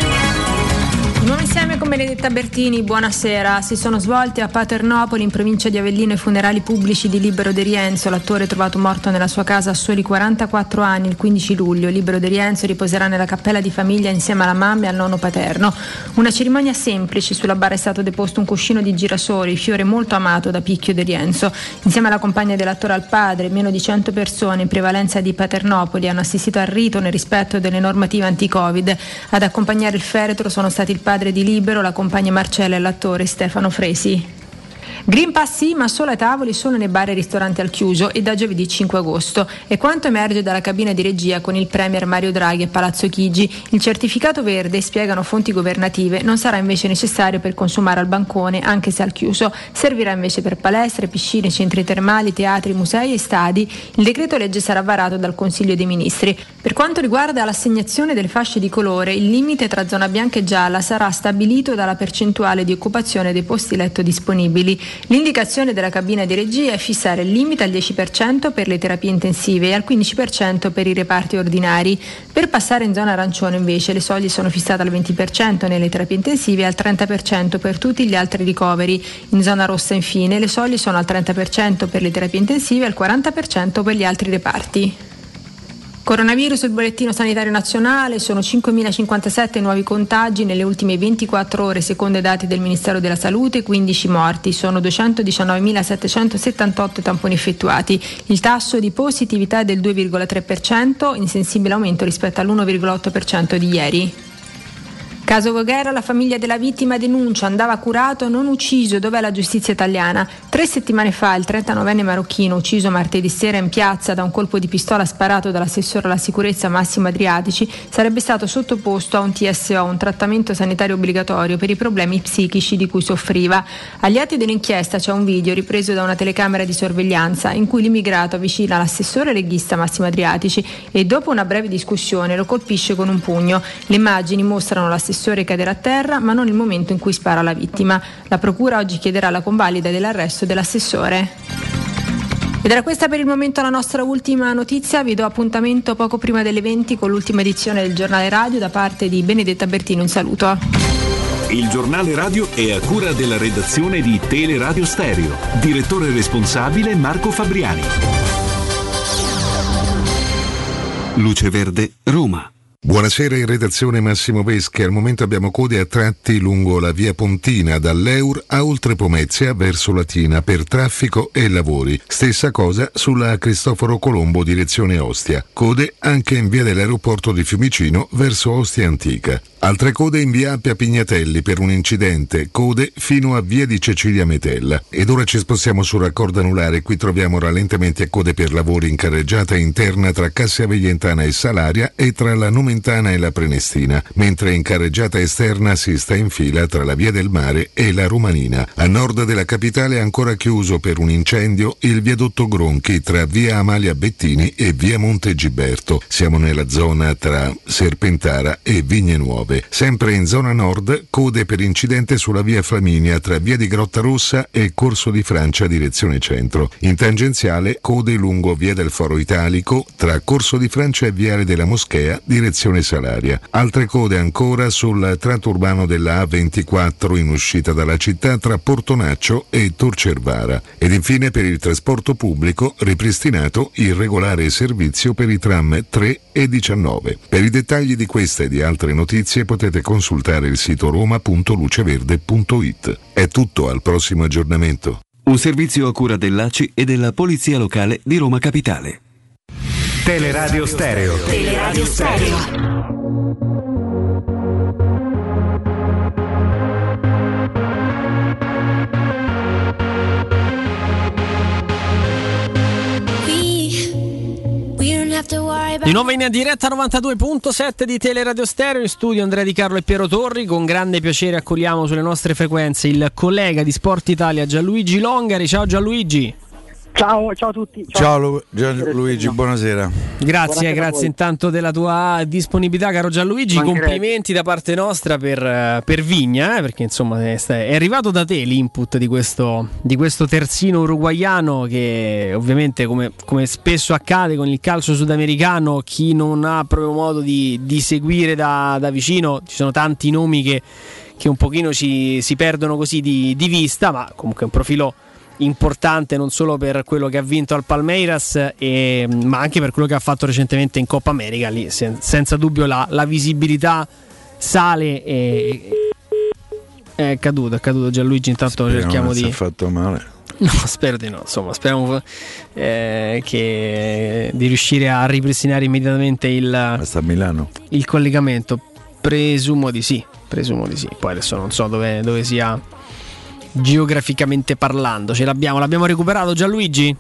Nuovo insieme con Benedetta Bertini, buonasera. Si sono svolte a Paternopoli, in provincia di Avellino, i funerali pubblici di Libero De Rienzo, l'attore trovato morto nella sua casa a soli 44 anni il 15 luglio. Libero De Rienzo riposerà nella cappella di famiglia insieme alla mamma e al nonno paterno. Una cerimonia semplice, sulla bara è stato deposto un cuscino di girasoli, fiore molto amato da Picchio De Rienzo. Insieme alla compagna dell'attore al padre, meno di 100 persone in prevalenza di Paternopoli hanno assistito al rito nel rispetto delle normative anti-Covid. Ad accompagnare il feretro sono stati il padre di Libero, la compagna Marcella e l'attore Stefano Fresi. Green Pass sì, ma solo ai tavoli, solo nei bar e ristoranti al chiuso e da giovedì 5 agosto. E quanto emerge dalla cabina di regia con il Premier Mario Draghi a Palazzo Chigi, il certificato verde, spiegano fonti governative, non sarà invece necessario per consumare al bancone, anche se al chiuso. Servirà invece per palestre, piscine, centri termali, teatri, musei e stadi. Il decreto legge sarà varato dal Consiglio dei Ministri. Per quanto riguarda l'assegnazione delle fasce di colore, il limite tra zona bianca e gialla sarà stabilito dalla percentuale di occupazione dei posti letto disponibili. L'indicazione della cabina di regia è fissare il limite al 10% per le terapie intensive e al 15% per i reparti ordinari. Per passare in zona arancione invece le soglie sono fissate al 20% nelle terapie intensive e al 30% per tutti gli altri ricoveri. In zona rossa infine le soglie sono al 30% per le terapie intensive e al 40% per gli altri reparti. Coronavirus, il bollettino sanitario nazionale, sono 5.057 nuovi contagi nelle ultime 24 ore secondo i dati del Ministero della Salute, 15 morti, sono 219.778 tamponi effettuati. Il tasso di positività è del 2,3%, in sensibile aumento rispetto all'1,8% di ieri. Caso Voghera, la famiglia della vittima denuncia, andava curato, non ucciso, dov'è la giustizia italiana? Tre settimane fa il 39enne marocchino, ucciso martedì sera in piazza da un colpo di pistola sparato dall'assessore alla sicurezza Massimo Adriatici, sarebbe stato sottoposto a un TSO, un trattamento sanitario obbligatorio per i problemi psichici di cui soffriva. Agli atti dell'inchiesta c'è un video ripreso da una telecamera di sorveglianza in cui l'immigrato avvicina l'assessore leghista Massimo Adriatici e dopo una breve discussione lo colpisce con un pugno. Le immagini mostrano l'assessore cadere a terra, ma non il momento in cui spara la vittima. La procura oggi chiederà la convalida dell'arresto dell'assessore. Ed era questa per il momento la nostra ultima notizia, vi do appuntamento poco prima delle 20 con l'ultima edizione del giornale radio da parte di Benedetta Bertino, un saluto. Il giornale radio è a cura della redazione di Teleradio Stereo. Direttore responsabile Marco Fabriani. Luce Verde, Roma. Buonasera in redazione Massimo Peschi. Al momento abbiamo code a tratti lungo la via Pontina dall'Eur a Oltre Pomezia verso Latina per traffico e lavori. Stessa cosa sulla Cristoforo Colombo direzione Ostia. Code anche in via dell'aeroporto di Fiumicino verso Ostia Antica. Altre code in via Appia Pignatelli per un incidente, code fino a via di Cecilia Metella. Ed ora ci spostiamo sul raccordo anulare, qui troviamo rallentamenti a code per lavori in carreggiata interna tra Cassia Veglientana e Salaria e tra la Nomentana e la Prenestina, mentre in carreggiata esterna si sta in fila tra la via del mare e la Romanina. A nord della capitale è ancora chiuso per un incendio il viadotto Gronchi tra via Amalia Bettini e via Monte Giberto. Siamo nella zona tra Serpentara e Vigne Nuove. Sempre in zona nord, code per incidente sulla via Flaminia tra via di Grotta Rossa e Corso di Francia direzione centro. In tangenziale, code lungo via del Foro Italico tra Corso di Francia e viale della Moschea direzione Salaria. Altre code ancora sul tratto urbano della A24 in uscita dalla città tra Portonaccio e Torcervara. Ed infine per il trasporto pubblico ripristinato il regolare servizio per i tram 3 e 19. Per i dettagli di questa e di altre notizie potete consultare il sito roma.luceverde.it. È tutto al prossimo aggiornamento. Un servizio a cura dell'ACI e della Polizia Locale di Roma Capitale. Teleradio Stereo. Teleradio Stereo. Di nuovo in diretta 92.7 di Teleradio Stereo in studio Andrea Di Carlo e Piero Torri. Con grande piacere accogliamo sulle nostre frequenze il collega di Sport Italia Gianluigi Longari. Ciao Gianluigi. Ciao, ciao a tutti. Ciao, Lu- Gianluigi, buonasera. Grazie, Buonasera grazie intanto della tua disponibilità, caro Gianluigi. Complimenti da parte nostra per, per Vigna, eh, perché insomma è arrivato da te l'input di questo, di questo terzino uruguaiano che ovviamente come, come spesso accade con il calcio sudamericano, chi non ha proprio modo di, di seguire da, da vicino, ci sono tanti nomi che, che un pochino ci, si perdono così di, di vista, ma comunque è un profilo importante non solo per quello che ha vinto al Palmeiras, e- ma anche per quello che ha fatto recentemente in Coppa America. Lì sen- senza dubbio la, la visibilità sale e. È caduto, è caduto Gianluigi. Intanto cerchiamo non si di. è fatto male. *laughs* No, spero di no. Insomma, speriamo eh, che, di riuscire a ripristinare immediatamente il, il collegamento. Presumo di sì. Presumo di sì. Poi adesso non so dove, dove sia geograficamente parlando. Ce l'abbiamo, l'abbiamo recuperato Gianluigi?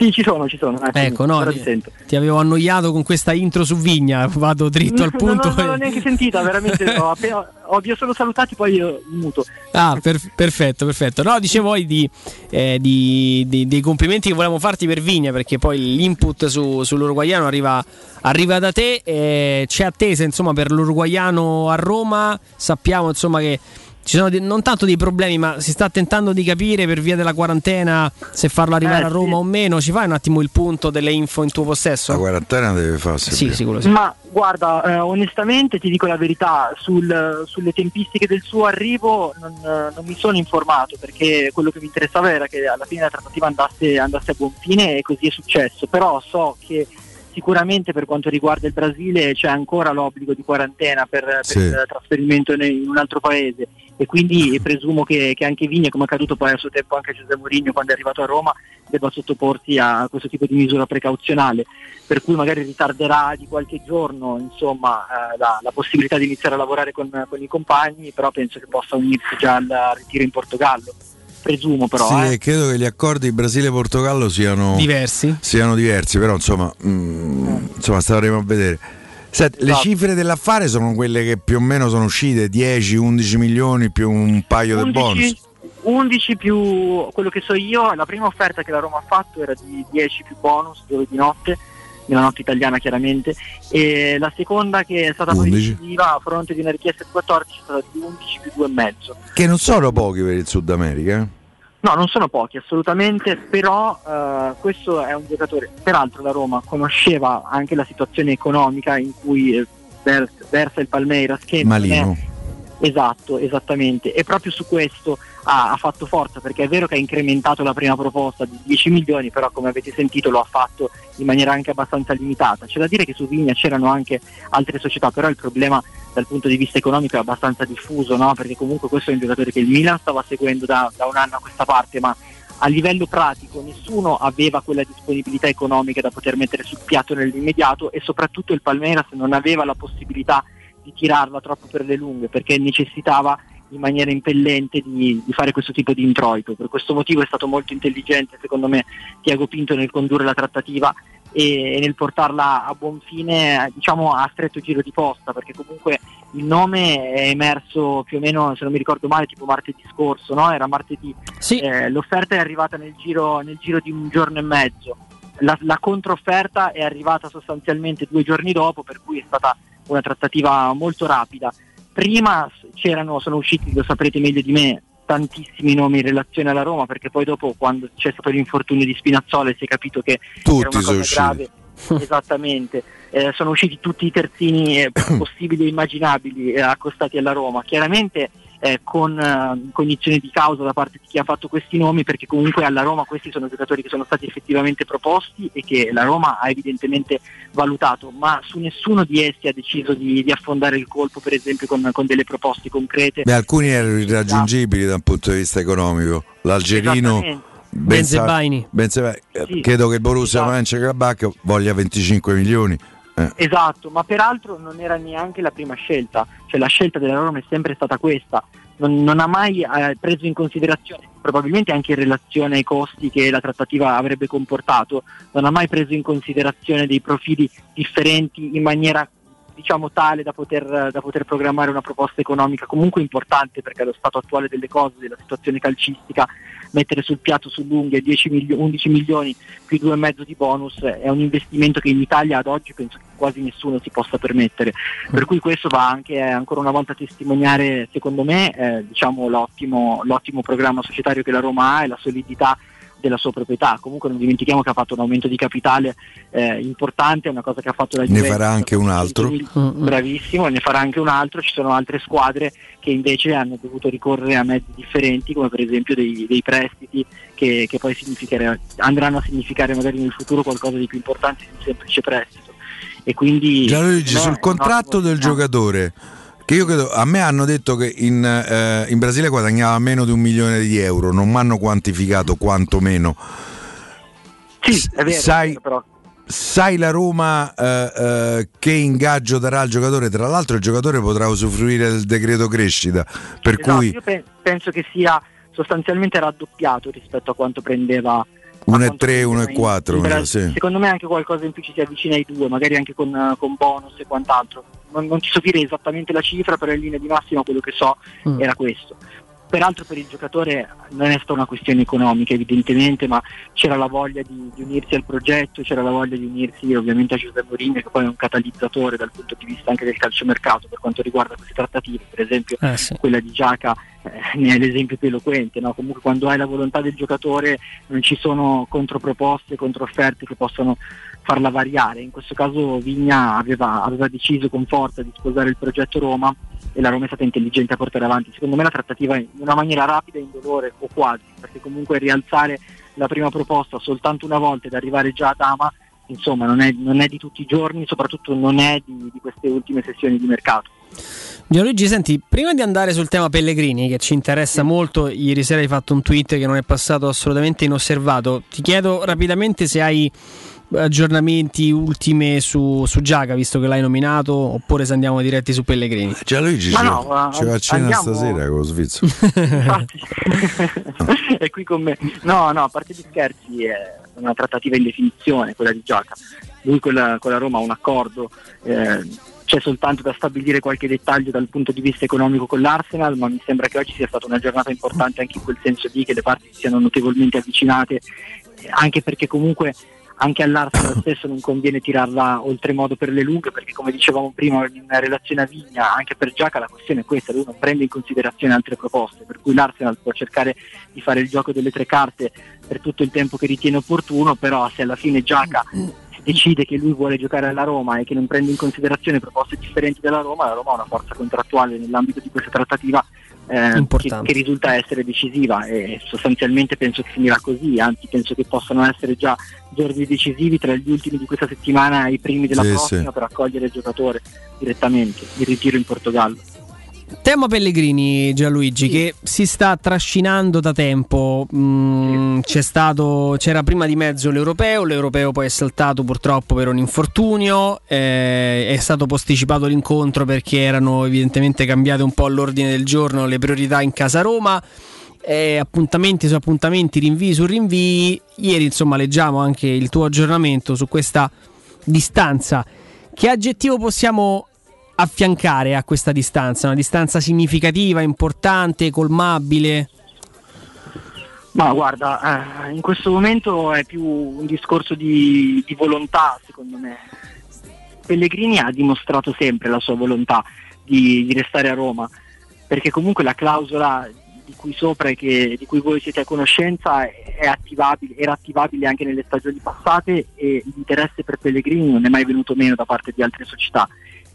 Sì, ci sono, ci sono. eccomi, Ecco, no, ti, ti avevo annoiato con questa intro su Vigna, vado dritto al punto. Non, non l'ho neanche sentita, veramente. ho *laughs* appena, ho, vi ho solo salutati, poi io muto. Ah, per- perfetto, perfetto. No, dicevo di, eh, di- di- dei complimenti che volevamo farti per Vigna, perché poi l'input su- sull'uruguaiano arriva, arriva da te. eh, c'è attesa insomma per l'uruguaiano a Roma. Sappiamo insomma che ci sono di- non tanto dei problemi, ma si sta tentando di capire per via della quarantena se farlo arrivare Eh, a Roma sì. o meno. Ci fai un attimo il punto delle info in tuo possesso? La quarantena deve farsi. Sì, sicuro sì. Ma guarda, eh, onestamente ti dico la verità, sul- sulle tempistiche del suo arrivo non, eh, non mi sono informato perché quello che mi interessava era che alla fine la trattativa andasse, andasse a buon fine e così è successo, però so che sicuramente per quanto riguarda il Brasile c'è ancora l'obbligo di quarantena per, per Sì. il trasferimento in un altro paese e quindi presumo che, che anche Vigna, come è accaduto poi a suo tempo anche a Giuseppe Mourinho quando è arrivato a Roma, debba sottoporsi a questo tipo di misura precauzionale per cui magari ritarderà di qualche giorno insomma, eh, la, la possibilità di iniziare a lavorare con, con i compagni, però penso che possa unirsi già al ritiro in Portogallo. Presumo però. Sì, eh. credo che gli accordi Brasile-Portogallo siano diversi. siano diversi, però insomma, mm, insomma staremo a vedere. Senti, le Esatto. cifre dell'affare sono quelle che più o meno sono uscite, 10-11 milioni più un paio di bonus. 11, 11 più quello che so io, la prima offerta che la Roma ha fatto era di 10 più bonus, dove di notte, nella notte italiana chiaramente, e la seconda che è stata 11. decisiva a fronte di una richiesta di 14 è stata di 11 più 2,5. Che non sono pochi per il Sud America. No, non sono pochi assolutamente, però eh, questo è un giocatore, peraltro la Roma conosceva anche la situazione economica in cui eh, vers- versa il Palmeiras che è- Malino. Esatto, esattamente. E proprio su questo ha, ha fatto forza, perché è vero che ha incrementato la prima proposta di 10 milioni, però come avete sentito lo ha fatto in maniera anche abbastanza limitata. C'è da dire che su Vigna c'erano anche altre società, però il problema dal punto di vista economico è abbastanza diffuso, no? perché comunque questo è un giocatore che il Milan stava seguendo da, da un anno a questa parte, ma a livello pratico nessuno aveva quella disponibilità economica da poter mettere sul piatto nell'immediato e soprattutto il Palmeiras non aveva la possibilità di tirarla troppo per le lunghe perché necessitava in maniera impellente di, di fare questo tipo di introito. Per questo motivo è stato molto intelligente secondo me Tiago Pinto nel condurre la trattativa e, nel portarla a buon fine diciamo a stretto giro di posta perché comunque il nome è emerso più o meno se non mi ricordo male tipo martedì scorso no? era martedì. Eh, l'offerta è arrivata nel giro, nel giro di un giorno e mezzo. La, la controfferta è arrivata sostanzialmente due giorni dopo per cui è stata una trattativa molto rapida. Prima c'erano, sono usciti, lo saprete meglio di me, tantissimi nomi in relazione alla Roma, perché poi dopo quando c'è stato l'infortunio di Spinazzola si è capito che Tutti era una sono cosa grave. *laughs* Esattamente, Eh, sono usciti tutti i terzini eh, *clears throat* possibili e immaginabili eh, accostati alla Roma. Chiaramente eh, con eh, cognizione di causa da parte di chi ha fatto questi nomi, perché comunque alla Roma questi sono giocatori che sono stati effettivamente proposti e che la Roma ha evidentemente valutato, ma su nessuno di essi ha deciso di, di affondare il colpo, per esempio con, con delle proposte concrete. Beh, alcuni erano irraggiungibili da un punto di vista economico. L'algerino. Benzebaini. Benzebaini. Eh, Sì. Credo che Borussia Mönchengladbach voglia 25 milioni. Eh. Esatto, ma peraltro non era neanche la prima scelta, cioè la scelta della Roma è sempre stata questa, non, non ha mai eh, preso in considerazione, probabilmente anche in relazione ai costi che la trattativa avrebbe comportato, non ha mai preso in considerazione dei profili differenti in maniera diciamo tale da poter, da poter programmare una proposta economica comunque importante perché allo stato attuale delle cose, della situazione calcistica, mettere sul piatto sull'unghia 10 milio- 11 milioni più 2,5 di bonus è un investimento che in Italia ad oggi penso che quasi nessuno si possa permettere. Per cui questo va anche eh, ancora una volta a testimoniare, secondo me, eh, diciamo, l'ottimo, l'ottimo programma societario che la Roma ha e la solidità della sua proprietà. Comunque non dimentichiamo che ha fatto un aumento di capitale eh, importante, è una cosa che ha fatto la Ne Juventus. farà anche un altro. Bravissimo, ne farà anche un altro. Ci sono altre squadre che invece hanno dovuto ricorrere a mezzi differenti, come per esempio dei, dei prestiti che, che poi andranno a significare magari nel futuro qualcosa di più importante di un semplice prestito. E quindi Gianluigi, secondo me sul contratto del giocatore, che io credo, a me hanno detto che in, eh, in Brasile guadagnava meno di un milione di euro, non mi hanno quantificato quanto meno. Sì, è vero, sai, è vero, sai la Roma eh, eh, che ingaggio darà al giocatore? Tra l'altro il giocatore potrà usufruire del decreto crescita, per Esatto, cui io pe- penso che sia sostanzialmente raddoppiato rispetto a quanto prendeva 1,3, 1,4. in mi sa, Bra- sì. Secondo me anche qualcosa in più ci si avvicina ai due, magari anche con, eh, con bonus e quant'altro. Non, non ti so dire esattamente la cifra, però in linea di massima quello che so Mm. era questo. Peraltro per il giocatore non è stata una questione economica evidentemente, ma c'era la voglia di, di unirsi al progetto, c'era la voglia di unirsi ovviamente a Giuseppe Mourinho che poi è un catalizzatore dal punto di vista anche del calciomercato per quanto riguarda queste trattative, per esempio Eh, sì. quella di Giaca eh, ne è l'esempio più eloquente, no? comunque quando hai la volontà del giocatore non ci sono controproposte, controfferte che possono farla variare, in questo caso Vigna aveva, aveva deciso con forza di sposare il progetto Roma e la Roma è stata intelligente a portare avanti, secondo me la trattativa in una maniera rapida e indolore o quasi, perché comunque rialzare la prima proposta soltanto una volta ed arrivare già ad Ama insomma non è, non è di tutti i giorni, soprattutto non è di, di queste ultime sessioni di mercato. Gianluigi, senti, prima di andare sul tema Pellegrini, che ci interessa molto, ieri sera hai fatto un tweet che non è passato assolutamente inosservato. Ti chiedo rapidamente se hai aggiornamenti ultime su, su Giaga, visto che l'hai nominato, oppure se andiamo diretti su Pellegrini. Gianluigi Ma ci, no, ci va a cena andiamo- stasera con lo Svizzero. Infatti, *laughs* è qui con me. No, no, a parte gli scherzi, è una trattativa in definizione quella di Giaca. Lui con la, con la Roma ha un accordo, eh, c'è soltanto da stabilire qualche dettaglio dal punto di vista economico con l'Arsenal, ma mi sembra che oggi sia stata una giornata importante anche in quel senso lì, che le parti si siano notevolmente avvicinate, eh, anche perché comunque anche all'Arsenal stesso non conviene tirarla oltremodo per le lunghe perché come dicevamo prima in relazione a Vigna anche per Giaca la questione è questa lui non prende in considerazione altre proposte per cui l'Arsenal può cercare di fare il gioco delle tre carte per tutto il tempo che ritiene opportuno però se alla fine Giaca decide che lui vuole giocare alla Roma e che non prende in considerazione proposte differenti dalla Roma la Roma ha una forza contrattuale nell'ambito di questa trattativa eh, che, Importante. che risulta essere decisiva e sostanzialmente penso che finirà così, anzi penso che possano essere già giorni decisivi tra gli ultimi di questa settimana e i primi della Sì, prossima sì. per accogliere il giocatore direttamente, il ritiro in Portogallo. Tema Pellegrini, Gianluigi, che si sta trascinando da tempo. Mm, c'è stato, c'era prima di mezzo l'europeo, l'europeo poi è saltato purtroppo per un infortunio, eh, è stato posticipato l'incontro perché erano evidentemente cambiate un po' l'ordine del giorno, le priorità in casa Roma. eh, appuntamenti su appuntamenti, rinvii su rinvii. Ieri, insomma, leggiamo anche il tuo aggiornamento su questa distanza. Che aggettivo possiamo affiancare a questa distanza? Una distanza significativa, importante, colmabile? Ma guarda, eh, in questo momento è più un discorso di, di volontà, secondo me. Pellegrini ha dimostrato sempre la sua volontà di, di restare a Roma, perché comunque la clausola di cui sopra e che- di cui voi siete a conoscenza attivabile, era attivabile anche nelle stagioni passate e l'interesse per Pellegrini non è mai venuto meno da parte di altre società,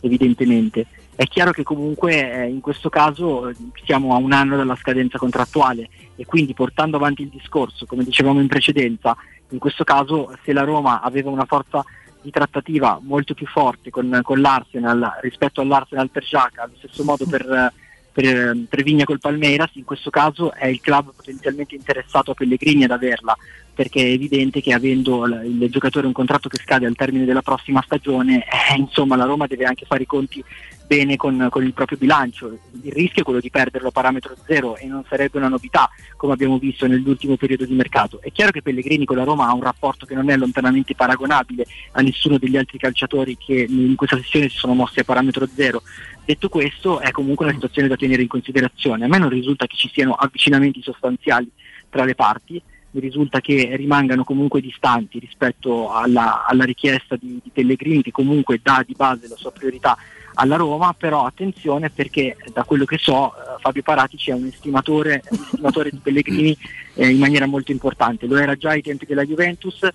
evidentemente. È chiaro che comunque eh, in questo caso siamo a un anno dalla scadenza contrattuale e quindi portando avanti il discorso, come dicevamo in precedenza, in questo caso se la Roma aveva una forza di trattativa molto più forte con, con l'Arsenal rispetto all'Arsenal per Giaca, allo stesso modo per, per, Vigna col Palmeiras, in questo caso è il club potenzialmente interessato a Pellegrini ad averla, perché è evidente che avendo il giocatore un contratto che scade al termine della prossima stagione, eh, insomma la Roma deve anche fare i conti bene con, con il proprio bilancio. Il rischio è quello di perderlo a parametro zero e non sarebbe una novità, come abbiamo visto nell'ultimo periodo di mercato. È chiaro che Pellegrini con la Roma ha un rapporto che non è lontanamente paragonabile a nessuno degli altri calciatori che in questa sessione si sono mossi a parametro zero. Detto questo, è comunque una situazione da tenere in considerazione. A me non risulta che ci siano avvicinamenti sostanziali tra le parti, mi risulta che rimangano comunque distanti rispetto alla, alla richiesta di, di Pellegrini che comunque dà di base la sua priorità alla Roma, però attenzione perché da quello che so eh, Fabio Paratici è un estimatore, un estimatore di Pellegrini eh, in maniera molto importante, lo era già ai tempi della Juventus,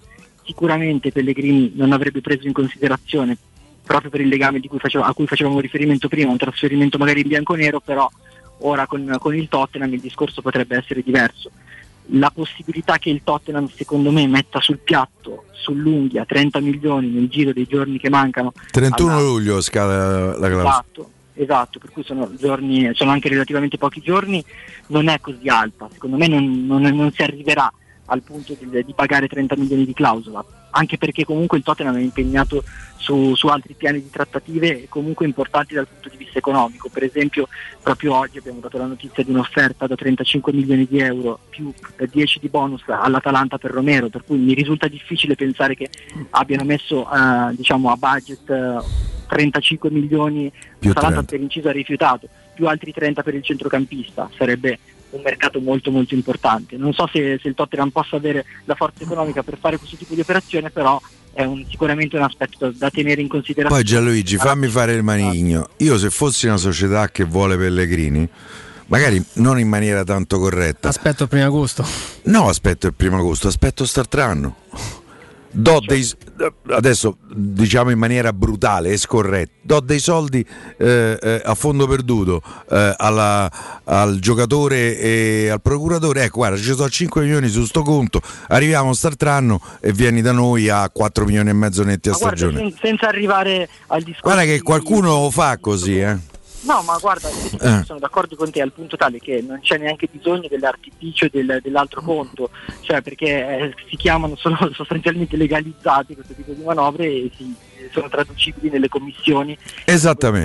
sicuramente Pellegrini non avrebbe preso in considerazione proprio per il legame cui faceva- a cui facevamo riferimento prima, un trasferimento magari in bianco-nero, però ora con, con il Tottenham il discorso potrebbe essere diverso. La possibilità che il Tottenham secondo me metta sul piatto, sull'unghia, 30 milioni nel giro dei giorni che mancano 31 alla- luglio scala la clausola. Esatto, esatto, per cui sono, giorni, sono anche relativamente pochi giorni, non è così alta, secondo me non, non- non si arriverà al punto di, di pagare 30 milioni di clausola, anche perché comunque il Tottenham è impegnato su, su altri piani di trattative comunque importanti dal punto di vista economico, per esempio proprio oggi abbiamo dato la notizia di un'offerta da 35 milioni di euro più eh, 10 di bonus all'Atalanta per Romero, per cui mi risulta difficile pensare che abbiano messo eh, diciamo a budget eh, 35 milioni l'Atalanta 30. per inciso ha rifiutato, più altri 30 per il centrocampista, sarebbe un mercato molto molto importante. Non so se, se il Tottenham possa avere la forza economica per fare questo tipo di operazione, però è un- sicuramente un aspetto da, tenere in considerazione. Poi Gianluigi, fammi fare il maligno. Io se fossi una società che vuole Pellegrini, magari non in maniera tanto corretta. Aspetto il primo agosto. No, aspetto il primo agosto, aspetto Startranno. Do dei, adesso diciamo in maniera brutale e scorretta, do dei soldi eh, eh, a fondo perduto eh, alla- al giocatore e al procuratore. Ecco, guarda, ci sono 5 milioni su sto conto. Arriviamo a Startranno e vieni da noi a 4 milioni e mezzo netti a Ma guarda, stagione. sen- senza arrivare al discorso. Guarda che di- qualcuno lo fa così, eh. No, ma guarda, Eh. sono d'accordo con te al punto tale che non c'è neanche bisogno dell'artificio del- dell'altro conto, cioè perché eh, si chiamano solo *laughs* sostanzialmente legalizzati questo tipo di manovre e si- sono traducibili nelle commissioni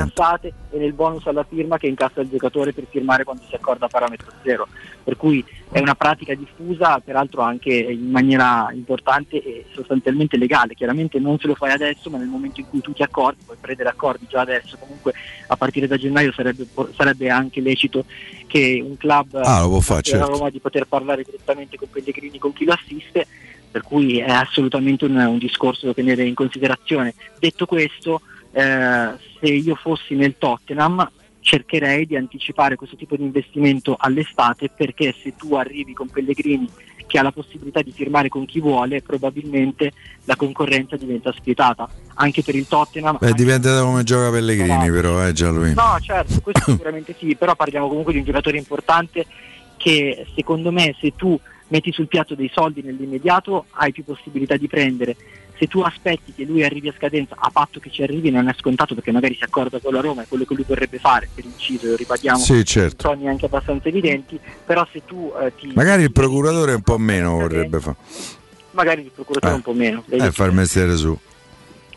incassate e nel bonus alla firma che incassa il giocatore per firmare quando si accorda a parametro zero. Per cui è una pratica diffusa, peraltro anche in maniera importante e sostanzialmente legale. Chiaramente non se lo fai adesso, ma nel momento in cui tu ti accordi, puoi prendere accordi già adesso, comunque a partire da gennaio sarebbe, sarebbe anche lecito che un club Ah, fare, della certo. Roma di poter parlare direttamente con Pellegrini, con chi lo assiste, per cui è assolutamente un, un discorso da tenere in considerazione. Detto questo, eh, se io fossi nel Tottenham cercherei di anticipare questo tipo di investimento all'estate perché se tu arrivi con Pellegrini che ha la possibilità di firmare con chi vuole, probabilmente la concorrenza diventa spietata. Anche per il Tottenham, Beh, dipende da come gioca Pellegrini, però, eh, Gianluigi. No, certo, questo *coughs* sicuramente sì, però parliamo comunque di un giocatore importante che secondo me se tu metti sul piatto dei soldi nell'immediato hai più possibilità di prendere. Se tu aspetti che lui arrivi a scadenza, a patto che ci arrivi, non è scontato perché magari si accorda con la Roma, è quello che lui vorrebbe fare, per inciso, lo ribadiamo, Sì, certo. sogni anche abbastanza evidenti, però se tu eh, ti... Magari il procuratore un po' meno vorrebbe fare. magari il procuratore Eh. un po' meno, Eh, far mestiere su.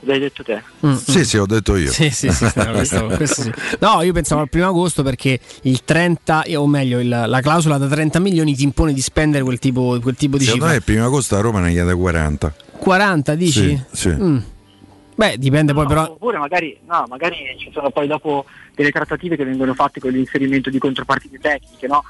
L'hai detto te. Sì, sì, ho detto io. Sì, sì, sì, no, questo- *laughs* questo sì. No, io pensavo al primo agosto perché il 30, o meglio, il- la clausola da 30 milioni ti impone di spendere quel tipo, quel tipo di Secondo cifra. me il primo agosto a Roma ne chiede 40. 40 dici? Sì, sì. Mm. Beh, dipende poi però. Oppure magari, no, magari ci sono poi dopo delle trattative che vengono fatte con l'inserimento di contropartite tecniche, no?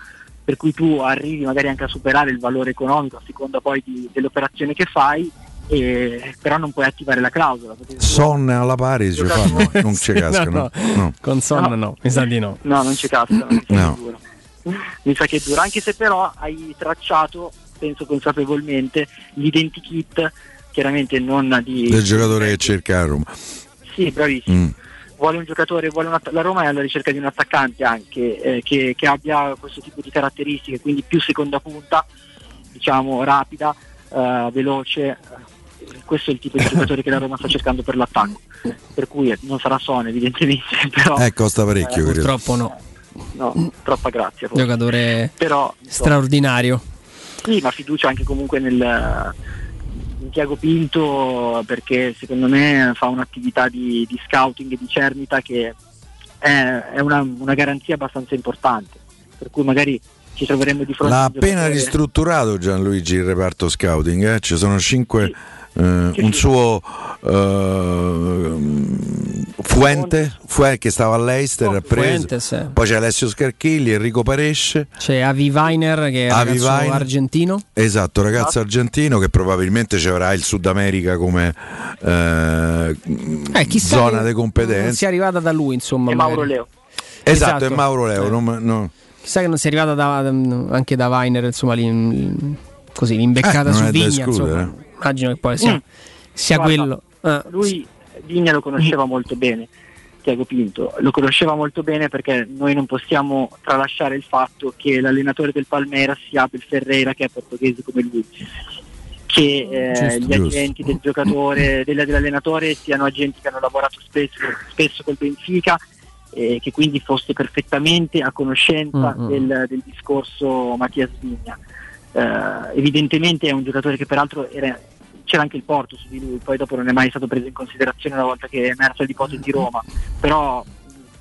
per cui tu arrivi magari anche a superare il valore economico a seconda poi di- dell'operazione che fai, e- però non puoi attivare la clausola. Sonne alla pari ci fanno, non ci cascano. no, no. Con sonno no. mi sa di no. No, non ci cascano, mi sa No. che dura. Mi sa che dura, anche se però hai tracciato, penso consapevolmente, l'identikit, chiaramente non di... Del giocatore che cerca a Roma. Sì, bravissimo. Mm. vuole un giocatore, vuole un att- la Roma è alla ricerca di un attaccante anche eh, che, che abbia questo tipo di caratteristiche, quindi più seconda punta, diciamo rapida, eh, veloce. Eh, Questo è il tipo di giocatore che la Roma sta cercando per l'attacco. Per cui eh, non sarà Sone evidentemente, *laughs* però Eh, costa parecchio, credo. Purtroppo no. no, troppa grazia. forse. Giocatore Però straordinario. sì, ma fiducia anche comunque nel in Tiago Pinto perché secondo me fa un'attività di, di scouting e di cernita che è, è una, una garanzia abbastanza importante. Per cui magari ci troveremo di fronte L'ha appena ristrutturato Gianluigi il reparto scouting, eh? ci sono cinque, eh, un suo eh, Fuente, Fue- che stava all'Eister, preso. Fuentes, eh. poi c'è Alessio Scarchilli, Enrico Paresce, C'è Avi Weiner che è un Avi ragazzo Weiner. argentino. esatto, ragazzo argentino che probabilmente ci avrà il Sud America come eh, Eh, chissà zona di non competenza. sia arrivata da lui, insomma. E Mauro Leo. Esatto, Esatto. è Mauro Leo. Eh. non- no. Chissà che non sia arrivata da- anche da Weiner, insomma, lì, così, l'imbeccata Eh, non su è Vigna. escludere, Insomma. Immagino che poi sia, Mm. sia Guarda, quello. Eh. Lui Vigna lo conosceva molto bene, Tiago Pinto, lo conosceva molto bene perché noi non possiamo tralasciare il fatto che l'allenatore del Palmeiras sia Abel Ferreira che è portoghese come lui. Che eh, Giusto, gli giusto. agenti del giocatore, del- dell'allenatore siano agenti che hanno lavorato spesso, spesso col Benfica e che quindi fosse perfettamente a conoscenza Mm, mm. del, del discorso Mattias Vigna. Eh, evidentemente è un giocatore che peraltro era- c'era anche il Porto su di lui, poi dopo non è mai stato preso in considerazione una volta che è emersa l'ipotesi Roma, però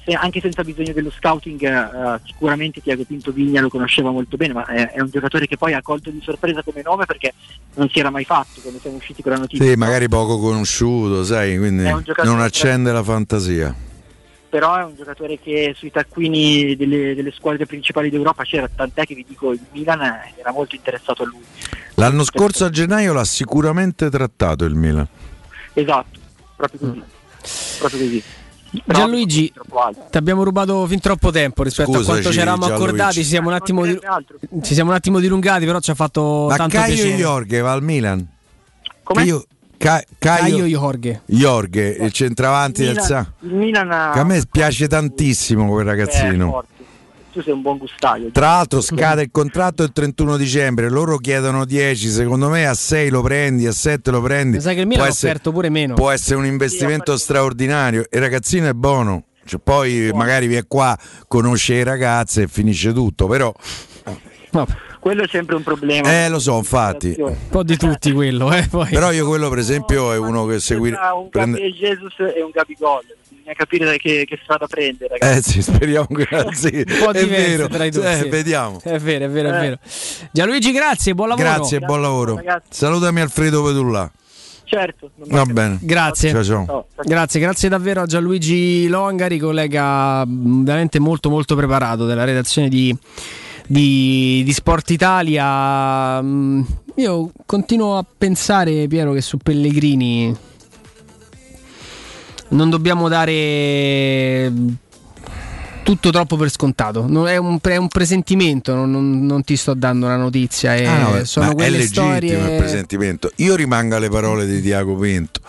se- anche senza bisogno dello scouting eh, sicuramente Tiago Pinto Vigna lo conosceva molto bene, ma è, è un giocatore che poi ha colto di sorpresa come nome perché non si era mai fatto quando siamo usciti con la notizia. Sì, magari poco conosciuto, sai, quindi non accende la fantasia. Però è un giocatore che sui taccuini delle, delle squadre principali d'Europa c'era, tant'è che vi dico il Milan era molto interessato a lui. L'anno scorso a gennaio l'ha sicuramente trattato il Milan. Esatto, proprio così. Proprio così. Gianluigi, ti abbiamo rubato fin troppo tempo rispetto Scusaci, a quanto ci eravamo accordati. Ci siamo, un attimo di- ci siamo un attimo dilungati, però ci ha fatto Ma tanto Caio piacere. Jorge va al Milan? Come? Io, Ca- Caio Caio Jorge. Jorge, il centravanti Il del Milan- Sa. il Milan ha- Che a me piace tantissimo quel è ragazzino. forte. Tu sei un buon gustaio. Tra l'altro scade il contratto il 31 dicembre, loro chiedono 10, secondo me a 6 lo prendi, a 7 lo prendi. Mi sa che il Milan può ha essere, offerto pure meno. può essere un investimento straordinario. Il ragazzino è buono, Cioè, poi magari viene qua, conosce le ragazze e finisce tutto, però... Quello è sempre un problema. Eh lo so, infatti. Un po' di tutti quello, eh, poi. Però io quello per esempio è uno che seguire... Tra un prende- Gabriel Jesus e un Gabigol. Bisogna capire da che, che strada prendere. ragazzi. Eh sì, speriamo che *laughs* sì. un po' è vero. tra i due. Eh, sì. vediamo. È vero, è vero, è Eh. vero. Gianluigi, grazie, buon lavoro. Grazie, buon lavoro. Salutami Alfredo Pedulla. Certo. non Va bene. Grazie. Ciao, ciao. Grazie, grazie davvero a Gianluigi Longari, collega mh, veramente molto molto preparato della redazione di, di- di Sport Italia. Mm, Io continuo a pensare, Piero, che su Pellegrini non dobbiamo dare tutto troppo per scontato. Non- è, un, è un presentimento, non, non- non ti sto dando una notizia. eh, Ah, no, sono è legittimo storie. il presentimento. Io rimango alle parole di Diaco Pinto.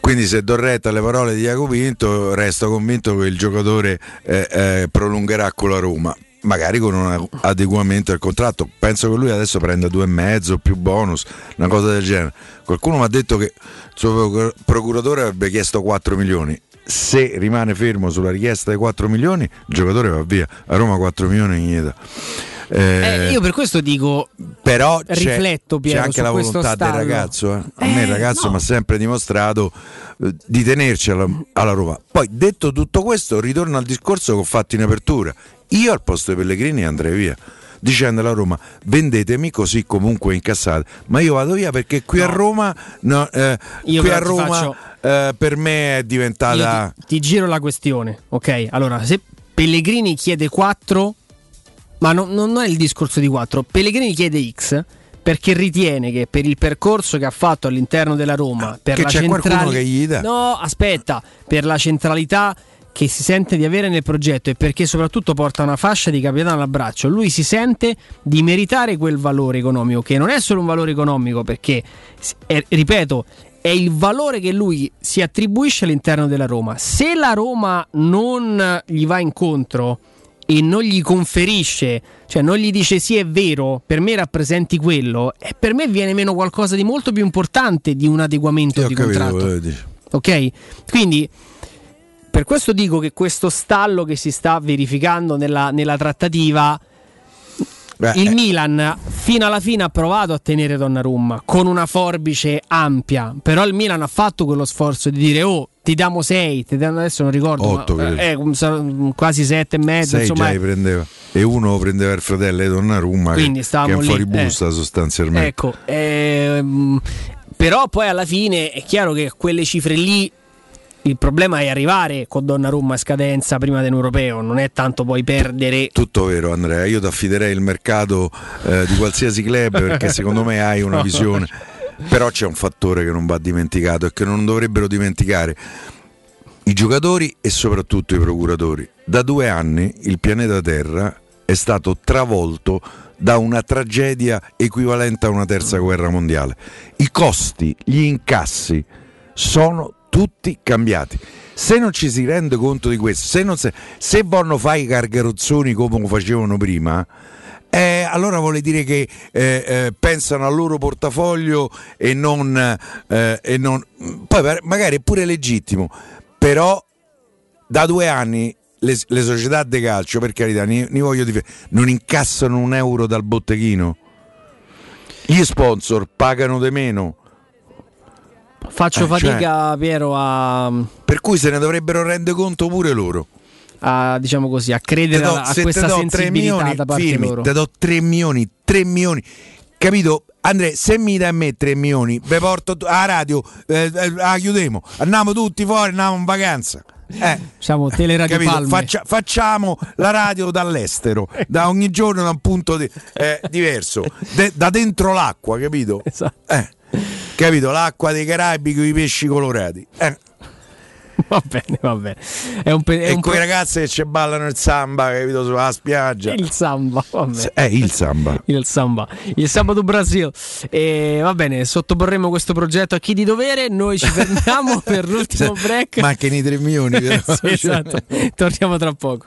Quindi se do retta alle parole di Diaco Pinto, resto convinto che il giocatore eh, eh, prolungherà con la Roma. Magari con un adeguamento al contratto. Penso che lui adesso prenda due e mezzo più bonus, una cosa del genere. Qualcuno mi ha detto che il suo procur- procuratore avrebbe chiesto 4 milioni. Se rimane fermo sulla richiesta dei 4 milioni, il giocatore va via. A Roma 4 milioni gli dà. Eh, io per questo dico, però c'è, rifletto Piero c'è anche su la volontà del ragazzo. eh. A me il ragazzo mi ha sempre dimostrato eh, di tenerci alla, alla Roma. Poi detto tutto questo, ritorno al discorso che ho fatto in apertura. Io al posto dei Pellegrini andrei via. Dicendo alla Roma vendetemi così comunque incassate, ma io vado via perché qui a Roma, no, eh, Io qui a Roma faccio- eh, per me è diventata. ti, ti giro la questione, ok? Allora, se Pellegrini chiede 4, ma non, non è il discorso di 4, Pellegrini chiede X perché ritiene che per il percorso che ha fatto all'interno della Roma, per che la c'è qualcuno centrali- che gli dà. No, aspetta, per la centralità che si sente di avere nel progetto e perché soprattutto porta una fascia di capitano all'abbraccio, lui si sente di meritare quel valore economico, che non è solo un valore economico, perché, è- ripeto, è il valore che lui si attribuisce all'interno della Roma. Se la Roma non gli va incontro e non gli conferisce, cioè non gli dice sì è vero, per me rappresenti quello, e per me viene meno qualcosa di molto più importante di un adeguamento Io di capito contratto. Ok? Quindi per questo dico che questo stallo che si sta verificando nella, nella trattativa, Beh, il eh, Milan fino alla fine ha provato a tenere Donnarumma con una forbice ampia, però il Milan ha fatto quello sforzo di dire oh ti diamo 6, ti diamo adesso non ricordo, Otto, ma, credo. eh, quasi 7 e mezzo, insomma già prendeva e uno prendeva il fratello di Donnarumma che, Quindi che è un lì, fuori busta eh. sostanzialmente Ecco, ehm, però poi alla fine è chiaro che quelle cifre lì il problema è arrivare con Donnarumma a scadenza prima dell'europeo, non è tanto poi perdere. Tutto vero Andrea, io ti affiderei il mercato eh, di qualsiasi club perché secondo me hai una *laughs* No. visione, però c'è un fattore che non va dimenticato e che non dovrebbero dimenticare i giocatori e soprattutto i procuratori. Da due anni il pianeta Terra è stato travolto da una tragedia equivalente a una terza guerra mondiale. I costi, gli incassi sono tutti cambiati. Se non ci si rende conto di questo, se, non se, se vogliono fare i cargarozzoni come facevano prima, eh, allora vuole dire che eh, eh, pensano al loro portafoglio e non, eh, e non- poi magari è pure legittimo, però da due anni le, le società di calcio, per carità, ne, ne voglio dire, non incassano un euro dal botteghino. Gli sponsor pagano di meno. Faccio Eh, cioè- fatica, Piero, a, Per cui se ne dovrebbero rendere conto pure loro. a, diciamo così, a credere do- a, a questa te do 3 sensibilità milioni, da parte firmi, loro. te do 3 milioni, 3 milioni. Capito? Andrea, se mi dai a me 3 milioni, ve porto a radio, eh, eh, la chiudiamo, andiamo tutti fuori, andiamo in vacanza. Eh, Diciamo Teleradio? Palme. Faccia- facciamo la radio dall'estero, da ogni giorno da un punto di- eh, diverso, De- da dentro l'acqua, capito? *laughs* Esatto. Eh, capito? L'acqua dei Caraibi con i pesci colorati. Eh. *laughs* va bene, va bene. È un pe- è e un quei pro- ragazzi che ci ballano il samba, capito, sulla spiaggia. Il samba, vabbè. È *laughs* il samba. Il samba, il samba do Brasil. E va bene, sottoporremo questo progetto a chi di dovere. Noi ci fermiamo *laughs* per l'ultimo break. Mancano i 3 milioni. Sì, esatto. Torniamo tra poco.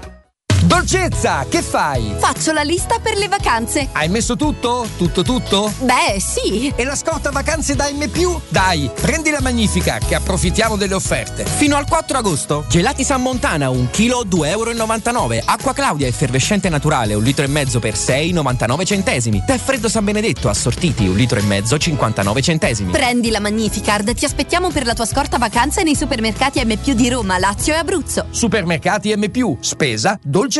Dolcezza, che fai? Faccio la lista per le vacanze. Hai messo tutto? Tutto tutto? Beh, sì. E la scorta vacanze da M+? Dai, prendi la Magnifica che approfittiamo delle offerte. Fino al 4 agosto. Gelati San Montana, un chilo 2,99 euro. Acqua Claudia effervescente naturale, un litro e mezzo per 6,99 centesimi. Tè freddo San Benedetto assortiti, un litro e mezzo, 59 centesimi. Prendi la Magnificard. Ti aspettiamo per la tua scorta vacanze nei supermercati M+, di Roma, Lazio e Abruzzo. Supermercati M+, spesa, dolce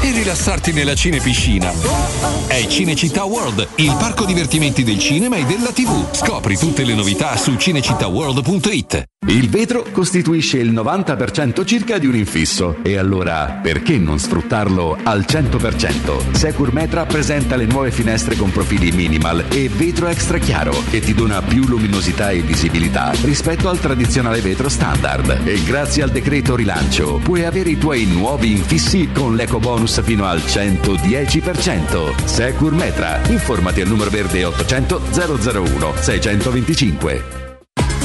e rilassarti nella cinepiscina. È Cinecittà World, il parco divertimenti del cinema e della TV. Scopri tutte le novità su cinecittàworld.it. Il vetro costituisce il 90% circa di un infisso e allora perché non sfruttarlo al 100%? Secur Metra presenta le nuove finestre con profili minimal e vetro extra chiaro che ti dona più luminosità e visibilità rispetto al tradizionale vetro standard e grazie al decreto rilancio puoi avere i tuoi nuovi infissi con l'eco bonus fino al 110%. Secur Metra, informati al numero verde 800 001 625.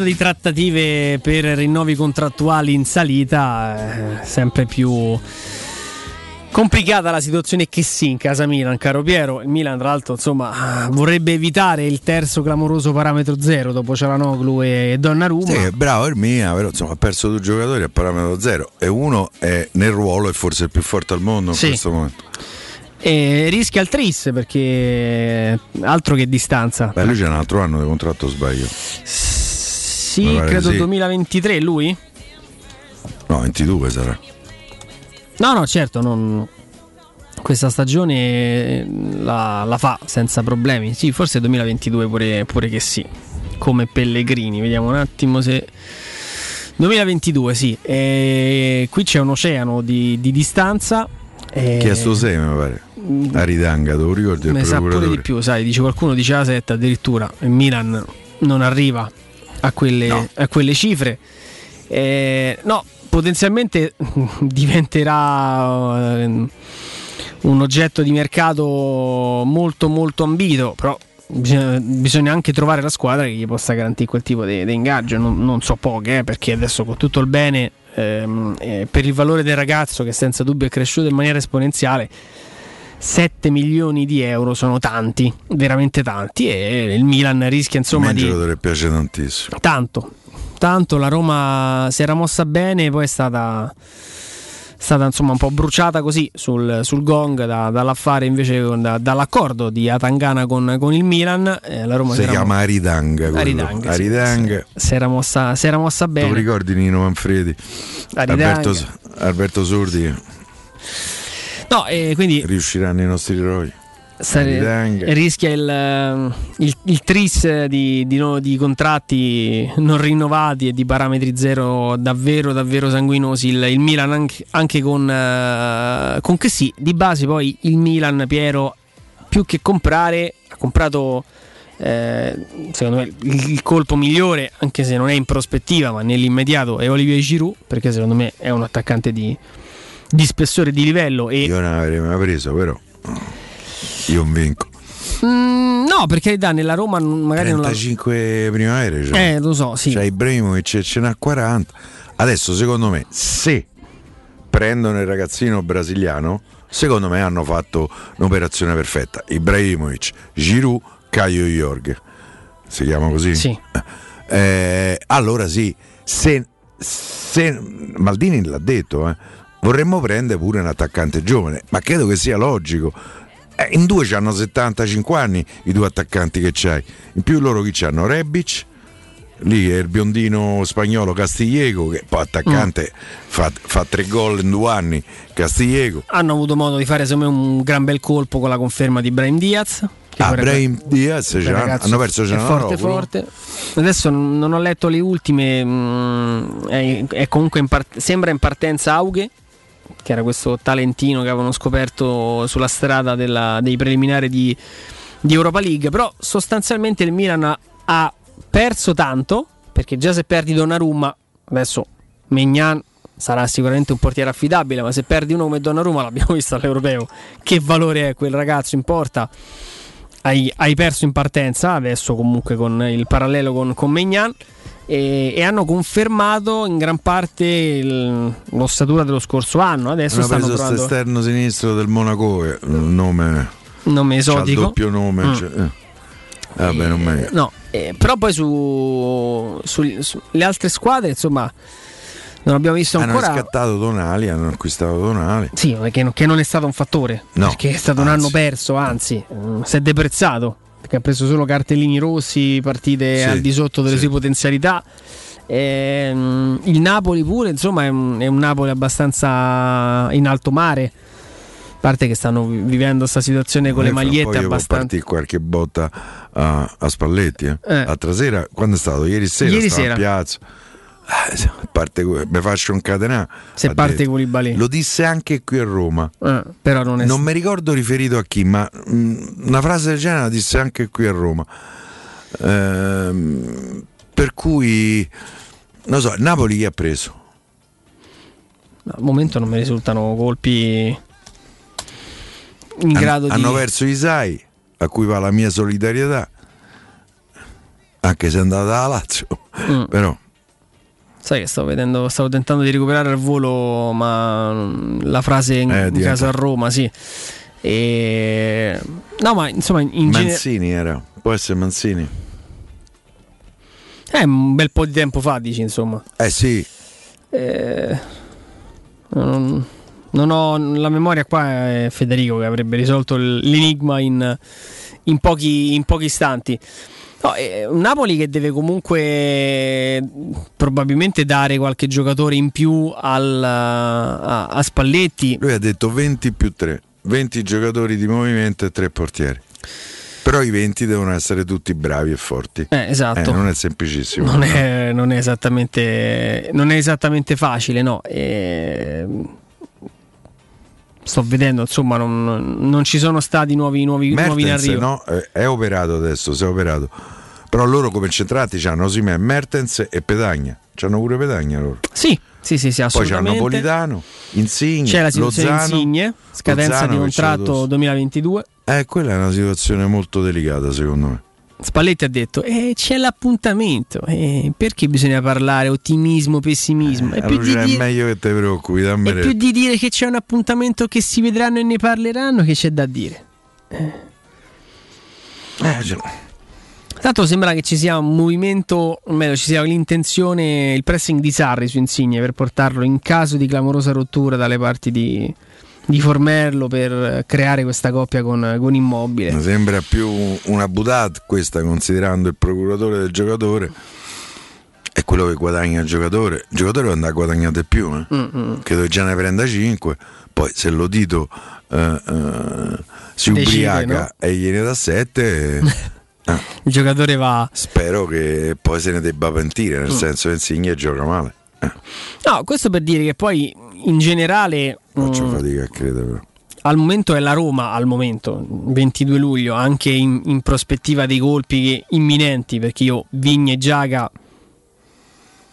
proposito di trattative per rinnovi contrattuali in salita, eh, sempre più complicata la situazione che sì in casa Milan, caro Piero. Il Milan, tra l'altro, insomma, vorrebbe evitare il terzo clamoroso parametro zero dopo Cialanoglu e Donnarumma. Sì, bravo Ermina, però insomma ha perso due giocatori a parametro zero e uno è nel ruolo e forse il più forte al mondo Sì. in questo momento. E rischia il tris perché altro che distanza. Beh, lui c'è un altro anno di contratto, sbaglio. Sì, credo sì. 2023 lui? No, 22 sarà. No, no, certo, non- questa stagione eh, la, la fa senza problemi. Sì, forse 2022 pure, pure che sì. Come Pellegrini, vediamo un attimo se... 2022, sì. E qui c'è un oceano di, di distanza. e- Chiesto 6 mi pare. Aridanga, te lo ricordi? il Me sa pure di più, sai, dice qualcuno dice la 7 addirittura. Il Milan non arriva a quelle, a quelle cifre. Eh, no, potenzialmente *laughs* diventerà eh, un oggetto di mercato molto molto ambito, però bisogna, bisogna anche trovare la squadra che gli possa garantire quel tipo di, di ingaggio. Non, non so poche, eh, perché adesso con tutto il bene, ehm, eh, per il valore del ragazzo che senza dubbio è cresciuto in maniera esponenziale, 7 milioni di euro sono tanti, veramente tanti, e il Milan rischia insomma di... giocatore piace tantissimo. Tanto, tanto la Roma si era mossa bene, poi è stata, stata insomma un po' bruciata così sul, sul gong da- dall'affare invece con- da- dall'accordo di Atangana con, con il Milan. eh, la Roma Si chiama Aridanga. quello. Aridanga, sì, Aridanga. si era mossa, si era mossa Tu bene. ricordi Nino Manfredi? Aridanga. Alberto, Alberto Sordi No, e quindi riusciranno nei nostri eroi. Sare- rischia il, eh, il- il tris di, di no- di contratti non rinnovati e di parametri zero davvero davvero sanguinosi. Il, il Milan anche, anche con, eh, con che sì di base poi il Milan Piero più che comprare ha comprato eh, secondo me il, il colpo migliore anche se non è in prospettiva ma nell'immediato è Olivier Giroud perché secondo me è un attaccante di, di spessore di livello e Io non avrei mai preso, però io non vinco. Mm, no, No, per carità, nella Roma magari non la... 35 primavere. Cioè. Eh, lo so, sì. C'è Ibrahimovic ce n'ha 40. Adesso, secondo me, se prendono il ragazzino brasiliano, secondo me hanno fatto un'operazione perfetta. Ibrahimovic, Giroud, Caio Jorge. Si chiama così? Sì. Eh, allora sì, se, se- Maldini l'ha detto, eh, vorremmo prendere pure un attaccante giovane, ma credo che sia logico. Eh, in due hanno 75 anni i due attaccanti che c'hai. In più loro chi c'hanno? Rebic, lì è il biondino spagnolo Castigliego, che poi attaccante fa, fa tre gol in due anni. Castigliego. Hanno avuto modo di fare secondo me un gran bel colpo con la conferma di Brahim Diaz. Ah, Brahim Diaz hanno perso è forte forte. Adesso non non ho letto le ultime, mm, è, è comunque in part- sembra in partenza Aughe, che era questo talentino che avevano scoperto sulla strada della- dei preliminari di, di Europa League, però sostanzialmente il Milan ha, ha perso tanto, perché già se perdi Donnarumma, adesso Megnan sarà sicuramente un portiere affidabile, ma se perdi uno come Donnarumma, l'abbiamo *laughs* visto all'Europeo, che valore è quel ragazzo in porta? hai, hai perso in partenza, adesso comunque con il parallelo con, con Megnan. E, e hanno confermato in gran parte il- l'ossatura dello scorso anno. Adesso Hanno stanno preso provando esterno sinistro del Monaco, eh, un nome nome esotico. doppio nome. Mm. cioè, eh. Vabbè, non me- No, eh, però poi su, su- sulle altre squadre, insomma, non abbiamo visto Hanno ancora. riscattato Donali, hanno acquistato Donali. Sì, che non è stato un fattore. No, perché è stato un anno perso, anzi, mm, si è deprezzato. Perché ha preso solo cartellini rossi, partite Sì, al di sotto delle sì. sue potenzialità. Ehm, il Napoli pure, insomma, è un, è un Napoli abbastanza in alto mare. A parte che stanno vi- vivendo questa situazione con le Eh, magliette abbastanza. partire qualche botta a, a Spalletti. Eh. Eh. L'altra sera, quando è stato? Ieri sera Ieri sera. a piazza. Eh, parte, mi faccio un catenà. Se parte. Koulibaly. Lo disse anche qui a Roma. Eh, però non è Non mi ricordo riferito a chi, ma mh, una frase del genere la disse anche qui a Roma. Ehm, per cui, non so, Napoli chi ha preso? Al momento non mi risultano colpi in Han- grado di. hanno perso Isai, a cui va la mia solidarietà, anche se è andata alla Lazio. Mm. Però Sai che stavo vedendo, stavo tentando di recuperare al volo, ma mm, la frase in, Eh, in caso a Roma, sì. E... No, ma insomma, in Manzini era, può essere Manzini. è un bel po' di tempo fa, dici, insomma. Eh sì, Eh, non, non ho la memoria qua è Federico che avrebbe risolto l'enigma in, in pochi, in pochi istanti. No, è un Napoli che deve comunque probabilmente dare qualche giocatore in più al- a, a Spalletti. lui ha detto 20 più 3, 20 giocatori di movimento e 3 portieri. Però i 20 devono essere tutti bravi e forti. Eh, esatto. Eh, non è semplicissimo. Non è, non è esattamente, non è esattamente facile, no. E- sto vedendo, insomma, non, non ci sono stati nuovi, nuovi, nuovi in Mertens arrivo. no, è- è operato adesso, si è operato. Però loro come centrati hanno Osimhen, Mertens e Pedagna. C'hanno pure Pedagna loro. Sì, sì, sì, sì Poi c'hanno assolutamente. Insigne, C'è la situazione Lozano, Insigne, scadenza Lozano di contratto addosso. 2022. Eh, quella è una situazione molto delicata secondo me. Spalletti ha detto: eh, c'è l'appuntamento. eh, perché bisogna parlare ottimismo, pessimismo? È più, Allora di è meglio che te preoccupi, dammi è più di dire che c'è un appuntamento che si vedranno e ne parleranno, che c'è da dire. Eh, Tanto sembra che ci sia un movimento, o meglio, ci sia l'intenzione, il pressing di Sarri su Insigne per portarlo in caso di clamorosa rottura dalle parti di, di Formello per creare questa coppia con, con Immobile. Mi sembra più una butat questa considerando il procuratore del giocatore è quello che guadagna il giocatore. Il giocatore deve andare a guadagnare di più, eh. Credo che già ne prenda 5. Poi se lo dito eh, eh, si Decide, ubriaca no? e gliene dà 7, *laughs* Il giocatore va. spero che poi se ne debba pentire, nel Mm. senso che Insigne gioca male. No, questo per dire che poi in generale. Faccio mm, fatica a credere però. al momento è la Roma, al momento, 22 luglio, anche in, in prospettiva dei colpi che- imminenti, perché io Vigna e Giaga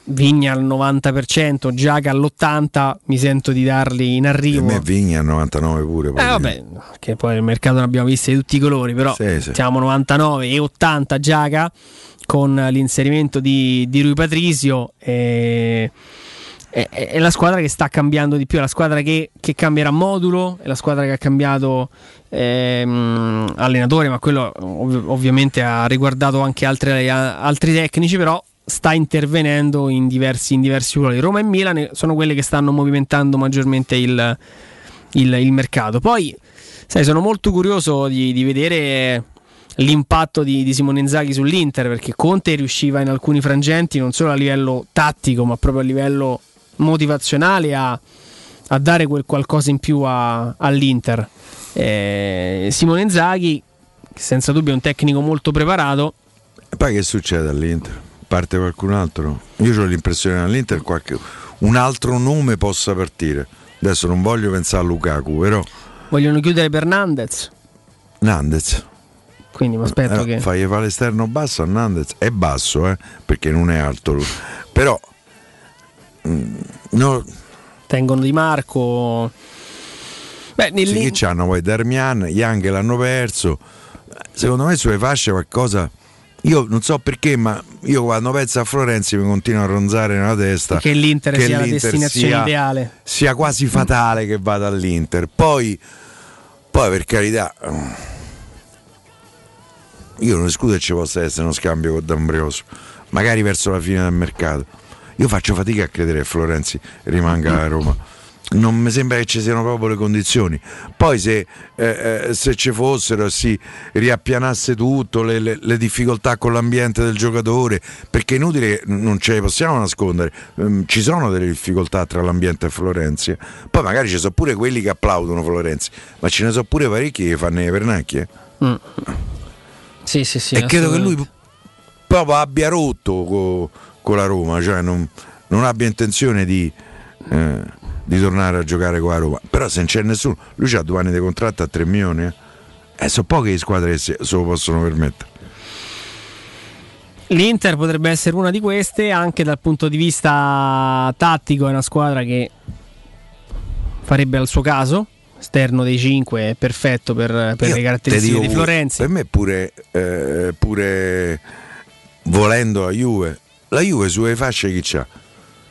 Vigna al 90%, Giaga all'80%, mi sento di darli in Per arrivo. me Vigna al 99 pure. Eh, poi. vabbè, che poi nel mercato ne abbiamo visti di tutti i colori, però Sì, sì. siamo 99 e 80 Giaga con l'inserimento di, di Rui Patrizio. E, è, è la squadra che sta cambiando di più, è la squadra che, che cambierà modulo, è la squadra che ha cambiato ehm, allenatore, ma quello ov- ovviamente ha riguardato anche altre- a- altri tecnici, però sta intervenendo in diversi, in diversi ruoli. Roma e Milan sono quelle che stanno movimentando maggiormente il, il- il mercato. Poi, sai, sono molto curioso di, di vedere l'impatto di, di Simone Inzaghi sull'Inter perché Conte riusciva in alcuni frangenti non solo a livello tattico ma proprio a livello motivazionale a, a dare quel qualcosa in più a- all'Inter Eh, Simone Inzaghi che senza dubbio è un tecnico molto preparato E poi che succede all'Inter? Parte qualcun altro? Io ho l'impressione che all'Inter qualche, un altro nome possa partire. Adesso non voglio pensare a Lukaku, però vogliono chiudere per Nandez Nandez. quindi mi aspetto Eh, che Fai fare l'esterno basso a Nandez. È basso, eh, perché non è alto. Però no, tengono Di Marco beh nel- sì, che c'hanno poi Darmian, Young l'hanno perso. Secondo me sulle fasce qualcosa. Io non so perché, ma io quando penso a Florenzi mi continua a ronzare nella testa che l'Inter che sia la l'Inter destinazione sia- ideale sia quasi fatale che vada all'Inter. Poi, poi per carità, io non escludo che ci possa essere uno scambio con D'Ambrioso, magari verso la fine del mercato. Io faccio fatica a credere che Florenzi rimanga a Roma. Non mi sembra che ci siano proprio le condizioni. Poi se, eh, eh, se ci fossero si riappianasse tutto, le, le- le difficoltà con l'ambiente del giocatore, perché è inutile, non ce le possiamo nascondere, Ehm, ci sono delle difficoltà tra l'ambiente e Florenzi. eh. Poi magari ci sono pure quelli che applaudono Florenzi, ma ce ne sono pure parecchi che fanno le pernacchie. Mm. sì sì sì e credo che lui proprio abbia rotto con la Roma, cioè non, non abbia intenzione di, eh, di tornare a giocare con la Roma. Però se non c'è nessuno, lui ha due anni di contratto a 3 milioni. Eh, Eh, sono poche le squadre che se, lo possono permettere. L'Inter potrebbe essere una di queste, anche dal punto di vista tattico è una squadra che farebbe al suo caso, esterno dei 5 è perfetto per, per le Te caratteristiche dico di Florenzi. Per me pure, eh, pure volendo la Juve, la Juve sulle fasce chi c'ha?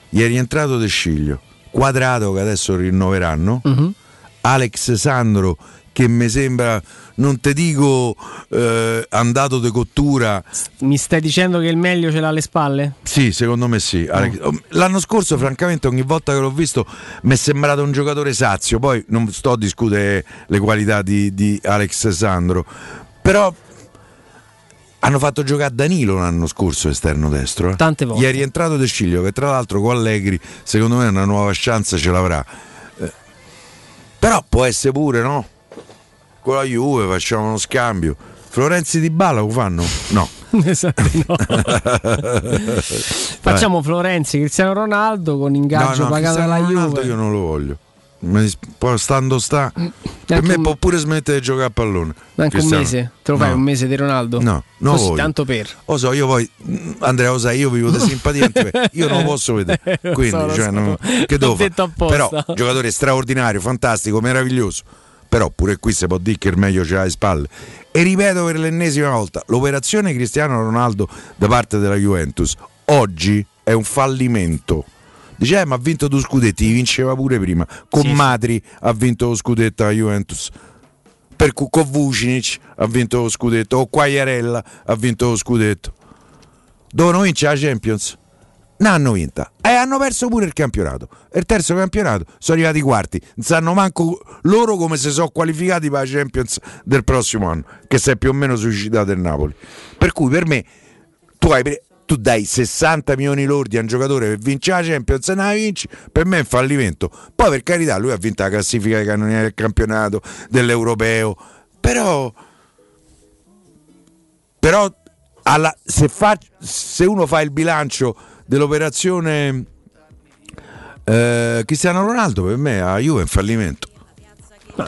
Gli è rientrato De Sciglio, Quadrato che adesso rinnoveranno, Mhm. Alex Sandro che mi sembra, non te dico eh, andato di cottura, Mi stai dicendo che il meglio ce l'ha alle spalle? sì, secondo me sì. Alex- L'anno scorso, francamente, ogni volta che l'ho visto mi è sembrato un giocatore sazio. Poi non sto a discutere le qualità di, di Alex Sandro, però hanno fatto giocare Danilo l'anno scorso esterno destro. eh. Tante volte. Gli è rientrato De Sciglio, che tra l'altro con Allegri, secondo me, una nuova chance ce l'avrà. Eh, Però può essere pure, no? Con la Juve facciamo uno scambio. Florenzi di Bala lo fanno? No. *laughs* Esatto, no. *laughs* Facciamo Florenzi, Cristiano Ronaldo con ingaggio no, no, pagato dalla Ronaldo Juve. io non lo voglio. Poi stando sta, per Anche me un- può pure smettere di giocare a pallone. Anche un Cristiano. mese? Te lo fai No. un mese di Ronaldo? No, non Così, voglio. tanto per. Lo so, io poi mm, Andrea lo sai, io vivo di *laughs* simpatia, io non lo posso vedere. *laughs* Quindi, so, cioè, so. non- che devo. Però, giocatore straordinario, fantastico, meraviglioso. Però pure qui si può dire che il meglio ce l'ha alle spalle. E ripeto per l'ennesima volta, l'operazione Cristiano Ronaldo da parte della Juventus oggi è un fallimento. Dice, eh, ma ha vinto due scudetti, vinceva pure prima. Con Sì. Matri ha vinto lo scudetto alla Juventus. Per con Vucinic ha vinto lo scudetto. O Quagliarella ha vinto lo scudetto. Dovevano vincere la Champions? Non hanno vinta. E hanno perso pure il campionato. E il terzo campionato sono arrivati i quarti. Non sanno manco loro come si sono qualificati per la Champions del prossimo anno, che si è più o meno suicidato il Napoli. Per cui per me tu, hai tu dai 60 milioni lordi a un giocatore per vincere la Champions e non la vinci, per me è un fallimento. Poi per carità lui ha vinto la classifica dei canonieri del campionato, dell'europeo, però però alla- se, fa- se uno fa il bilancio dell'operazione eh, Cristiano Ronaldo per me a Juve è un fallimento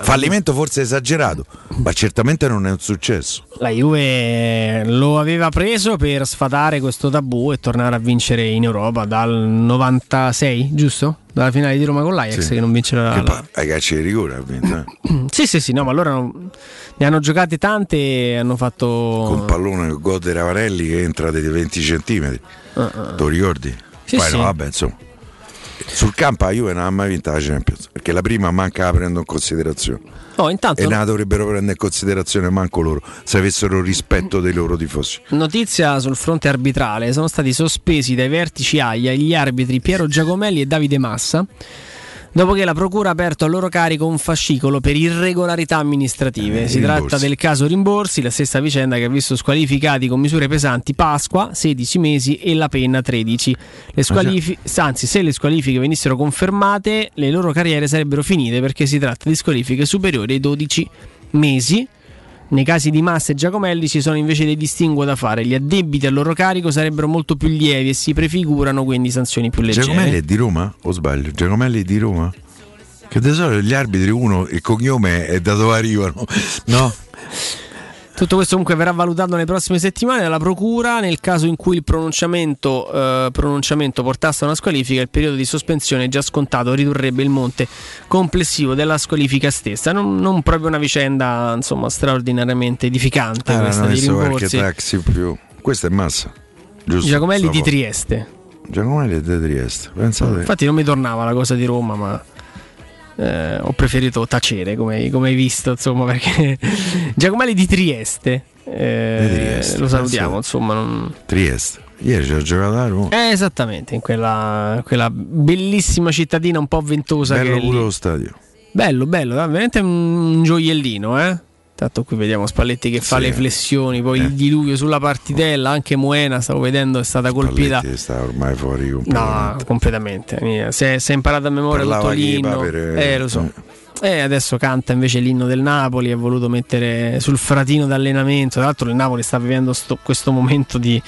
Fallimento forse esagerato, ma certamente non è un successo. La Juve lo aveva preso per sfatare questo tabù e tornare a vincere in Europa dal 96, giusto? Dalla finale di Roma con l'Ajax Sì. che non vince la, Che la- poi ai calci di rigore ha vinto, eh. *clears throat* Sì, sì, sì, no, ma allora non- ne hanno giocate tante e hanno fatto Con pallone di Ravanelli che entra dei 20 centimetri. Ah. Te lo ricordi? Sì, Poi sì. no, vabbè, insomma. Sul campo la Juve non ha mai vinto la Champions, perché la prima manca la prendo in considerazione. No, intanto E la dovrebbero prendere in considerazione manco loro, se avessero rispetto dei loro tifosi. Notizia sul fronte arbitrale: sono stati sospesi dai vertici AIA gli arbitri Piero Giacomelli e Davide Massa. Dopo che la Procura ha aperto a loro carico un fascicolo per irregolarità amministrative. Eh, si rimborsi. tratta del caso Rimborsi, la stessa vicenda che ha visto squalificati con misure pesanti Pasqua 16 mesi e la Penna 13. Le squalifi- anzi, se le squalifiche venissero confermate, le loro carriere sarebbero finite perché si tratta di squalifiche superiori ai 12 mesi. Nei casi di Massa e Giacomelli ci sono invece dei distinguo da fare. Gli addebiti a loro carico sarebbero molto più lievi e si prefigurano quindi sanzioni più leggere. Giacomelli è di Roma? O sbaglio? Giacomelli è di Roma? Che di solito gli arbitri, uno, il cognome è da dove arrivano, no? *laughs* Tutto questo comunque verrà valutato nelle prossime settimane dalla Procura. Nel caso in cui il pronunciamento, eh, pronunciamento portasse a una squalifica, il periodo di sospensione già scontato ridurrebbe il monte complessivo della squalifica stessa. Non, non proprio una vicenda insomma, straordinariamente edificante Ah, questa di rimborsi. taxi più. Questo è massa. Giusto? Giacomelli di Trieste. Giacomelli di Trieste. Pensate. Infatti non mi tornava la cosa di Roma, ma eh, ho preferito tacere, come, come hai visto, insomma, perché *laughs* Giacomelli di Trieste. eh, Trieste, lo salutiamo, penso. insomma. non- Trieste. Ieri ci ho giocato a Roma. Eh, esattamente, in quella, quella bellissima cittadina un po' ventosa che Bello lì. pure lo stadio. Bello, bello, veramente un gioiellino, eh. Tanto qui vediamo Spalletti che fa Sì. le flessioni, poi il diluvio sulla partitella, anche Moena, stavo vedendo, è stata colpita. Spalletti sta ormai fuori completamente. No, completamente. Si è, si è imparato a memoria Parlava tutto l'inno. papere- Eh, lo so. E adesso canta invece l'inno del Napoli. Ha voluto mettere sul fratino d'allenamento. Tra l'altro, il Napoli sta vivendo sto- questo momento di,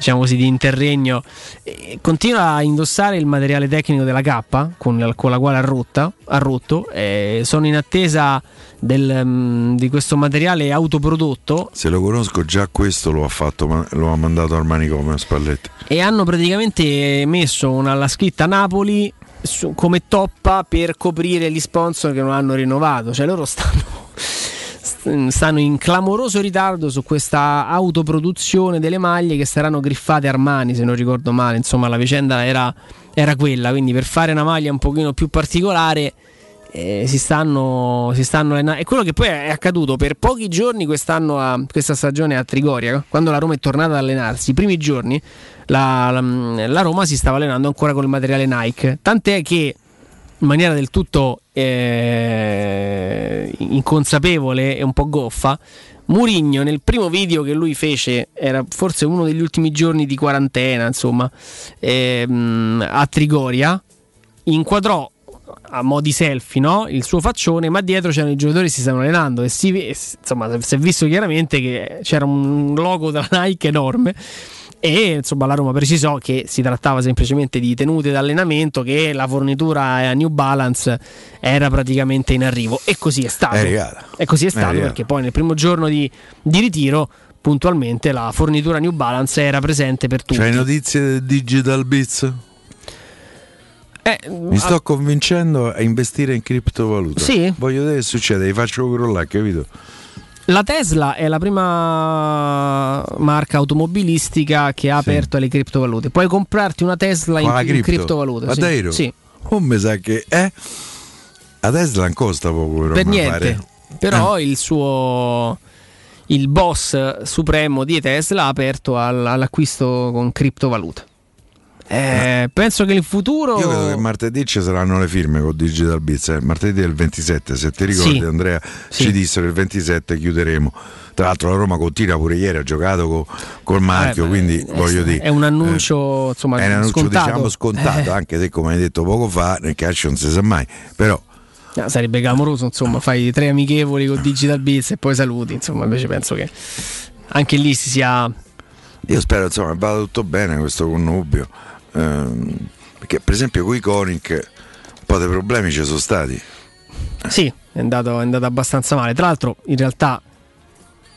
diciamo così, di interregno. E continua a indossare il materiale tecnico della K con, la- con la quale ha, rotta, ha rotto. E sono in attesa del, mm, di questo materiale autoprodotto Se lo conosco, già questo lo ha fatto, ma- lo ha mandato al manicomio Spalletti. e hanno praticamente messo una, la scritta Napoli su- come toppa per coprire gli sponsor che non hanno rinnovato. Cioè loro stanno, st- stanno in clamoroso ritardo su questa autoproduzione delle maglie che saranno griffate Armani, se non ricordo male. Insomma, la vicenda era, era quella. Quindi per fare una maglia un pochino più particolare. eh, si stanno, si stanno allenando. È quello che poi è accaduto per pochi giorni quest'anno a, questa stagione a Trigoria, quando la Roma è tornata ad allenarsi. I primi giorni la, la- la Roma si stava allenando ancora con il materiale Nike. Tant'è che in maniera del tutto eh, inconsapevole e un po' goffa. Murigno nel primo video che lui fece, era forse uno degli ultimi giorni di quarantena, insomma, ehm, a Trigoria, inquadrò a mo' di selfie no? il suo faccione, ma dietro c'erano i giocatori che si stavano allenando e si, insomma, si è visto chiaramente che c'era un logo della Nike enorme. E insomma la Roma precisò che si trattava semplicemente di tenute d'allenamento, che la fornitura a New Balance era praticamente in arrivo. E così è stato. È. E così è È stato arrivata. perché poi nel primo giorno di, di ritiro, puntualmente, la fornitura New Balance era presente per tutti. C'hai notizie del Digital Biz? Eh, Mi sto convincendo a investire in criptovaluta. Sì? Voglio vedere che succede, vi faccio crollare, capito? La Tesla è la prima marca automobilistica che ha aperto alle criptovalute. Puoi comprarti una Tesla in, Con la in cripto? criptovalute. Ma sì. davvero? Sì. Oh, mi sa che eh? A Tesla non costa poco però, per niente. fare- Però Eh. il suo il boss supremo di Tesla ha aperto al- all'acquisto con criptovalute. Eh, penso che il futuro Io credo che martedì ci saranno le firme con Digital Biz. eh. Martedì è il 27, se ti ricordi Sì. Andrea, Sì. ci dissero il 27 chiuderemo. Tra l'altro la Roma continua pure ieri, ha giocato co- col marchio, Eh, quindi è- voglio dire... è un annuncio, insomma, è un annuncio scontato. diciamo scontato, Eh. anche se come hai detto poco fa, nel calcio non si sa mai. Però Ah, sarebbe clamoroso, insomma, fai tre amichevoli con Digital Biz e poi saluti, insomma, invece penso che anche lì si sia Io spero insomma che vada tutto bene questo connubio. Ehm, perché per esempio con i Conic un po' dei problemi ci sono stati. Sì, è andato, è andato abbastanza male. Tra l'altro, in realtà,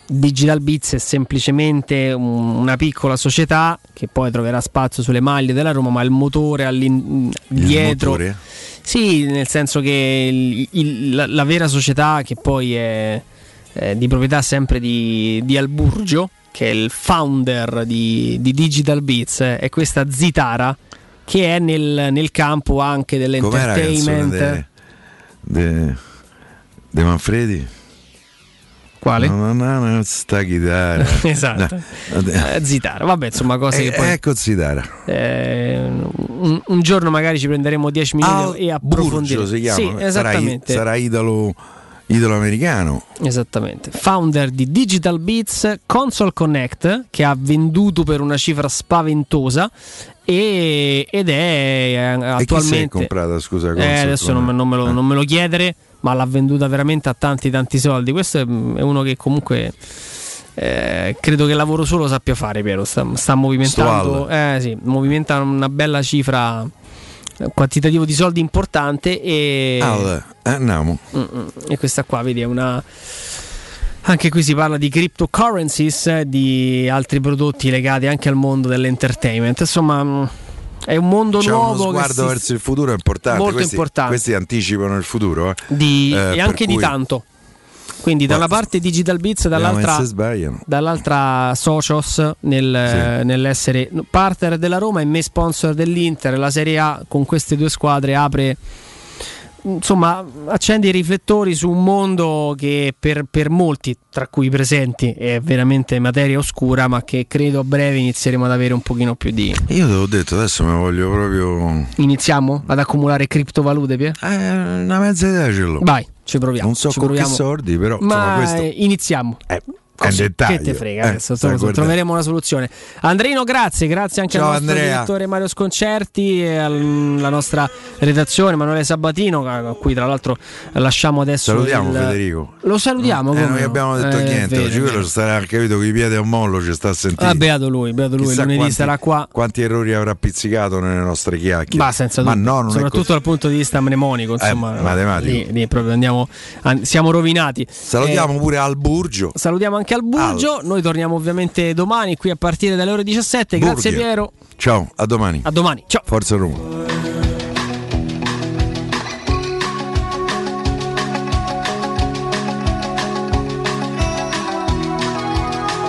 Digital Beats è semplicemente un- una piccola società che poi troverà spazio sulle maglie della Roma, ma il motore dietro. motore? Sì, nel senso che il- il- la, la vera società, che poi è, è di proprietà sempre di, di Alburgio, che è il founder di, di Digital Beats, è questa Zitara che è nel, nel campo anche dell'entertainment. de, de, Manfredi? Quale? No, no, no, sta chitarra. *laughs* esatto. No. Eh, Zitara, vabbè, insomma, cose Eh, che poi. Ecco Zitara. eh, un, un giorno magari ci prenderemo 10 minuti e approfondiremo. Burgio si chiama. Sì, sarà, esattamente. sarà idolo, idolo americano. Esattamente. Founder di Digital Beats Console Connect, che ha venduto per una cifra spaventosa. E, ed è eh, E chi si è attualmente. comprata, scusa? Eh, Console adesso non, me- non me lo, non me lo chiedere, ma l'ha venduta veramente a tanti tanti soldi. Questo è, è uno che comunque eh, credo che il lavoro solo sappia fare, Piero. Sta, sta movimentando, eh, sì, movimenta una bella cifra, quantitativo di soldi importante. E, Ah, eh, andiamo. Mm, mm. e questa qua, vedi, è una. Anche qui si parla di cryptocurrencies, di altri prodotti legati anche al mondo dell'entertainment. Insomma, mm, è un mondo C'è nuovo uno che sguardo si- verso il futuro è importante. Molto questi, importante. Questi anticipano il futuro. eh. di- Eh, e anche di cui- tanto. Quindi da una parte Digital Beats, dall'altra, dall'altra Socios nel- eh, nell'essere partner della Roma e me sponsor dell'Inter. La Serie A con queste due squadre apre, insomma, accende i riflettori su un mondo che per, per molti, tra cui i presenti, è veramente materia oscura, ma che credo a breve inizieremo ad avere un pochino più di... Io te l'ho detto, adesso mi voglio proprio. Iniziamo ad accumulare criptovalute, Pie? Eh, una mezza idea ce l'ho. Vai, ci proviamo. Non so ci con che proviamo. soldi, però insomma, Ma questo eh, iniziamo. è Dettaglio. Che te frega, Eh, adesso guardare. troveremo una soluzione. Andreino, grazie, grazie anche Ciao, al nostro Andrea. direttore Mario Sconcerti e alla nostra redazione Emanuele Sabatino, a cui tra l'altro lasciamo adesso. Salutiamo il- Federico. Lo salutiamo. Eh, non gli no? abbiamo detto Eh, niente. vero, Oggi quello starà capito con i piedi a un mollo, ci sta a sentire. Ah, beato lui, beato lui. Chissà Lunedì quanti, sarà qua. Quanti errori avrà pizzicato nelle nostre chiacchiere. Ma senza Ma dubbio, no, non è soprattutto dal punto di vista mnemonico, insomma, Eh, matematico. lì- lì proprio andiamo, an- siamo rovinati. Salutiamo Eh, pure al Burgio. Salutiamo anche al Burgio. Noi torniamo ovviamente domani qui a partire dalle ore 17. Grazie Burgio. Piero. Ciao, a domani. A domani. Ciao. Forza Roma.